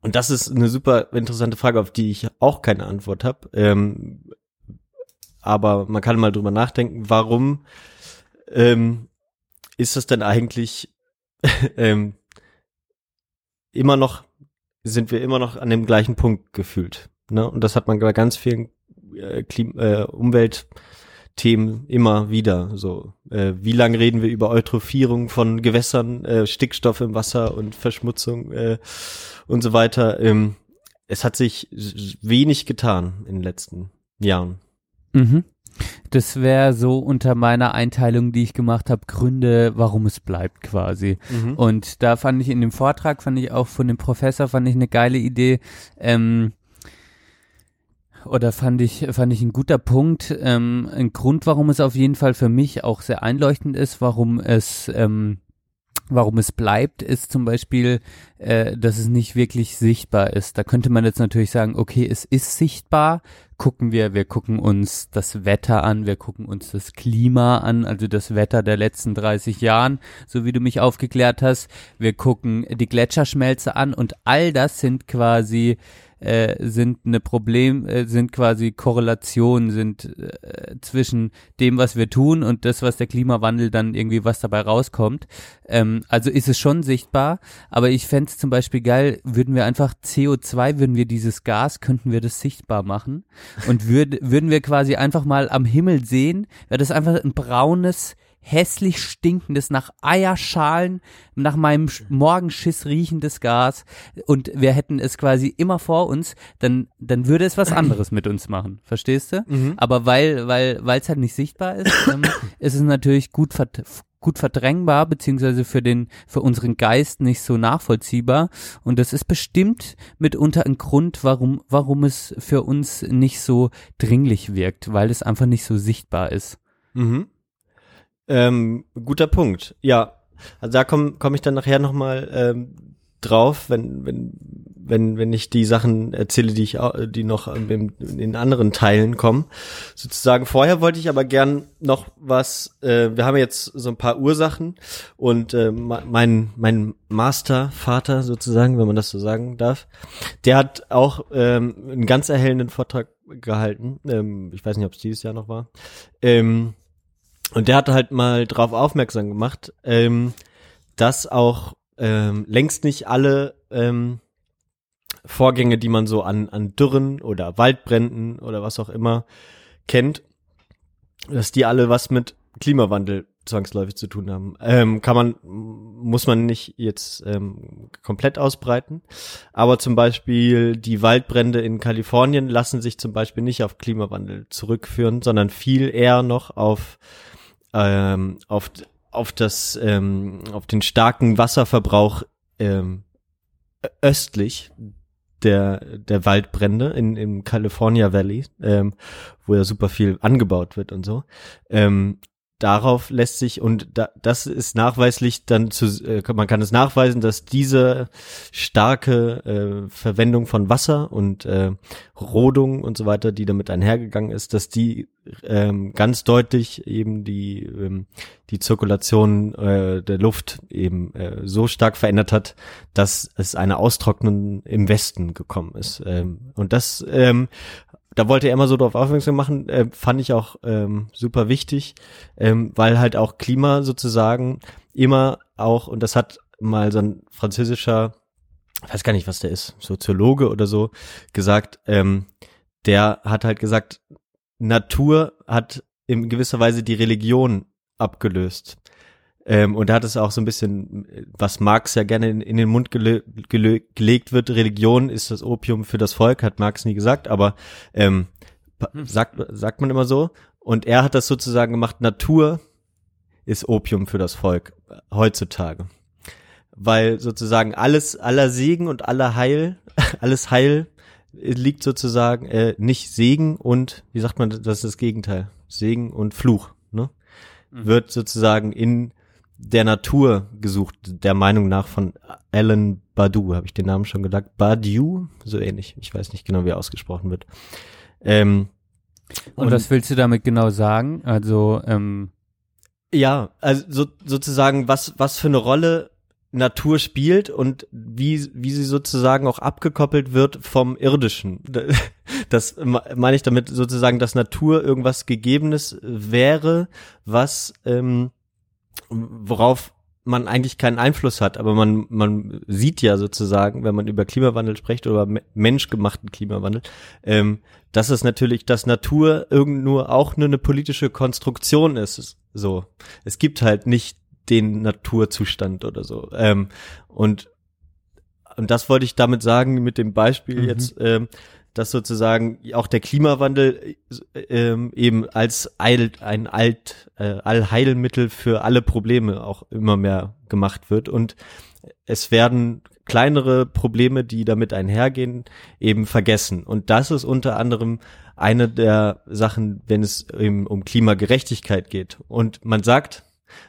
und das ist eine super interessante Frage, auf die ich auch keine Antwort habe. Ähm, aber man kann mal drüber nachdenken, warum ähm, ist das denn eigentlich *laughs* ähm, immer noch, sind wir immer noch an dem gleichen Punkt gefühlt. Ne? Und das hat man bei ganz vielen äh, Klim äh, Umweltthemen immer wieder. So, äh, wie lange reden wir über Eutrophierung von Gewässern, äh, Stickstoff im Wasser und Verschmutzung äh, und so weiter. Ähm, es hat sich wenig getan in den letzten Jahren. Mhm. Das wäre so unter meiner Einteilung, die ich gemacht habe, Gründe, warum es bleibt quasi. Mhm. Und da fand ich in dem Vortrag, fand ich auch von dem Professor, fand ich eine geile Idee. Ähm, oder fand ich, fand ich ein guter Punkt. Ähm, ein Grund, warum es auf jeden Fall für mich auch sehr einleuchtend ist, warum es ähm, Warum es bleibt, ist zum Beispiel, äh, dass es nicht wirklich sichtbar ist. Da könnte man jetzt natürlich sagen, okay, es ist sichtbar. Gucken wir, wir gucken uns das Wetter an, wir gucken uns das Klima an, also das Wetter der letzten 30 Jahren, so wie du mich aufgeklärt hast. Wir gucken die Gletscherschmelze an und all das sind quasi äh, sind eine Problem, äh, sind quasi Korrelationen, sind äh, zwischen dem, was wir tun und das, was der Klimawandel dann irgendwie was dabei rauskommt. Ähm, also ist es schon sichtbar, aber ich fände es zum Beispiel geil, würden wir einfach CO2, würden wir dieses Gas, könnten wir das sichtbar machen und würd, würden wir quasi einfach mal am Himmel sehen, wäre das einfach ein braunes hässlich stinkendes, nach Eierschalen, nach meinem Morgenschiss riechendes Gas und wir hätten es quasi immer vor uns, dann, dann würde es was anderes mit uns machen. Verstehst du? Mhm. Aber weil, weil, weil es halt nicht sichtbar ist, ähm, *coughs* ist es natürlich gut, vert gut verdrängbar, beziehungsweise für den, für unseren Geist nicht so nachvollziehbar. Und das ist bestimmt mitunter ein Grund, warum, warum es für uns nicht so dringlich wirkt, weil es einfach nicht so sichtbar ist. Mhm. Ähm, guter Punkt. Ja, also da komme komm ich dann nachher nochmal ähm, drauf, wenn, wenn, wenn, wenn ich die Sachen erzähle, die ich die noch in, in anderen Teilen kommen. Sozusagen vorher wollte ich aber gern noch was, äh, wir haben jetzt so ein paar Ursachen und äh, mein, mein Mastervater sozusagen, wenn man das so sagen darf, der hat auch ähm, einen ganz erhellenden Vortrag gehalten. Ähm, ich weiß nicht, ob es dieses Jahr noch war. Ähm, und der hat halt mal drauf aufmerksam gemacht, ähm, dass auch ähm, längst nicht alle ähm, Vorgänge, die man so an, an Dürren oder Waldbränden oder was auch immer kennt, dass die alle was mit Klimawandel zwangsläufig zu tun haben. Ähm, kann man, muss man nicht jetzt ähm, komplett ausbreiten. Aber zum Beispiel die Waldbrände in Kalifornien lassen sich zum Beispiel nicht auf Klimawandel zurückführen, sondern viel eher noch auf ähm, auf, auf das, ähm, auf den starken Wasserverbrauch ähm, östlich der, der Waldbrände in, im California Valley, ähm, wo ja super viel angebaut wird und so. Ähm, darauf lässt sich und da, das ist nachweislich dann zu äh, man kann es nachweisen, dass diese starke äh, Verwendung von Wasser und äh, Rodung und so weiter, die damit einhergegangen ist, dass die ähm, ganz deutlich eben die ähm, die Zirkulation äh, der Luft eben äh, so stark verändert hat, dass es eine Austrocknung im Westen gekommen ist. Ähm, und das ähm, da wollte er immer so drauf aufmerksam machen, äh, fand ich auch ähm, super wichtig, ähm, weil halt auch Klima sozusagen immer auch, und das hat mal so ein französischer, ich weiß gar nicht, was der ist, Soziologe oder so, gesagt, ähm, der hat halt gesagt, Natur hat in gewisser Weise die Religion abgelöst. Ähm, und da hat es auch so ein bisschen, was Marx ja gerne in, in den Mund gele gele gelegt wird, Religion ist das Opium für das Volk, hat Marx nie gesagt, aber ähm, sagt, sagt man immer so. Und er hat das sozusagen gemacht, Natur ist Opium für das Volk heutzutage. Weil sozusagen alles, aller Segen und aller Heil, *laughs* alles Heil liegt sozusagen äh, nicht Segen und, wie sagt man, das ist das Gegenteil, Segen und Fluch, ne? Mhm. Wird sozusagen in der Natur gesucht, der Meinung nach von Alan Badu, habe ich den Namen schon gesagt, Badiou, so ähnlich, ich weiß nicht genau, wie er ausgesprochen wird. Ähm, Und, was willst du damit genau sagen? Also, ähm, ja, also so, sozusagen, was, was für eine Rolle Natur spielt und wie, wie sie sozusagen auch abgekoppelt wird vom Irdischen. *laughs* Das meine ich damit sozusagen, dass Natur irgendwas Gegebenes wäre, was ähm, worauf man eigentlich keinen Einfluss hat, aber man, man sieht ja sozusagen, wenn man über Klimawandel spricht oder me- menschgemachten Klimawandel, ähm, dass es natürlich, dass Natur irgend nur auch nur eine politische Konstruktion ist. So, es gibt halt nicht den Naturzustand oder so. Ähm, und und das wollte ich damit sagen mit dem Beispiel Mhm. jetzt, ähm, dass sozusagen auch der Klimawandel äh, ähm, eben als Eil, ein Alt, äh, Allheilmittel für alle Probleme auch immer mehr gemacht wird und es werden kleinere Probleme, die damit einhergehen, eben vergessen. Und das ist unter anderem eine der Sachen, wenn es eben um Klimagerechtigkeit geht. Und man sagt,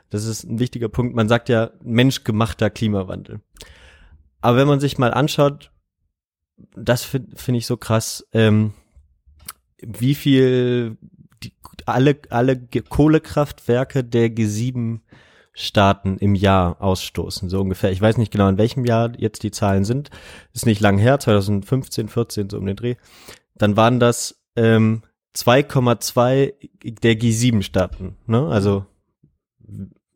das ist ein wichtiger Punkt, man sagt ja menschgemachter Klimawandel. Aber wenn man sich mal anschaut, das finde find ich so krass, ähm, wie viel die, alle, alle Kohlekraftwerke der G7 Staaten im Jahr ausstoßen, so ungefähr. Ich weiß nicht genau, in welchem Jahr jetzt die Zahlen sind. Ist nicht lang her, 2015, 14, so um den Dreh. Dann waren das ähm, 2,2 der G7 Staaten, ne? Also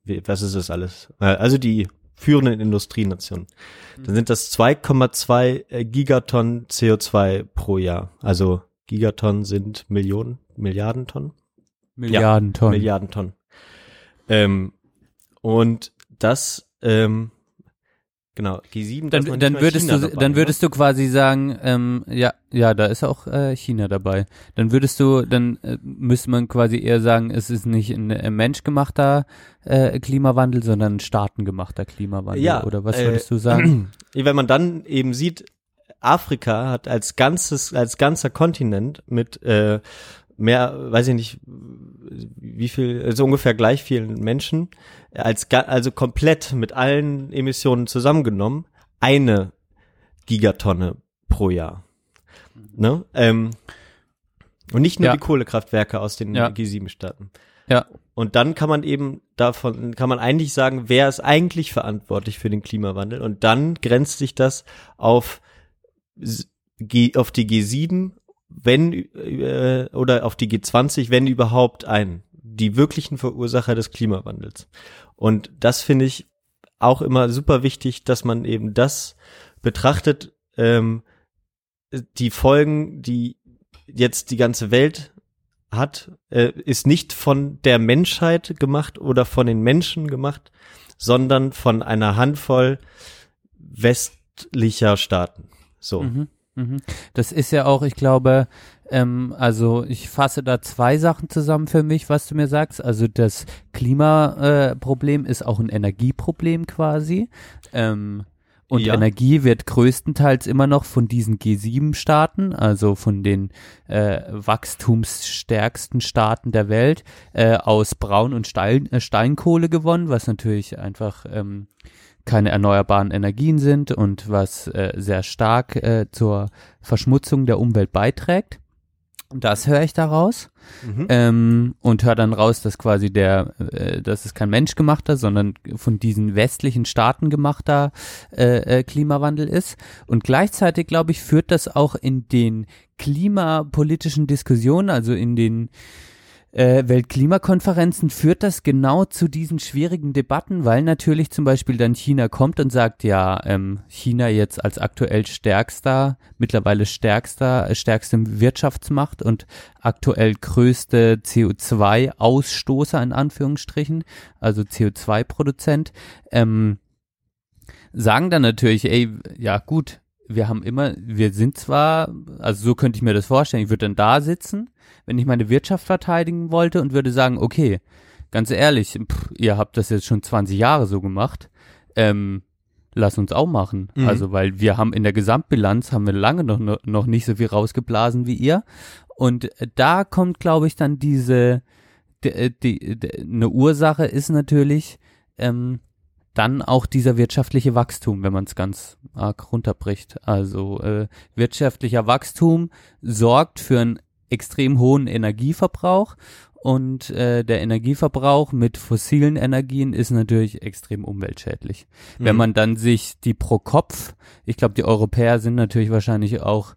wie, was ist das alles? Äh, Also die führenden Industrienationen. Dann sind das 2,2 äh, Gigatonnen CO2 pro Jahr. Also Gigaton sind Millionen, Milliarden Tonnen? Milliarden Tonnen. Milliarden Tonnen. Ähm, und das, ähm, genau, G7. darf man dann, dann würdest China du, dabei, dann ne? würdest du quasi sagen, ähm, ja, ja, da ist auch äh, China dabei. Dann würdest du, dann äh, müsste man quasi eher sagen, es ist nicht ein äh, menschgemachter äh, Klimawandel, sondern ein staatengemachter Klimawandel. Ja, Oder was äh, würdest du sagen? *clears throat* Wenn man dann eben sieht, Afrika hat als ganzes, als ganzer Kontinent mit äh, mehr, weiß ich nicht, wie viel, also ungefähr gleich vielen Menschen, als also komplett mit allen Emissionen zusammengenommen, eine Gigatonne pro Jahr. Ne? Ähm, und nicht nur Ja. die Kohlekraftwerke aus den Ja. G7-Staaten. Ja. Und dann kann man eben davon, kann man eigentlich sagen, wer ist eigentlich verantwortlich für den Klimawandel? Und dann grenzt sich das auf, auf die G7, wenn, äh, oder auf die G20, wenn überhaupt ein. Die wirklichen Verursacher des Klimawandels. Und das finde ich auch immer super wichtig, dass man eben das betrachtet, ähm, die Folgen, die jetzt die ganze Welt hat, äh, ist nicht von der Menschheit gemacht oder von den Menschen gemacht, sondern von einer Handvoll westlicher Staaten. So. Mhm. Das ist ja auch, ich glaube, ähm, also ich fasse da zwei Sachen zusammen für mich, was du mir sagst. Also das Klimaproblem äh, ist auch ein Energieproblem quasi. Ähm, Und Ja. Energie wird größtenteils immer noch von diesen G7-Staaten, also von den äh, wachstumsstärksten Staaten der Welt, äh, aus Braun- und Stein, äh, Steinkohle gewonnen, was natürlich einfach ähm, keine erneuerbaren Energien sind und was äh, sehr stark äh, zur Verschmutzung der Umwelt beiträgt. Das höre ich daraus Mhm. ähm, und höre dann raus, dass quasi der, äh, dass es kein Mensch gemachter, sondern von diesen westlichen Staaten gemachter äh, äh, Klimawandel ist. Und gleichzeitig, glaube ich, führt das auch in den klimapolitischen Diskussionen, also in den äh, Weltklimakonferenzen führt das genau zu diesen schwierigen Debatten, weil natürlich zum Beispiel dann China kommt und sagt, ja, ähm, China jetzt als aktuell stärkster, mittlerweile stärkster, äh, stärkste Wirtschaftsmacht und aktuell größte CO2-Ausstoßer in Anführungsstrichen, also CO2-Produzent, ähm, sagen dann natürlich, ey, ja gut, wir haben immer, wir sind zwar, also so könnte ich mir das vorstellen, ich würde dann da sitzen, wenn ich meine Wirtschaft verteidigen wollte und würde sagen, okay, ganz ehrlich, pff, ihr habt das jetzt schon 20 Jahre so gemacht, ähm, lass uns auch machen. Mhm. Also, weil wir haben in der Gesamtbilanz haben wir lange noch, noch nicht so viel rausgeblasen wie ihr. Und äh, da kommt, glaube ich, dann diese, die, die, die, eine Ursache ist natürlich, ähm, dann auch dieser wirtschaftliche Wachstum, wenn man es ganz arg runterbricht. Also äh, wirtschaftlicher Wachstum sorgt für einen extrem hohen Energieverbrauch und äh, der Energieverbrauch mit fossilen Energien ist natürlich extrem umweltschädlich. Mhm. Wenn man dann sich die pro Kopf, ich glaube, die Europäer sind natürlich wahrscheinlich auch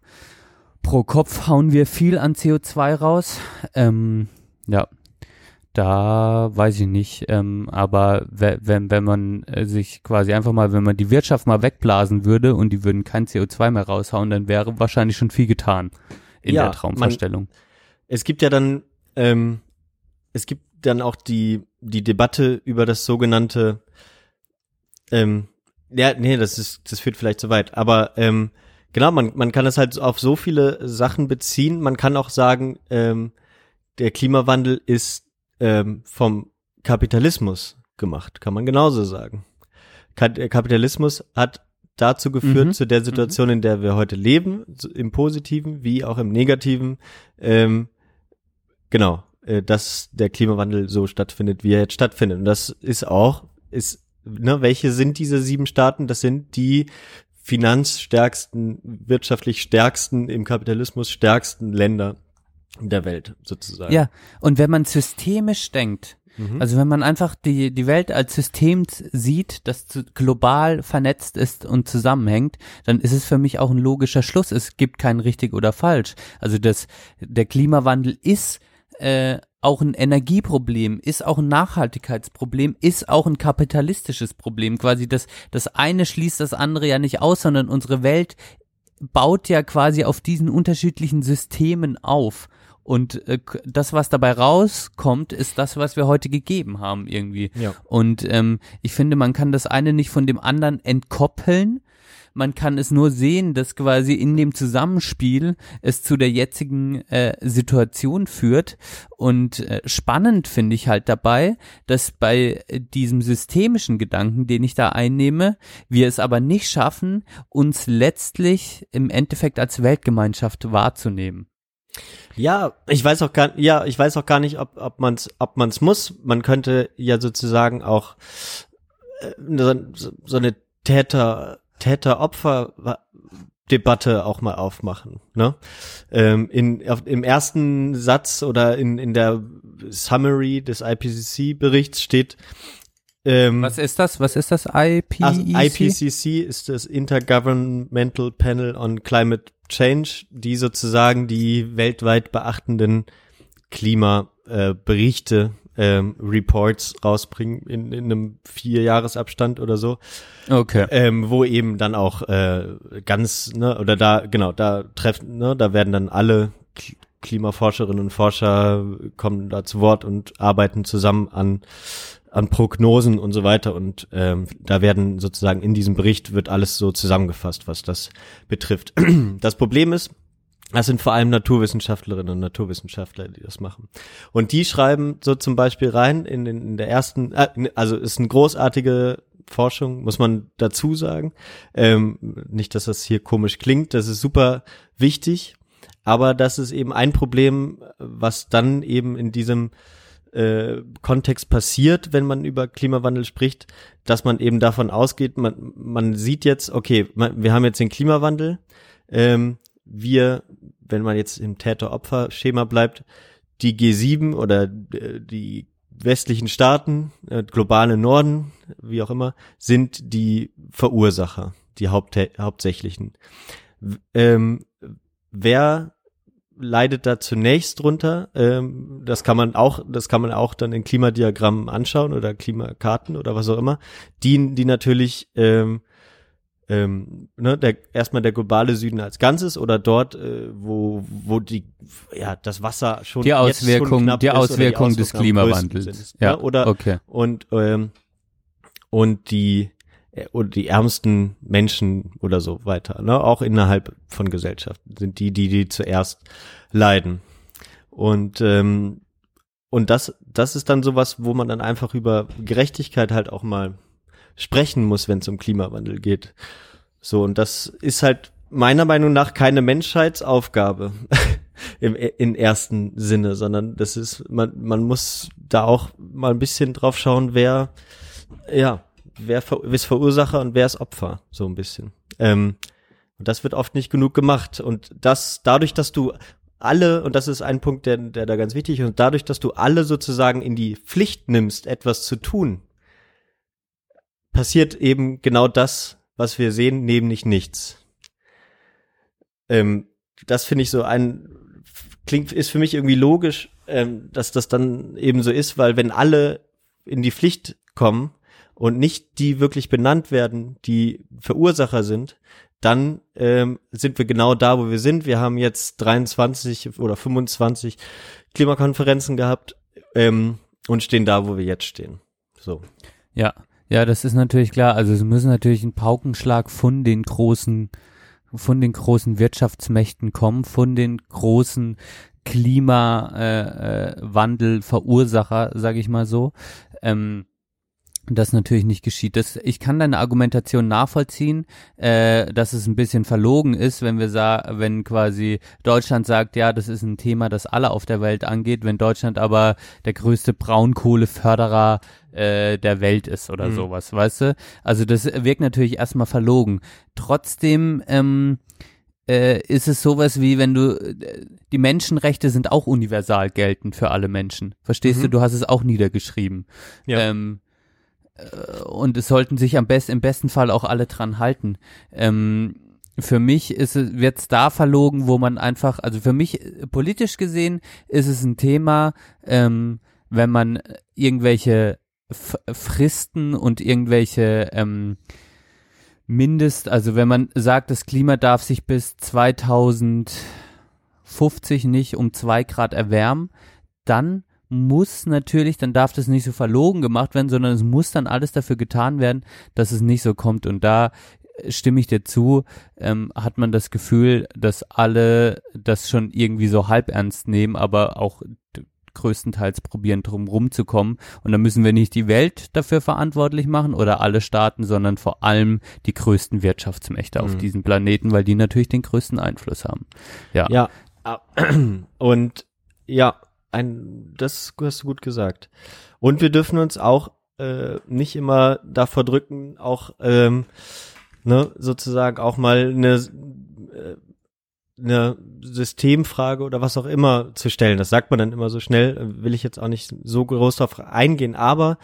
pro Kopf hauen wir viel an CO2 raus. Ähm, ja, da weiß ich nicht, ähm, aber we- wenn, wenn man äh, sich quasi einfach mal, wenn man die Wirtschaft mal wegblasen würde und die würden kein CO2 mehr raushauen, dann wäre wahrscheinlich schon viel getan in Ja, der Traumvorstellung. Man, es gibt ja dann, ähm, es gibt dann auch die, die Debatte über das sogenannte, ähm, ja, nee, das ist, das führt vielleicht zu weit, aber ähm, genau, man, man kann es halt auf so viele Sachen beziehen. Man kann auch sagen, ähm, der Klimawandel ist ähm, vom Kapitalismus gemacht, kann man genauso sagen. Der Kapitalismus hat dazu geführt, Mhm. zu der Situation, in der wir heute leben, im Positiven wie auch im Negativen, ähm, genau, äh, dass der Klimawandel so stattfindet, wie er jetzt stattfindet. Und das ist auch, ist, ne, welche sind diese sieben Staaten? Das sind die finanzstärksten, wirtschaftlich stärksten, im Kapitalismus stärksten Länder der Welt, sozusagen. Ja, und wenn man systemisch denkt, Mhm. also wenn man einfach die, die Welt als System sieht, das zu, global vernetzt ist und zusammenhängt, dann ist es für mich auch ein logischer Schluss. Es gibt kein richtig oder falsch. Also das, der Klimawandel ist äh, auch ein Energieproblem, ist auch ein Nachhaltigkeitsproblem, ist auch ein kapitalistisches Problem. Quasi das, das eine schließt das andere ja nicht aus, sondern unsere Welt baut ja quasi auf diesen unterschiedlichen Systemen auf. Und äh, das, was dabei rauskommt, ist das, was wir heute gegeben haben irgendwie. Ja. Und ähm, ich finde, man kann das eine nicht von dem anderen entkoppeln. Man kann es nur sehen, dass quasi in dem Zusammenspiel es zu der jetzigen äh, Situation führt. Und äh, spannend finde ich halt dabei, dass bei äh, diesem systemischen Gedanken, den ich da einnehme, wir es aber nicht schaffen, uns letztlich im Endeffekt als Weltgemeinschaft wahrzunehmen. Ja, ich weiß auch gar, ja, ich weiß auch gar nicht, ob, ob man's, ob man's muss. Man könnte ja sozusagen auch äh, so, so eine Täter, Täter-Opfer-Debatte auch mal aufmachen. Ne? Ähm, in, auf, Im ersten Satz oder in, in der Summary des IPCC-Berichts steht, ähm, Was ist das? Was ist das IPCC? also IPCC ist das Intergovernmental Panel on Climate Change, die sozusagen die weltweit beachtenden Klimaberichte, äh, ähm, Reports rausbringen in, in einem Vierjahresabstand oder so. Okay. Ähm, wo eben dann auch äh, ganz, ne, oder da, genau, da treffen, ne, da werden dann alle Klimaforscherinnen und Forscher kommen da zu Wort und arbeiten zusammen an an Prognosen und so weiter und ähm, da werden sozusagen in diesem Bericht wird alles so zusammengefasst, was das betrifft. *clears throat* Das Problem ist, das sind vor allem Naturwissenschaftlerinnen und Naturwissenschaftler, die das machen. Und die schreiben so zum Beispiel rein in, in, in der ersten, äh, also ist eine großartige Forschung, muss man dazu sagen. Ähm, nicht, dass das hier komisch klingt, das ist super wichtig, aber das ist eben ein Problem, was dann eben in diesem äh, Kontext passiert, wenn man über Klimawandel spricht, dass man eben davon ausgeht, man, man sieht jetzt, okay, man, wir haben jetzt den Klimawandel, ähm, wir, wenn man jetzt im Täter-Opfer-Schema bleibt, die G7 oder äh, die westlichen Staaten, äh, globale Norden, wie auch immer, sind die Verursacher, die Haupt hauptsächlichen. W- Ähm, wer leidet da zunächst drunter? Ähm, das kann man auch, das kann man auch dann in Klimadiagrammen anschauen oder Klimakarten oder was auch immer. Die, die natürlich ähm, ähm, ne, der, erstmal der globale Süden als Ganzes oder dort, äh, wo, wo die, ja, das Wasser schon Die Auswirkung- schon die ist oder Auswirkung des Klimawandels. sind, Ja? Oder, okay. und, ähm, und die, oder die ärmsten Menschen oder so weiter, ne, auch innerhalb von Gesellschaften sind die, die, die zuerst leiden. Und, ähm, und das, das ist dann sowas, wo man dann einfach über Gerechtigkeit halt auch mal sprechen muss, wenn es um Klimawandel geht. So, und das ist halt meiner Meinung nach keine Menschheitsaufgabe *laughs* im, im ersten Sinne, sondern das ist, man, man muss da auch mal ein bisschen drauf schauen, wer, ja, wer ver- ist Verursacher und wer ist Opfer, so ein bisschen. Ähm, und das wird oft nicht genug gemacht. Und das, dadurch, dass du alle, und das ist ein Punkt, der, der da ganz wichtig ist, und dadurch, dass du alle sozusagen in die Pflicht nimmst, etwas zu tun, passiert eben genau das, was wir sehen, nämlich nichts. Ähm, das finde ich so ein, klingt, ist für mich irgendwie logisch, ähm, dass das dann eben so ist, weil wenn alle in die Pflicht kommen und nicht die wirklich benannt werden, die Verursacher sind, dann ähm, sind wir genau da, wo wir sind. Wir haben jetzt 23 oder 25 Klimakonferenzen gehabt ähm, und stehen da, wo wir jetzt stehen. So. Ja, ja, das ist natürlich klar. Also es müssen natürlich ein Paukenschlag von den großen, von den großen Wirtschaftsmächten kommen, von den großen Klimawandel äh, Wandelverursacher, sage ich mal so. Ähm, das natürlich nicht geschieht. Das, ich kann deine Argumentation nachvollziehen, äh, dass es ein bisschen verlogen ist, wenn wir sagen, wenn quasi Deutschland sagt, ja, das ist ein Thema, das alle auf der Welt angeht, wenn Deutschland aber der größte Braunkohleförderer äh, der Welt ist oder Mhm. sowas, weißt du? Also das wirkt natürlich erstmal verlogen. Trotzdem ähm, äh, ist es sowas wie, wenn du, äh, die Menschenrechte sind auch universal geltend für alle Menschen. Verstehst Mhm. du? Du hast es auch niedergeschrieben. Ja. Ähm, äh, und es sollten sich am besten, im besten Fall auch alle dran halten. Ähm, für mich ist es, wird's da verlogen, wo man einfach, also für mich äh, politisch gesehen ist es ein Thema, ähm, wenn man irgendwelche F Fristen und irgendwelche ähm, Mindest, also wenn man sagt, das Klima darf sich bis 2050 nicht um zwei Grad erwärmen, dann muss natürlich, dann darf das nicht so verlogen gemacht werden, sondern es muss dann alles dafür getan werden, dass es nicht so kommt. Und da stimme ich dir zu, ähm, hat man das Gefühl, dass alle das schon irgendwie so halb ernst nehmen, aber auch größtenteils probieren, drum rumzukommen. Und da müssen wir nicht die Welt dafür verantwortlich machen oder alle Staaten, sondern vor allem die größten Wirtschaftsmächte auf Mhm. diesem Planeten, weil die natürlich den größten Einfluss haben. Ja. Ja. Ah, *clears throat* Und ja, ein, das hast du gut gesagt. Und wir dürfen uns auch äh, nicht immer davor drücken, auch ähm, ne, sozusagen auch mal eine, äh, eine Systemfrage oder was auch immer zu stellen. Das sagt man dann immer so schnell, äh, will ich jetzt auch nicht so groß darauf eingehen, aber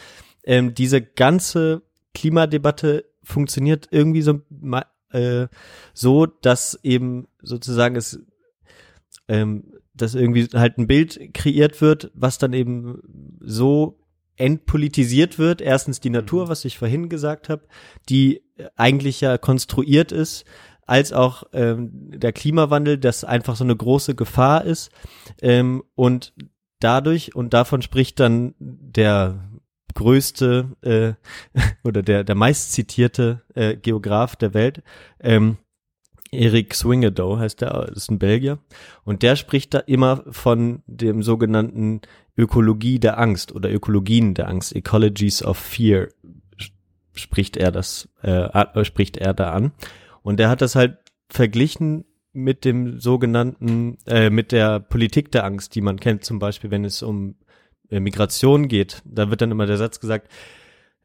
ähm, diese ganze Klimadebatte funktioniert irgendwie so, äh, so, dass eben sozusagen es ähm, dass irgendwie halt ein Bild kreiert wird, was dann eben so entpolitisiert wird. Erstens die Natur, was ich vorhin gesagt habe, die eigentlich ja konstruiert ist, als auch ähm, der Klimawandel, das einfach so eine große Gefahr ist. Ähm, und dadurch, und davon spricht dann der größte äh, *laughs* oder der, der meistzitierte äh, Geograf der Welt, ähm, Eric Swingedow heißt der, ist ein Belgier. Und der spricht da immer von dem sogenannten Ökologie der Angst oder Ökologien der Angst, Ecologies of Fear, spricht er das, äh, spricht er da an. Und er hat das halt verglichen mit dem sogenannten, äh, mit der Politik der Angst, die man kennt, zum Beispiel, wenn es um äh, Migration geht. Da wird dann immer der Satz gesagt,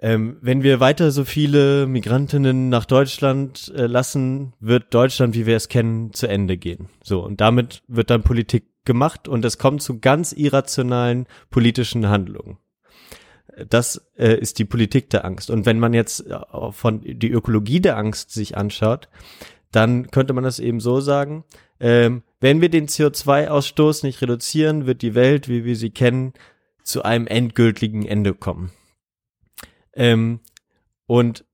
ähm, wenn wir weiter so viele Migrantinnen nach Deutschland äh, lassen, wird Deutschland, wie wir es kennen, zu Ende gehen. So, und damit wird dann Politik gemacht und es kommt zu ganz irrationalen politischen Handlungen. Das äh, ist die Politik der Angst. Und wenn man jetzt äh, von die Ökologie der Angst sich anschaut, dann könnte man das eben so sagen, ähm, wenn wir den CO2-Ausstoß nicht reduzieren, wird die Welt, wie wir sie kennen, zu einem endgültigen Ende kommen. Ähm, und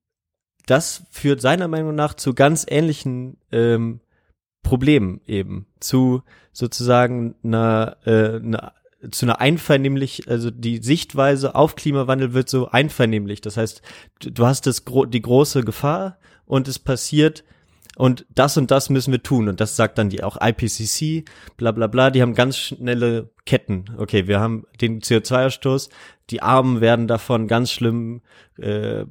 das führt seiner Meinung nach zu ganz ähnlichen ähm, Problemen eben, zu sozusagen einer, äh, einer zu einer einvernehmlich, also die Sichtweise auf Klimawandel wird so einvernehmlich. Das heißt, du, hast das die große Gefahr und es passiert und das und das müssen wir tun. Und das sagt dann die auch IPCC, bla bla bla, die haben ganz schnelle Ketten. Okay, wir haben den CO2-Ausstoß, die Armen werden davon ganz schlimm äh,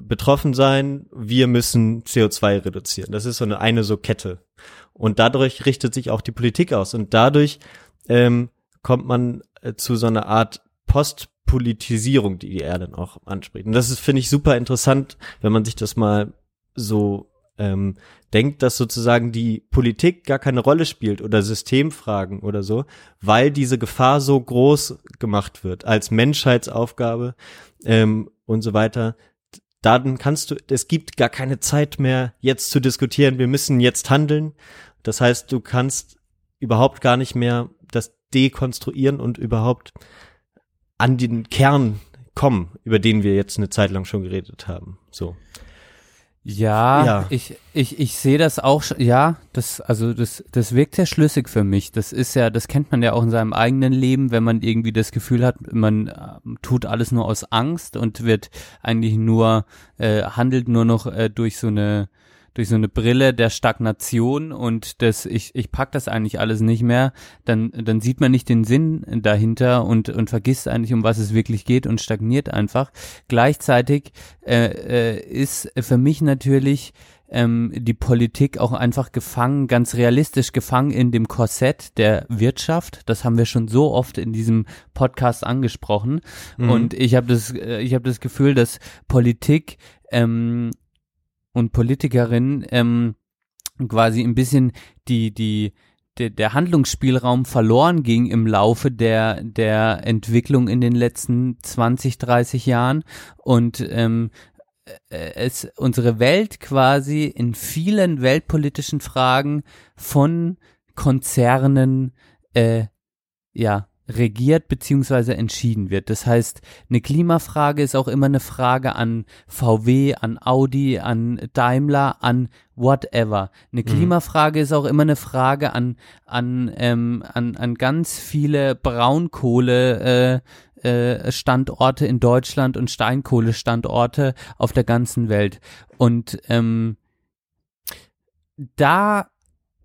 betroffen sein, wir müssen CO2 reduzieren. Das ist so eine, eine so Kette. Und dadurch richtet sich auch die Politik aus. Und dadurch ähm, kommt man äh, zu so einer Art Postpolitisierung, die er dann auch anspricht. Und das ist, finde ich, super interessant, wenn man sich das mal so ähm, denkt, dass sozusagen die Politik gar keine Rolle spielt oder Systemfragen oder so, weil diese Gefahr so groß gemacht wird als Menschheitsaufgabe ähm, und so weiter. Dann kannst du, es gibt gar keine Zeit mehr, jetzt zu diskutieren. Wir müssen jetzt handeln. Das heißt, du kannst überhaupt gar nicht mehr das dekonstruieren und überhaupt an den Kern kommen, über den wir jetzt eine Zeit lang schon geredet haben. So. Ja, Ja. ich, ich, ich sehe das auch, sch- ja, das, also das, das wirkt sehr schlüssig für mich. Das ist ja, das kennt man ja auch in seinem eigenen Leben, wenn man irgendwie das Gefühl hat, man ähm, tut alles nur aus Angst und wird eigentlich nur, äh, handelt nur noch äh, durch so eine, durch so eine Brille der Stagnation und das, ich, ich pack das eigentlich alles nicht mehr, dann, dann sieht man nicht den Sinn dahinter und, und vergisst eigentlich, um was es wirklich geht und stagniert einfach. Gleichzeitig äh, äh, ist für mich natürlich ähm, die Politik auch einfach gefangen, ganz realistisch gefangen in dem Korsett der Wirtschaft. Das haben wir schon so oft in diesem Podcast angesprochen. Mhm. Und ich habe das, äh, ich habe das Gefühl, dass Politik ähm, und Politikerinnen ähm, quasi ein bisschen die, die, der, der Handlungsspielraum verloren ging im Laufe der, der Entwicklung in den letzten 20, 30 Jahren. Und ähm, äh, es unsere Welt quasi in vielen weltpolitischen Fragen von Konzernen äh, ja regiert beziehungsweise entschieden wird. Das heißt, eine Klimafrage ist auch immer eine Frage an VW, an Audi, an Daimler, an whatever. Eine Mhm. Klimafrage ist auch immer eine Frage an an ähm, an, an ganz viele Braunkohle äh, äh, Standorte in Deutschland und Steinkohlestandorte auf der ganzen Welt. Und ähm, da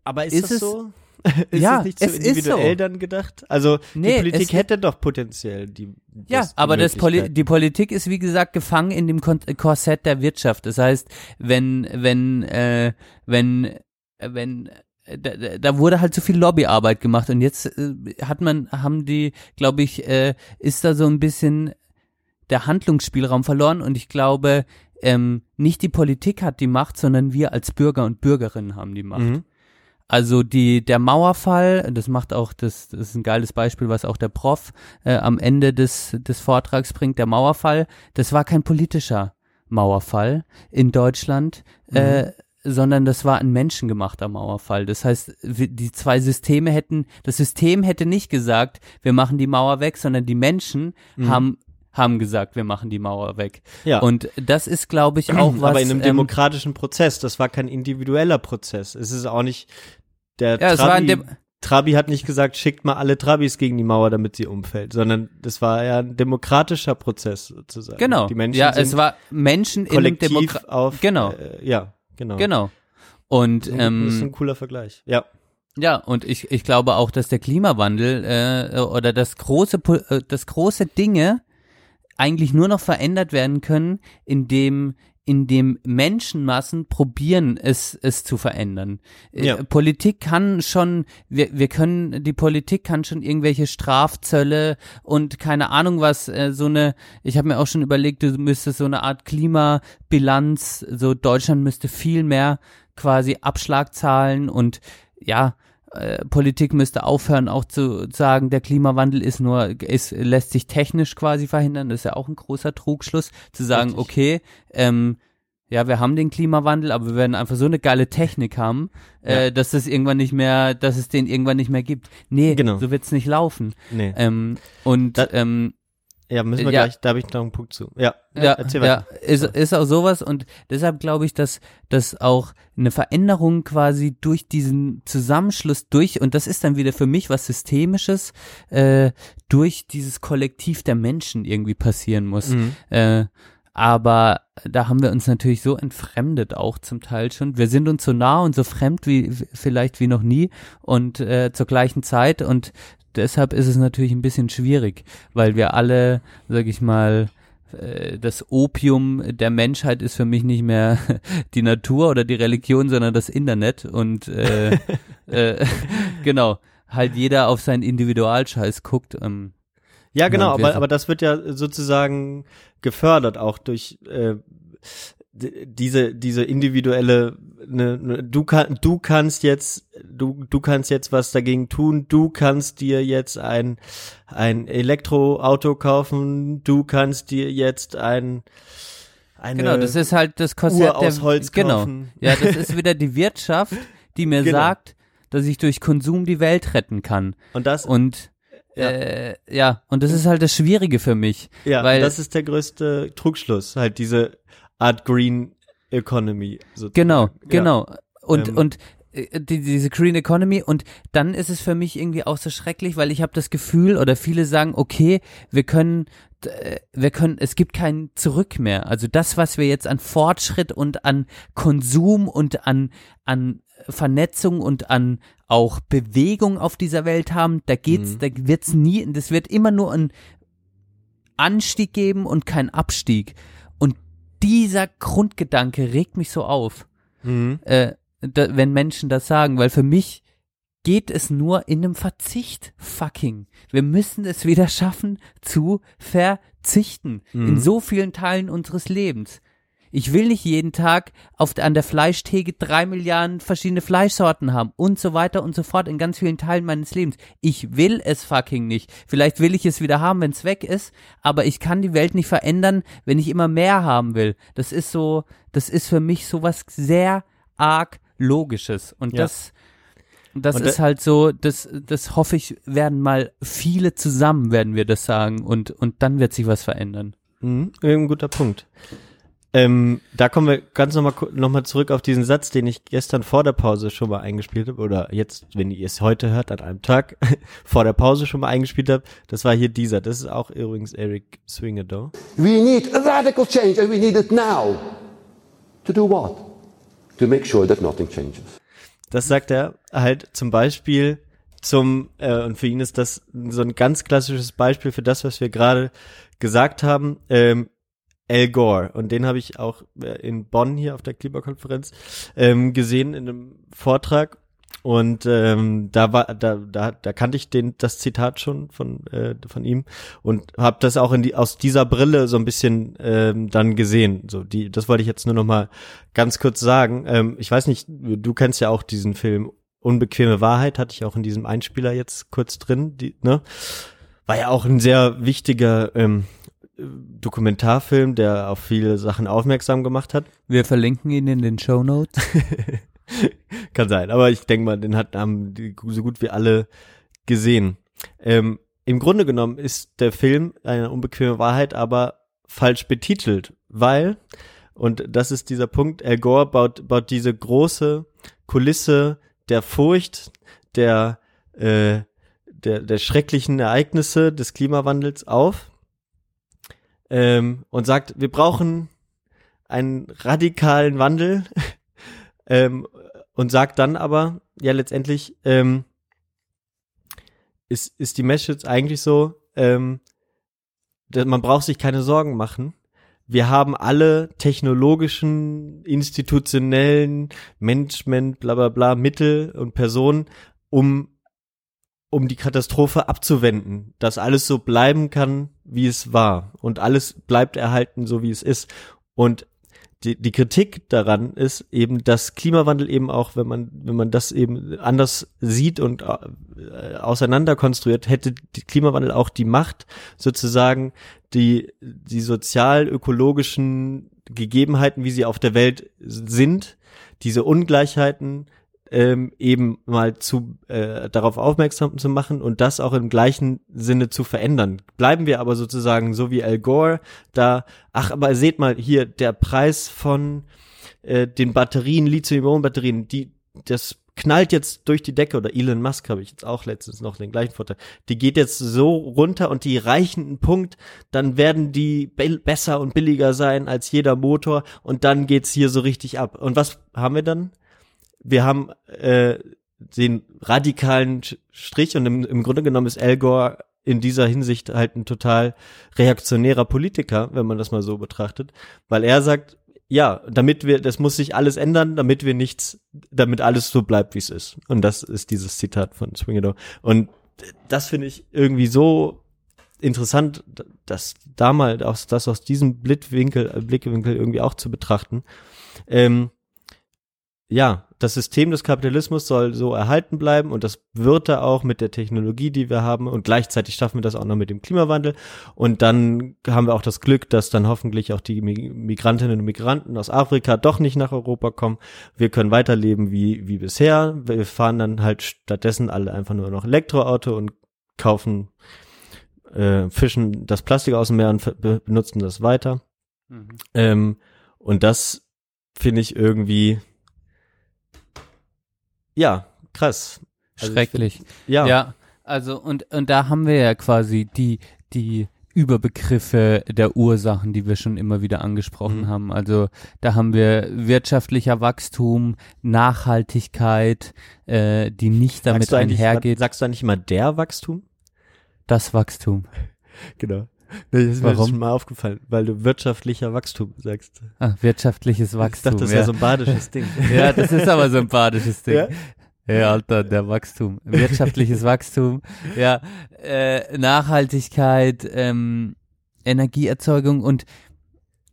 Aber ist, ist es so? *laughs* ist ja, das nicht so es ist individuell so. dann gedacht? Also Nee, die Politik es- hätte doch potenziell die Ja, aber das Poli die Politik ist wie gesagt gefangen in dem Kon Korsett der Wirtschaft. Das heißt, wenn wenn äh, wenn wenn äh, da, da- da wurde halt zu viel Lobbyarbeit gemacht und jetzt äh, hat man haben die, glaube ich, äh, ist da so ein bisschen der Handlungsspielraum verloren und ich glaube, ähm, nicht die Politik hat die Macht, sondern wir als Bürger und Bürgerinnen haben die Macht. Mhm. Also die der Mauerfall, das macht auch das, das ist ein geiles Beispiel, was auch der Prof äh, am Ende des des Vortrags bringt. Der Mauerfall, das war kein politischer Mauerfall in Deutschland, äh, sondern das war ein menschengemachter Mauerfall. Das heißt, die zwei Systeme hätten, das System hätte nicht gesagt, wir machen die Mauer weg, sondern die Menschen Mhm. haben haben gesagt, wir machen die Mauer weg. Ja. Und das ist, glaube ich, auch *clears throat* was. aber in einem ähm, demokratischen Prozess. Das war kein individueller Prozess. Es ist auch nicht der Ja, ein Trabi, Trabi hat nicht gesagt, schickt mal alle Trabis gegen die Mauer, damit sie umfällt, sondern das war ja ein demokratischer Prozess sozusagen. Genau. Die Menschen ja, es war Menschen in kollektiv Demokra auf Genau. Äh, ja, genau. Genau. Und Das ist ein- das ist ein ähm, cooler Vergleich. Ja. ja, und ich, ich glaube auch, dass der Klimawandel äh, oder das große äh, das große Dinge eigentlich nur noch verändert werden können, indem indem Menschenmassen probieren, es, es zu verändern. Äh, Ja. Politik kann schon, wir, wir können, die Politik kann schon irgendwelche Strafzölle und keine Ahnung was, äh, so eine, ich habe mir auch schon überlegt, du müsstest so eine Art Klimabilanz, so Deutschland müsste viel mehr quasi Abschlag zahlen und ja, äh, Politik müsste aufhören, auch zu sagen, der Klimawandel ist nur, ist, lässt sich technisch quasi verhindern. Das ist ja auch ein großer Trugschluss, zu sagen, Richtig. okay, ähm, ja, wir haben den Klimawandel, aber wir werden einfach so eine geile Technik haben, äh, Ja. dass es irgendwann nicht mehr, dass es den irgendwann nicht mehr gibt. Nee, Genau. so wird's nicht laufen. Nee. Ähm, und ähm, Ja, müssen wir ja. gleich, da habe ich noch einen Punkt zu. Ja, ja, erzähl ja, weiter. ist, ist auch sowas und deshalb glaube ich, dass, dass auch eine Veränderung quasi durch diesen Zusammenschluss durch, und das ist dann wieder für mich was Systemisches, äh, durch dieses Kollektiv der Menschen irgendwie passieren muss. Mhm. Äh, aber da haben wir uns natürlich so entfremdet auch zum Teil schon. Wir sind uns so nah und so fremd wie vielleicht wie noch nie und äh, zur gleichen Zeit und deshalb ist es natürlich ein bisschen schwierig, weil wir alle, sag ich mal, äh, das Opium der Menschheit ist für mich nicht mehr *laughs* die Natur oder die Religion, sondern das Internet und äh, *laughs* äh, *laughs* genau, halt jeder auf seinen Individualscheiß guckt. Ähm, Ja, genau, aber, aber das wird ja sozusagen gefördert auch durch äh, diese diese individuelle ne, ne, du kann du kannst jetzt du du kannst jetzt was dagegen tun du kannst dir jetzt ein ein Elektroauto kaufen du kannst dir jetzt ein eine Genau, das ist halt das Konzept Uhr aus der Holz genau. kaufen. Ja, das *laughs* ist wieder die Wirtschaft, die mir Genau. sagt, dass ich durch Konsum die Welt retten kann. Und das und Ja. äh, ja, und das ist halt das Schwierige für mich, ja weil das ist der größte Trugschluss halt diese Art Green Economy sozusagen. Genau, Ja. genau. Und Ähm. und äh, die, diese Green Economy und dann ist es für mich irgendwie auch so schrecklich, weil ich habe das Gefühl oder viele sagen, okay, wir können äh, wir können, es gibt kein Zurück mehr. Also das, was wir jetzt an Fortschritt und an Konsum und an, an Vernetzung und an auch Bewegung auf dieser Welt haben, da geht's, Mhm. da wird's nie, das wird immer nur ein Anstieg geben und kein Abstieg. Dieser Grundgedanke regt mich so auf, Mhm. äh, da, wenn Menschen das sagen, weil für mich geht es nur in einem Verzicht, fucking. Wir müssen es wieder schaffen zu verzichten in Mhm. so vielen Teilen unseres Lebens. Ich will nicht jeden Tag auf, an der Fleischtheke drei Milliarden verschiedene Fleischsorten haben und so weiter und so fort in ganz vielen Teilen meines Lebens. Ich will es fucking nicht. Vielleicht will ich es wieder haben, wenn es weg ist, aber ich kann die Welt nicht verändern, wenn ich immer mehr haben will. Das ist so, das ist für mich sowas sehr arg Logisches. Und Ja. das, das Und ist halt so, das, das hoffe ich, werden mal viele zusammen, werden wir das sagen und, und dann wird sich was verändern. Mhm, ein guter Punkt. Ähm, da kommen wir ganz nochmal noch mal zurück auf diesen Satz, den ich gestern vor der Pause schon mal eingespielt habe, oder jetzt, wenn ihr es heute hört, an einem Tag *laughs* vor der Pause schon mal eingespielt habe. Das war hier dieser. Das ist auch übrigens Eric Swingado. We need a radical change and we need it now. To do what? To make sure that nothing changes. Das sagt er halt zum Beispiel zum, äh, und für ihn ist das so ein ganz klassisches Beispiel für das, was wir gerade gesagt haben, ähm, Al Gore. Und den habe ich auch äh, in Bonn hier auf der Klimakonferenz ähm, gesehen in einem Vortrag. Und ähm, da war, da, da, da kannte ich den, das Zitat schon von, äh, von ihm und habe das auch in die, aus dieser Brille so ein bisschen ähm, dann gesehen. So die, das wollte ich jetzt nur noch mal ganz kurz sagen. Ähm, ich weiß nicht, du kennst ja auch diesen Film Unbequeme Wahrheit, hatte ich auch in diesem Einspieler jetzt kurz drin. Die, ne? War ja auch ein sehr wichtiger ähm, Dokumentarfilm, der auf viele Sachen aufmerksam gemacht hat. Wir verlinken ihn in den Show Notes. *laughs* Kann sein, aber ich denke mal, den hat haben die so gut wie alle gesehen. Ähm, Im Grunde genommen ist der Film eine unbequeme Wahrheit, aber falsch betitelt, weil, und das ist dieser Punkt, Al Gore baut, baut diese große Kulisse der Furcht, der, äh, der, der schrecklichen Ereignisse des Klimawandels auf ähm, und sagt, wir brauchen einen radikalen Wandel *laughs* ähm, und sagt dann aber, ja letztendlich ähm, ist, ist die Message eigentlich so, ähm, man braucht sich keine Sorgen machen. Wir haben alle technologischen, institutionellen, Management, bla bla bla, Mittel und Personen, um, um die Katastrophe abzuwenden, dass alles so bleiben kann, wie es war. Und alles bleibt erhalten, so wie es ist. Und die, die Kritik daran ist eben, dass Klimawandel eben auch, wenn man, wenn man das eben anders sieht und äh, auseinander konstruiert, hätte Klimawandel auch die Macht, sozusagen die, die sozial-ökologischen Gegebenheiten, wie sie auf der Welt sind, diese Ungleichheiten ähm, eben mal zu äh, darauf aufmerksam zu machen und das auch im gleichen Sinne zu verändern. Bleiben wir aber sozusagen so wie Al Gore da, ach, aber seht mal hier, der Preis von äh, den Batterien, Lithium-Ionen-Batterien, die, das knallt jetzt durch die Decke oder Elon Musk habe ich jetzt auch letztens noch den gleichen Vorteil. Die geht jetzt so runter und die reichen einen Punkt, dann werden die be besser und billiger sein als jeder Motor und dann geht's hier so richtig ab. Und was haben wir dann? Wir haben äh, den radikalen Strich und im, im Grunde genommen ist Al Gore in dieser Hinsicht halt ein total reaktionärer Politiker, wenn man das mal so betrachtet, weil er sagt, ja, damit wir, das muss sich alles ändern, damit wir nichts, damit alles so bleibt, wie es ist. Und das ist dieses Zitat von Swingado. Und das finde ich irgendwie so interessant, dass da mal aus, das aus diesem Blickwinkel, Blickwinkel irgendwie auch zu betrachten. Ähm, ja, das System des Kapitalismus soll so erhalten bleiben und das wird er auch mit der Technologie, die wir haben und gleichzeitig schaffen wir das auch noch mit dem Klimawandel und dann haben wir auch das Glück, dass dann hoffentlich auch die Mi- Migrantinnen und Migranten aus Afrika doch nicht nach Europa kommen. Wir können weiterleben wie, wie bisher. Wir fahren dann halt stattdessen alle einfach nur noch Elektroauto und kaufen, äh, fischen das Plastik aus dem Meer und benutzen das weiter. Mhm. Ähm, und das finde ich irgendwie, ja, krass. Also ich Schrecklich. find- ja. Ja, also und, und da haben wir ja quasi die, die Überbegriffe der Ursachen, die wir schon immer wieder angesprochen Mhm. haben. Also da haben wir wirtschaftlicher Wachstum, Nachhaltigkeit, äh, die nicht damit einhergeht. Sagst du eigentlich immer der Wachstum? Das Wachstum. *laughs* Genau. Nee, Das ist mir Warum? schon mal aufgefallen, weil du wirtschaftlicher Wachstum sagst. Ah, wirtschaftliches Wachstum. dachte, das wäre so ein badisches Ding. *laughs* Ja, das ist aber so ein badisches Ding. Ja? Ja, Alter, der Wachstum. Wirtschaftliches *laughs* Wachstum. Ja, äh, Nachhaltigkeit, ähm, Energieerzeugung und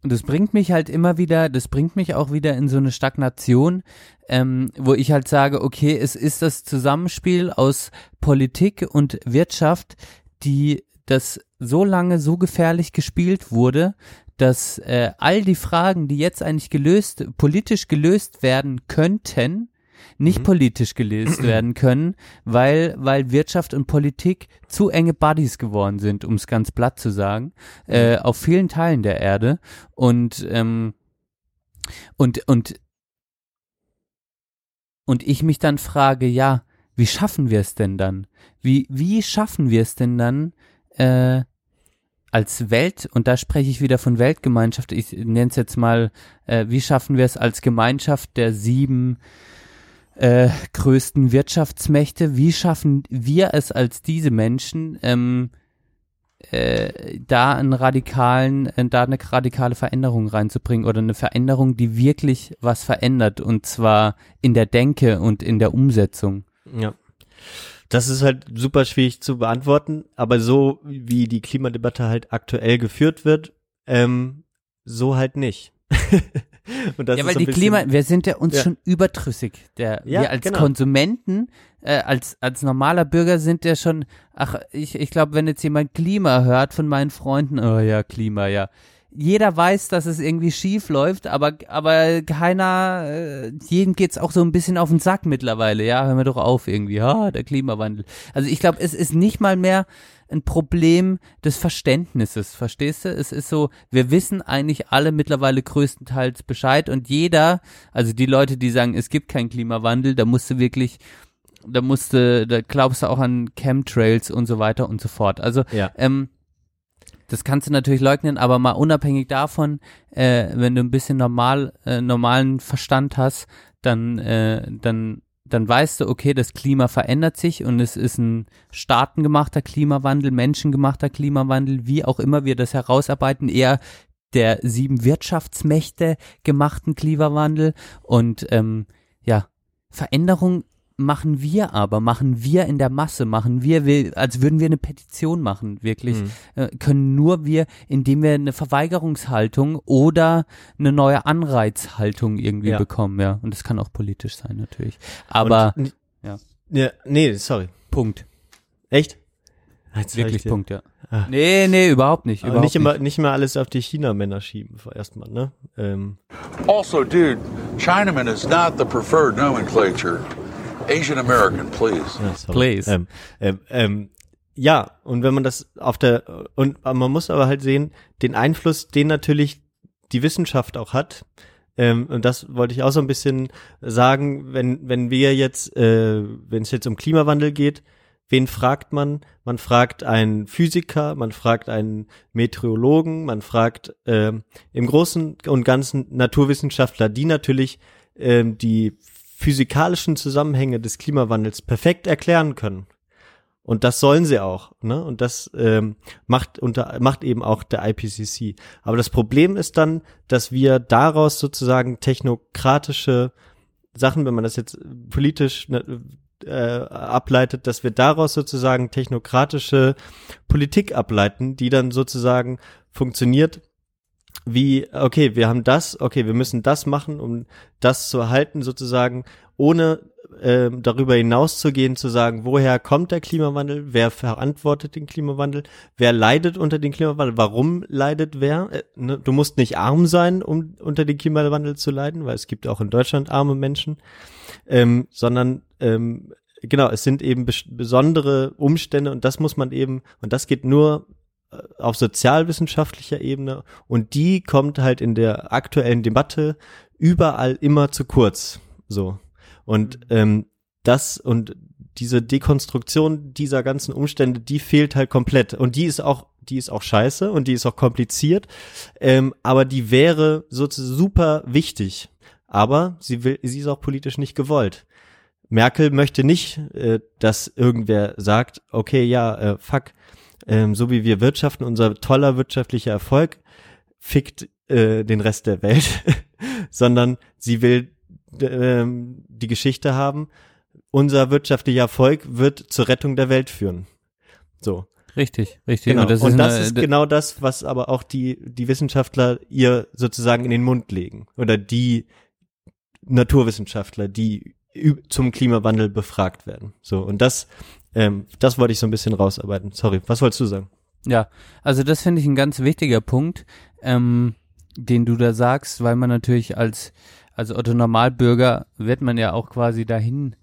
und das bringt mich halt immer wieder, das bringt mich auch wieder in so eine Stagnation, ähm, wo ich halt sage, okay, es ist das Zusammenspiel aus Politik und Wirtschaft, die das so lange so gefährlich gespielt wurde, dass äh, all die Fragen, die jetzt eigentlich gelöst, politisch gelöst werden könnten, nicht politisch gelöst *clears throat* werden können, weil, weil Wirtschaft und Politik zu enge Buddies geworden sind, um es ganz platt zu sagen, äh, auf vielen Teilen der Erde. Und, ähm, und, und, und ich mich dann frage, ja, wie schaffen wir es denn dann? Wie, wie schaffen wir es denn dann, äh, als Welt, und da spreche ich wieder von Weltgemeinschaft, ich nenne es jetzt mal, äh, wie schaffen wir es als Gemeinschaft der sieben äh, größten Wirtschaftsmächte, wie schaffen wir es als diese Menschen, ähm, äh, da einen radikalen, äh, da eine radikale Veränderung reinzubringen oder eine Veränderung, die wirklich was verändert und zwar in der Denke und in der Umsetzung. Ja. Das ist halt super schwierig zu beantworten, aber so wie die Klimadebatte halt aktuell geführt wird, ähm, so halt nicht. *laughs* Und das ja, weil so die Klima, wir sind ja uns Ja. schon überdrüssig. Der, Ja, wir als genau. Konsumenten, äh, als, als normaler Bürger sind ja schon, ach, ich, ich glaube, wenn jetzt jemand Klima hört von meinen Freunden, oh ja, Klima, ja. Jeder weiß, dass es irgendwie schief läuft, aber, aber keiner, äh, jedem geht's auch so ein bisschen auf den Sack mittlerweile, ja, hör mir doch auf irgendwie, ah, der Klimawandel. Also ich glaube, es ist nicht mal mehr ein Problem des Verständnisses, verstehst du? Es ist so, wir wissen eigentlich alle mittlerweile größtenteils Bescheid und jeder, also die Leute, die sagen, es gibt keinen Klimawandel, da musst du wirklich, da musst du, da glaubst du auch an Chemtrails und so weiter und so fort. Also, Ja. ähm, das kannst du natürlich leugnen, aber mal unabhängig davon, äh, wenn du ein bisschen normal, äh, normalen Verstand hast, dann, äh, dann, dann weißt du, okay, das Klima verändert sich und es ist ein staatengemachter Klimawandel, menschengemachter Klimawandel, wie auch immer wir das herausarbeiten, eher der sieben Wirtschaftsmächte gemachten Klimawandel. Und ähm, ja, Veränderung machen wir aber, machen wir in der Masse, machen wir, wir als würden wir eine Petition machen, wirklich, Mhm. äh, können nur wir, indem wir eine Verweigerungshaltung oder eine neue Anreizhaltung irgendwie Ja. bekommen, ja. Und das kann auch politisch sein, natürlich. Aber, Und, ja. ja. Nee, sorry. Punkt. Echt? Jetzt Wirklich Punkt, ja. Ah. Nee, nee, überhaupt nicht. Aber überhaupt nicht immer, nicht immer alles auf die China-Männer schieben, erstmal, ne? Ähm, Also, dude, Chinaman is not the preferred nomenclature. Asian American, please. Ja, sorry. Ähm, ähm, ähm, ja, und wenn man das auf der und man muss aber halt sehen, den Einfluss, den natürlich die Wissenschaft auch hat. Ähm, und das wollte ich auch so ein bisschen sagen, wenn wenn wir jetzt, äh, wenn es jetzt um Klimawandel geht, wen fragt man? Man fragt einen Physiker, man fragt einen Meteorologen, man fragt ähm, im Großen und Ganzen Naturwissenschaftler, die natürlich ähm, die physikalischen Zusammenhänge des Klimawandels perfekt erklären können. Und das sollen sie auch, ne? Und das ähm, macht unter macht eben auch der IPCC. Aber das Problem ist dann, dass wir daraus sozusagen technokratische Sachen, wenn man das jetzt politisch ne, äh, ableitet, dass wir daraus sozusagen technokratische Politik ableiten, die dann sozusagen funktioniert wie, okay, wir haben das, okay, wir müssen das machen, um das zu erhalten, sozusagen, ohne ähm, darüber hinauszugehen, zu sagen, woher kommt der Klimawandel, wer verantwortet den Klimawandel, wer leidet unter dem Klimawandel, warum leidet wer. Äh, ne? Du musst nicht arm sein, um unter dem Klimawandel zu leiden, weil es gibt auch in Deutschland arme Menschen, ähm, sondern ähm, genau, es sind eben bes besondere Umstände und das muss man eben, und das geht nur äh, auf sozialwissenschaftlicher Ebene und die kommt halt in der aktuellen Debatte überall immer zu kurz. So. Und ähm, das und diese Dekonstruktion dieser ganzen Umstände, die fehlt halt komplett. Und die ist auch, die ist auch scheiße und die ist auch kompliziert. Ähm, aber die wäre sozusagen super wichtig. Aber sie will, sie ist auch politisch nicht gewollt. Merkel möchte nicht, äh, dass irgendwer sagt, okay, ja, äh, fuck, ähm, so wie wir wirtschaften, unser toller wirtschaftlicher Erfolg fickt äh, den Rest der Welt, *laughs* sondern sie will ähm, die Geschichte haben, unser wirtschaftlicher Erfolg wird zur Rettung der Welt führen. So. Richtig, richtig. Genau. Und das Und ist, das eine- ist genau das, was aber auch die, die Wissenschaftler ihr sozusagen in den Mund legen. Oder die Naturwissenschaftler, die zum Klimawandel befragt werden. So. Und das, ähm, das wollte ich so ein bisschen rausarbeiten. Sorry, was wolltest du sagen? Ja, also das finde ich ein ganz wichtiger Punkt, ähm, den du da sagst, weil man natürlich als, als Otto Normalbürger wird man ja auch quasi dahin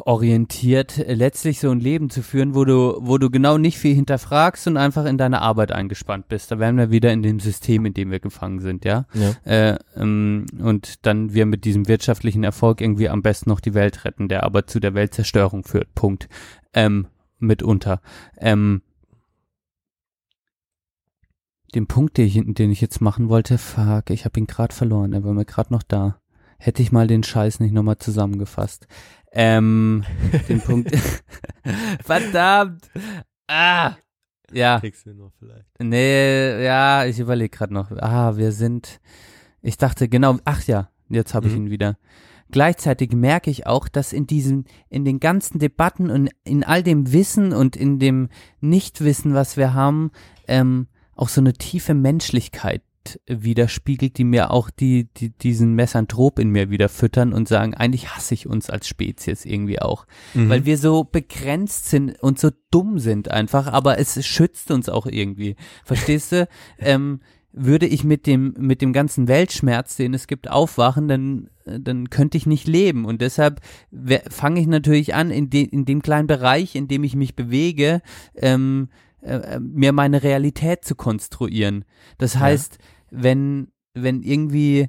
orientiert, letztlich so ein Leben zu führen, wo du, wo du genau nicht viel hinterfragst und einfach in deine Arbeit eingespannt bist. Da wären wir wieder in dem System, in dem wir gefangen sind, ja. Ja. Äh, ähm, und dann wir mit diesem wirtschaftlichen Erfolg irgendwie am besten noch die Welt retten, der aber zu der Weltzerstörung führt. Punkt. Ähm, mitunter. Ähm, den Punkt, den ich, den ich jetzt machen wollte, fuck, ich habe ihn gerade verloren, er war mir gerade noch da. Hätte ich mal den Scheiß nicht nochmal zusammengefasst. Ähm, den Punkt. *laughs* Verdammt! Ah! Ja. Kriegst du noch vielleicht. Nee, ja, ich überlege gerade noch. Ah, wir sind. Ich dachte genau, ach ja, jetzt habe ich Mhm. ihn wieder. Gleichzeitig merke ich auch, dass in diesen, in den ganzen Debatten und in all dem Wissen und in dem Nichtwissen, was wir haben, ähm, auch so eine tiefe Menschlichkeit widerspiegelt, die mir auch die, die diesen Mesanthrop in mir wieder füttern und sagen, eigentlich hasse ich uns als Spezies irgendwie auch, Mhm. weil wir so begrenzt sind und so dumm sind einfach, aber es schützt uns auch irgendwie. Verstehst du? *laughs* ähm, würde ich mit dem mit dem ganzen Weltschmerz, den es gibt, aufwachen, dann dann könnte ich nicht leben und deshalb fange ich natürlich an in, de, in dem kleinen Bereich, in dem ich mich bewege, ähm, äh, äh, mir meine Realität zu konstruieren. Das heißt, wenn wenn irgendwie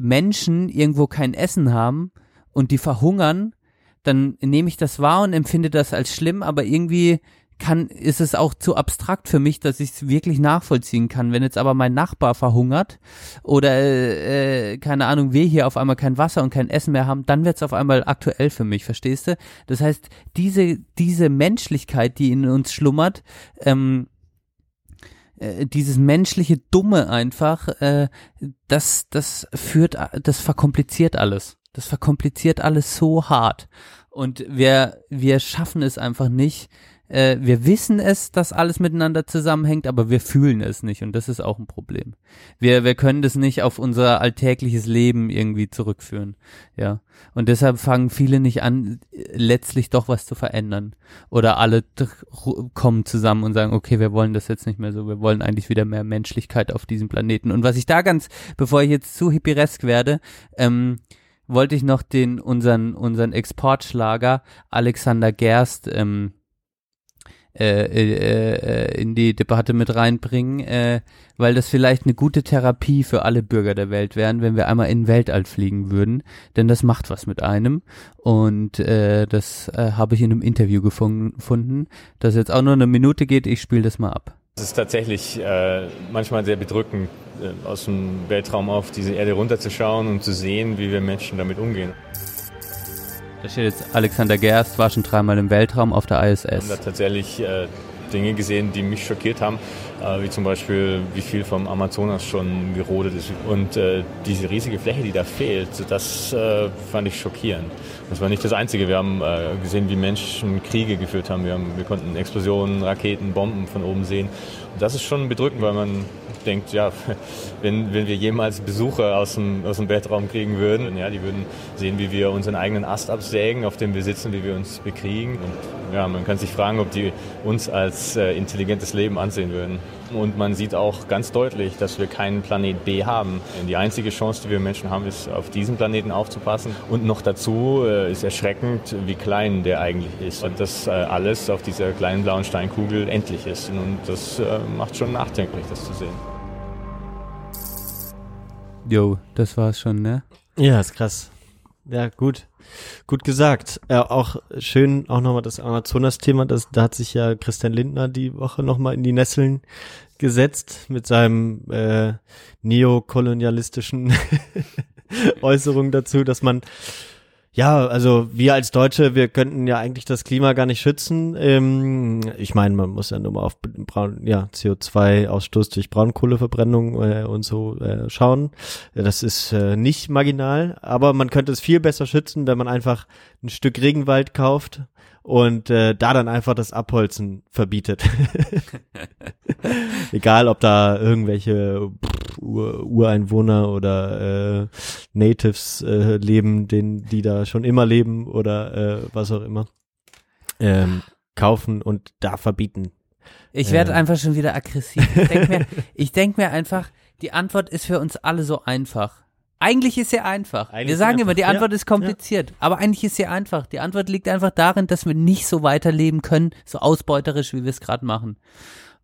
Menschen irgendwo kein Essen haben und die verhungern, dann nehme ich das wahr und empfinde das als schlimm, aber irgendwie kann, ist es auch zu abstrakt für mich, dass ich es wirklich nachvollziehen kann. Wenn jetzt aber mein Nachbar verhungert oder äh, keine Ahnung, wir hier auf einmal kein Wasser und kein Essen mehr haben, dann wird es auf einmal aktuell für mich, verstehst du? Das heißt, diese, diese Menschlichkeit, die in uns schlummert, ähm, äh, dieses menschliche Dumme einfach, äh, das, das führt, das verkompliziert alles. Das verkompliziert alles so hart. Und wir, wir schaffen es einfach nicht. Äh, wir wissen es, dass alles miteinander zusammenhängt, aber wir fühlen es nicht. Und das ist auch ein Problem. Wir, wir können das nicht auf unser alltägliches Leben irgendwie zurückführen. Ja. Und deshalb fangen viele nicht an, letztlich doch was zu verändern. Oder alle kommen zusammen und sagen, okay, wir wollen das jetzt nicht mehr so. Wir wollen eigentlich wieder mehr Menschlichkeit auf diesem Planeten. Und was ich da ganz, bevor ich jetzt zu hippiresk werde, ähm, wollte ich noch den unseren unseren Exportschlager Alexander Gerst ähm, äh, äh, äh, in die Debatte mit reinbringen, äh, weil das vielleicht eine gute Therapie für alle Bürger der Welt wären, wenn wir einmal in den Weltall fliegen würden, denn das macht was mit einem und äh, das äh, habe ich in einem Interview gefun- gefunden, das jetzt auch nur eine Minute geht, ich spiele das mal ab. Es ist tatsächlich äh, manchmal sehr bedrückend, äh, aus dem Weltraum auf diese Erde runterzuschauen und zu sehen, wie wir Menschen damit umgehen. Da steht jetzt Alexander Gerst, war schon dreimal im Weltraum auf der Wir haben ISS. da tatsächlich äh, Dinge gesehen, die mich schockiert haben, äh, wie zum Beispiel, wie viel vom Amazonas schon gerodet ist. Und äh, diese riesige Fläche, die da fehlt, das äh, fand ich schockierend. Das war nicht das Einzige. Wir haben äh, gesehen, wie Menschen Kriege geführt haben. Wir, haben. wir konnten Explosionen, Raketen, Bomben von oben sehen. Und das ist schon bedrückend, weil man denkt, ja, wenn, wenn wir jemals Besucher aus dem, aus dem Weltraum kriegen würden, ja, die würden sehen, wie wir unseren eigenen Ast absägen, auf dem wir sitzen, wie wir uns bekriegen. Und ja, man kann sich fragen, ob die uns als äh, intelligentes Leben ansehen würden. Und man sieht auch ganz deutlich, dass wir keinen Planet B haben. Die einzige Chance, die wir Menschen haben, ist, auf diesen Planeten aufzupassen. Und noch dazu äh, ist erschreckend, wie klein der eigentlich ist. Und dass äh, alles auf dieser kleinen blauen Steinkugel endlich ist. Und das äh, macht schon nachdenklich, das zu sehen. Jo, das war's schon, ne? Ja, ist krass. Ja, gut. Gut gesagt. Ja, auch schön auch nochmal das Amazonas-Thema. Das, da hat sich ja Christian Lindner die Woche nochmal in die Nesseln gesetzt mit seinem äh, neokolonialistischen *laughs* Äußerung dazu, dass man ja, also wir als Deutsche, wir könnten ja eigentlich das Klima gar nicht schützen. Ähm, ich meine, man muss ja nur mal auf Braun, ja, CO2-Ausstoß durch Braunkohleverbrennung äh, und so äh, schauen. Das ist äh, nicht marginal, aber man könnte es viel besser schützen, wenn man einfach ein Stück Regenwald kauft und äh, da dann einfach das Abholzen verbietet. *laughs* Egal, ob da irgendwelche pff, Ur Ureinwohner oder äh, Natives äh, leben, den, die da schon immer leben oder äh, was auch immer, ähm, kaufen und da verbieten. Ich werde Äh, einfach schon wieder aggressiv. Ich denke mir, ich denk mir einfach, die Antwort ist für uns alle so einfach. Eigentlich ist sie einfach. Eigentlich wir sagen immer, die Antwort ja, ist kompliziert, aber eigentlich ist sie einfach. Die Antwort liegt einfach darin, dass wir nicht so weiterleben können, so ausbeuterisch, wie wir es gerade machen.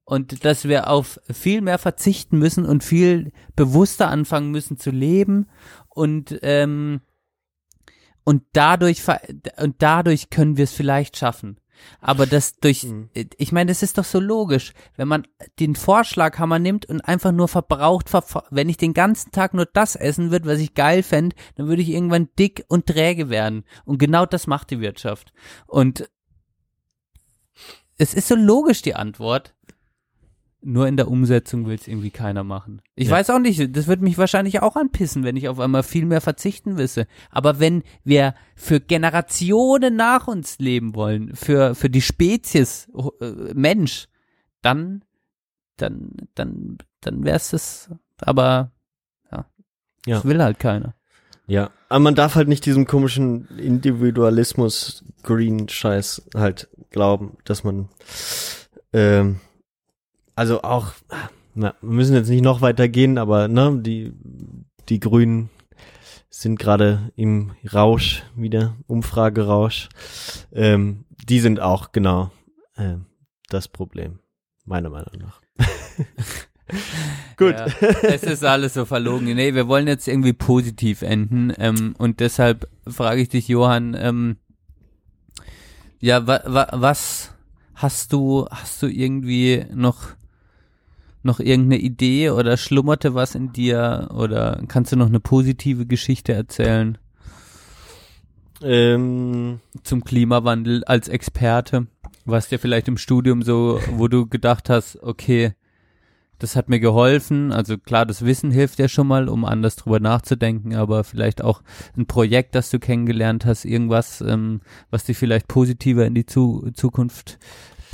Und dass wir auf viel mehr verzichten müssen und viel bewusster anfangen müssen zu leben und ähm, und dadurch und dadurch können wir es vielleicht schaffen. Aber das durch, ich meine, das ist doch so logisch, wenn man den Vorschlaghammer nimmt und einfach nur verbraucht, ver wenn ich den ganzen Tag nur das essen würde, was ich geil fände, dann würde ich irgendwann dick und träge werden. Und genau das macht die Wirtschaft. Und es ist so logisch die Antwort. Nur in der Umsetzung will es irgendwie keiner machen. Ich Ja. weiß auch nicht, das wird mich wahrscheinlich auch anpissen, wenn ich auf einmal viel mehr verzichten wisse. Aber wenn wir für Generationen nach uns leben wollen, für, für die Spezies äh, Mensch, dann, dann, dann, dann wär's das, aber ja, Ja. das will halt keiner. Ja, aber man darf halt nicht diesem komischen Individualismus Green Scheiß halt glauben, dass man ähm, also auch na, wir müssen jetzt nicht noch weiter gehen, aber ne, die die Grünen sind gerade im Rausch wieder Umfragerausch. Ähm, die sind auch genau äh, das Problem meiner Meinung nach. *laughs* Gut. Ja, es ist alles so verlogen. Nee, wir wollen jetzt irgendwie positiv enden. Ähm, und deshalb frage ich dich, Johann, ähm, ja, wa, wa, was, Hast du, hast du irgendwie noch, noch irgendeine Idee oder schlummerte was in dir oder kannst du noch eine positive Geschichte erzählen Ähm, zum Klimawandel als Experte? Was dir vielleicht im Studium so, wo du gedacht hast, okay, das hat mir geholfen. Also klar, das Wissen hilft ja schon mal, um anders drüber nachzudenken, aber vielleicht auch ein Projekt, das du kennengelernt hast, irgendwas, ähm, was dich vielleicht positiver in die Zu Zukunft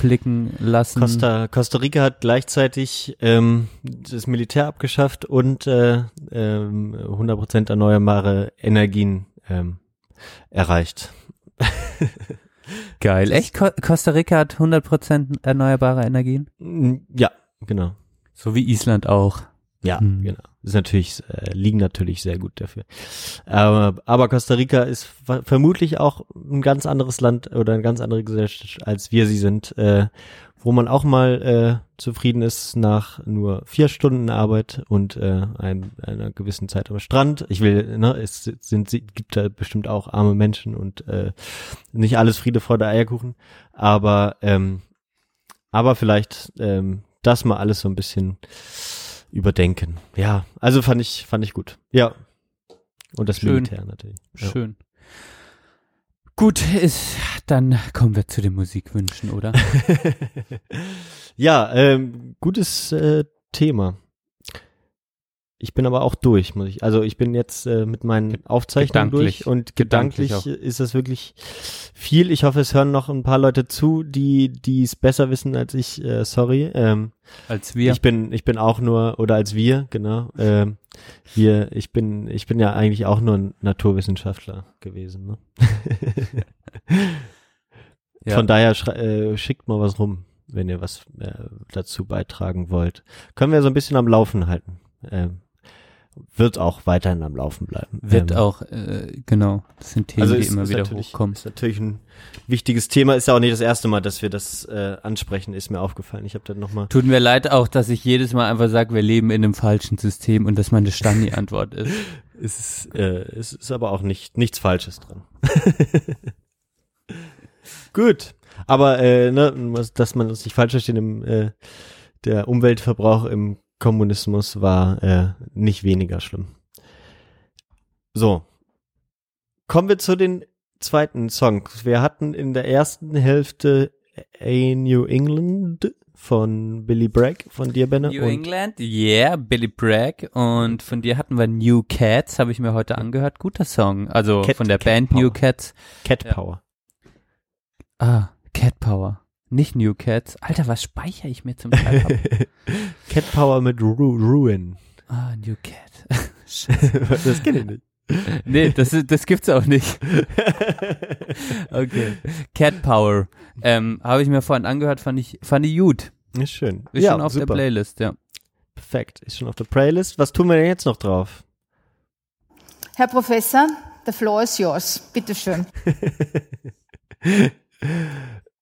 blicken lassen. Costa, Costa Rica hat gleichzeitig ähm, das Militär abgeschafft und äh, ähm, 100% erneuerbare Energien ähm, erreicht. *laughs* Geil. Echt? Co Costa Rica hat 100% erneuerbare Energien? Ja, genau. So wie Island auch. Ja, Hm. genau. Ist natürlich, äh, liegen natürlich sehr gut dafür. Aber, aber Costa Rica ist ver vermutlich auch ein ganz anderes Land oder eine ganz andere Gesellschaft, als wir sie sind, äh, wo man auch mal äh, zufrieden ist nach nur vier Stunden Arbeit und äh, einem, einer gewissen Zeit am Strand. Ich will, ne, es sind, gibt da bestimmt auch arme Menschen und äh, nicht alles Friede, Freude, Eierkuchen. Aber, ähm, aber vielleicht ähm, das mal alles so ein bisschen überdenken. Ja, also fand ich, fand ich gut. Ja. Und das Schön. Militär natürlich. Ja. Schön. Gut, ist, dann kommen wir zu den Musikwünschen, oder? *laughs* ja, ähm, gutes äh, Thema. Ich bin aber auch durch, muss ich. Also ich bin jetzt äh, mit meinen Aufzeichnungen gedanklich. durch und Gedanklich gedanklich, ist das wirklich viel. Ich hoffe, es hören noch ein paar Leute zu, die die es besser wissen als ich. Äh, sorry. Ähm, Als wir. Ich bin ich bin auch nur oder als wir genau. Ähm, wir. Ich bin ich bin ja eigentlich auch nur ein Naturwissenschaftler gewesen. Ne? *laughs* Ja. Von daher äh, schickt mal was rum, wenn ihr was äh, dazu beitragen wollt. Können wir so ein bisschen am Laufen halten. Ähm, wird auch weiterhin am Laufen bleiben. Wird Ähm, auch, äh, genau, das sind Themen, also die ist, immer ist wieder hochkommen. Ist natürlich ein wichtiges Thema. Ist ja auch nicht das erste Mal, dass wir das äh, ansprechen. Ist mir aufgefallen. Ich habe dann noch mal. Tut mir leid auch, dass ich jedes Mal einfach sage, wir leben in einem falschen System und dass meine Stani-Antwort ist. *laughs* Es ist, äh, es ist aber auch nicht nichts Falsches dran. *laughs* Gut, aber äh, ne, dass man uns nicht falsch versteht, im, äh, der Umweltverbrauch im Kommunismus war äh, nicht weniger schlimm. So, kommen wir zu den zweiten Songs. Wir hatten in der ersten Hälfte A New England von Billy Bragg von dir, Benne. New England, yeah, Billy Bragg und von dir hatten wir New Cats, habe ich mir heute angehört, guter Song, also Cat- von der Cat Band Power. New Cats. Cat Ja. Power. Ah, Cat Power, nicht New Cats. Alter, was speichere ich mir zum Teil ab? *laughs* Cat Power mit Ru Ruin. ah, New Cat. *laughs* Scheiße. das kenne ich nicht. Nee, das, das gibt's auch nicht. *laughs* okay. Cat Power. Ähm, habe ich mir vorhin angehört, fand ich, fand ich gut. Ist schön. Ist Ja, schon auf super. der Playlist, ja. Perfekt, ist schon auf der Playlist. Was tun wir denn jetzt noch drauf? Herr Professor, the floor is yours. Bitte schön.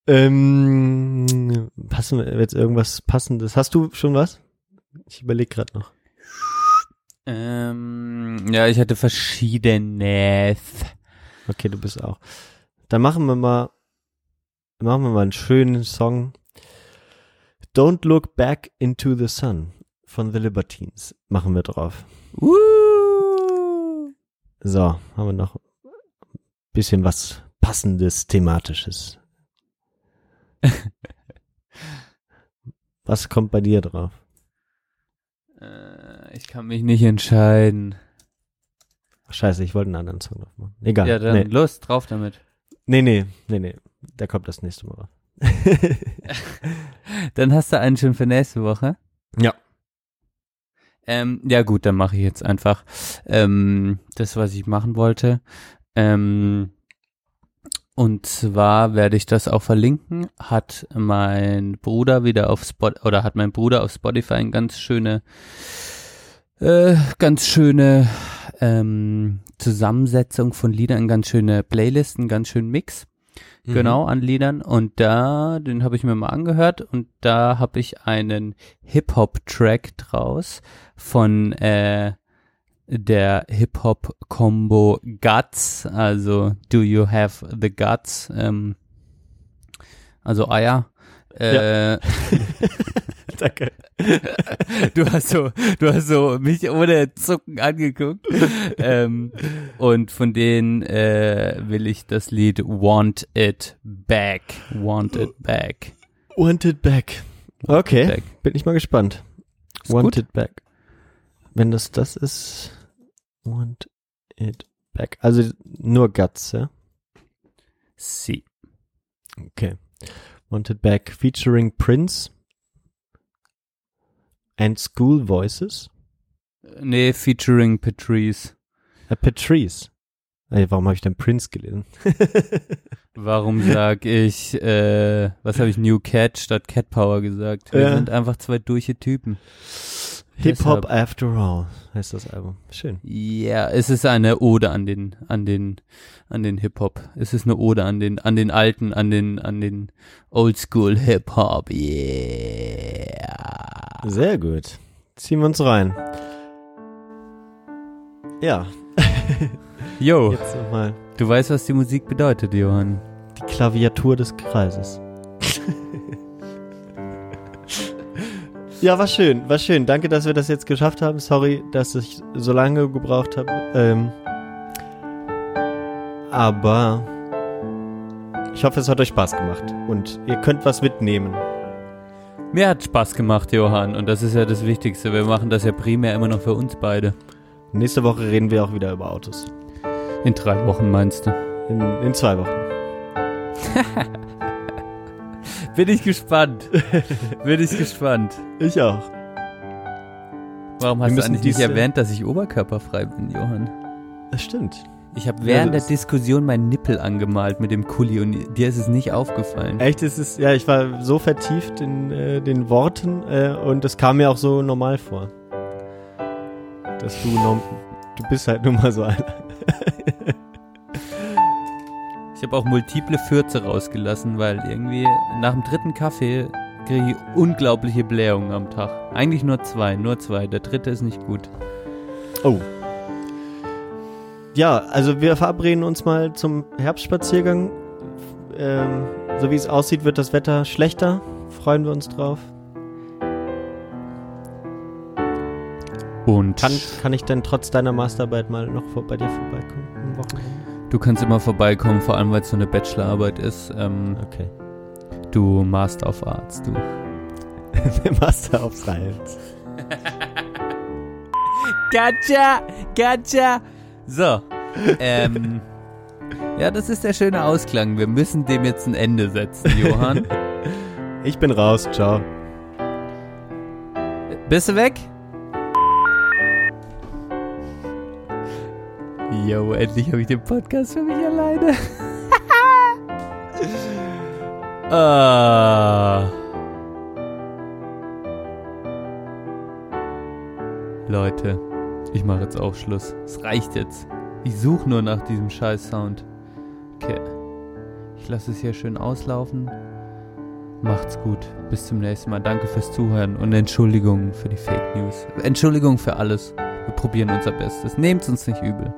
Ähm, passen wir jetzt irgendwas passendes? Hast du schon was? Ich überlege gerade noch. Ähm, ja, ich hatte verschiedenes. Okay, du bist auch. Dann machen wir mal, machen wir mal einen schönen Song. Don't Look Back into the Sun von The Libertines machen wir drauf. So, haben wir noch ein bisschen was passendes, thematisches. *laughs* was kommt bei dir drauf? Äh, ich kann mich nicht entscheiden. Scheiße, ich wollte einen anderen Song drauf machen. Egal. Ja, dann nee. los, drauf damit. nee, nee, nee, nee. Der kommt das nächste Mal. drauf. *laughs* Dann hast du einen schon für nächste Woche. Ja. Ähm, ja gut, dann mache ich jetzt einfach ähm, das, was ich machen wollte. Ähm, und zwar werde ich das auch verlinken. Hat mein Bruder wieder auf Spot oder hat mein Bruder auf Spotify eine ganz schöne, äh, ganz schöne ähm, Zusammensetzung von Liedern, ganz schöne Playlisten, ganz schönen Mix. Mhm. Genau, an Liedern. Und da, den habe ich mir mal angehört und da habe ich einen Hip-Hop-Track draus von äh, der Hip-Hop-Combo Guts, also Do You Have the Guts, ähm, also Eier. Äh, *laughs* Danke. Du hast so, du hast so mich ohne Zucken angeguckt. ähm, und von denen äh, will ich das Lied Want It Back. Want It Back. Want It Back. Okay, bin ich mal gespannt. Ist Want gut. It Back. Wenn das das ist, Want It Back. Also nur Guts, ja? Sie. Okay. Want It Back featuring Prince and School Voices. Nee, featuring Patrice. Äh, Patrice. Ey, warum habe ich denn Prince gelesen? *laughs* Warum sag ich, äh, was habe ich, New Cat statt Cat Power gesagt? Wir Ja. sind einfach zwei durche Typen. Hip-Hop Deshalb- After All heißt das Album. Schön. Ja, es ist eine Ode an den, an den, an den Hip-Hop. Es ist eine Ode an den, an den alten, an den, an den Oldschool Hip-Hop. Yeah. Sehr gut. Ziehen wir uns rein. Ja. *laughs* Jetzt nochmal Du weißt, was die Musik bedeutet, Johann. die Klaviatur des Kreises. *laughs* ja, war schön, war schön. Danke, dass wir das jetzt geschafft haben. Sorry, dass ich so lange gebraucht habe. Ähm, aber ich hoffe, es hat euch Spaß gemacht und ihr könnt was mitnehmen. Mir hat Spaß gemacht, Johann, und das ist ja das Wichtigste. Wir machen das ja primär immer noch für uns beide. Nächste Woche reden wir auch wieder über Autos. In drei Wochen meinst du? In, in zwei Wochen. *laughs* Bin ich gespannt. *laughs* Bin ich gespannt. Ich auch. Warum hast du eigentlich nicht erwähnt, dass ich oberkörperfrei bin, Johann? Das stimmt. Ich habe Ja, während das- der Diskussion meinen Nippel angemalt mit dem Kuli und dir ist es nicht aufgefallen. Echt, es ist, ja, ich war so vertieft in äh, den Worten äh, und es kam mir auch so normal vor. Dass du, norm du bist halt nun mal so einer. *laughs* Ich habe auch multiple Fürze rausgelassen, weil irgendwie nach dem dritten Kaffee kriege ich unglaubliche Blähungen am Tag. Eigentlich nur zwei, nur zwei. Der dritte ist nicht gut. Oh. Ja, also wir verabreden uns mal zum Herbstspaziergang. Ähm, so wie es aussieht, wird das Wetter schlechter. Freuen wir uns drauf. Und Kann, kann ich denn trotz deiner Masterarbeit mal noch vor, bei dir vorbeikommen am Wochenende? Du kannst immer vorbeikommen, vor allem weil es so eine Bachelorarbeit ist. Ähm, okay. Du Master of Arts, du. *laughs* Master of Science. *laughs* Gotcha, gotcha. So, ähm, ja, das ist der schöne Ausklang. Wir müssen dem jetzt ein Ende setzen, Johann. *laughs* Ich bin raus, ciao. Bist du weg? Jo, endlich habe ich den Podcast für mich alleine. *laughs* ah. Leute, ich mache jetzt auch Schluss. Es reicht jetzt. Ich suche nur nach diesem scheiß Sound. Okay. Ich lasse es hier schön auslaufen. Macht's gut. Bis zum nächsten Mal. Danke fürs Zuhören und Entschuldigung für die Fake News. Entschuldigung für alles. Wir probieren unser Bestes. Nehmt's uns nicht übel.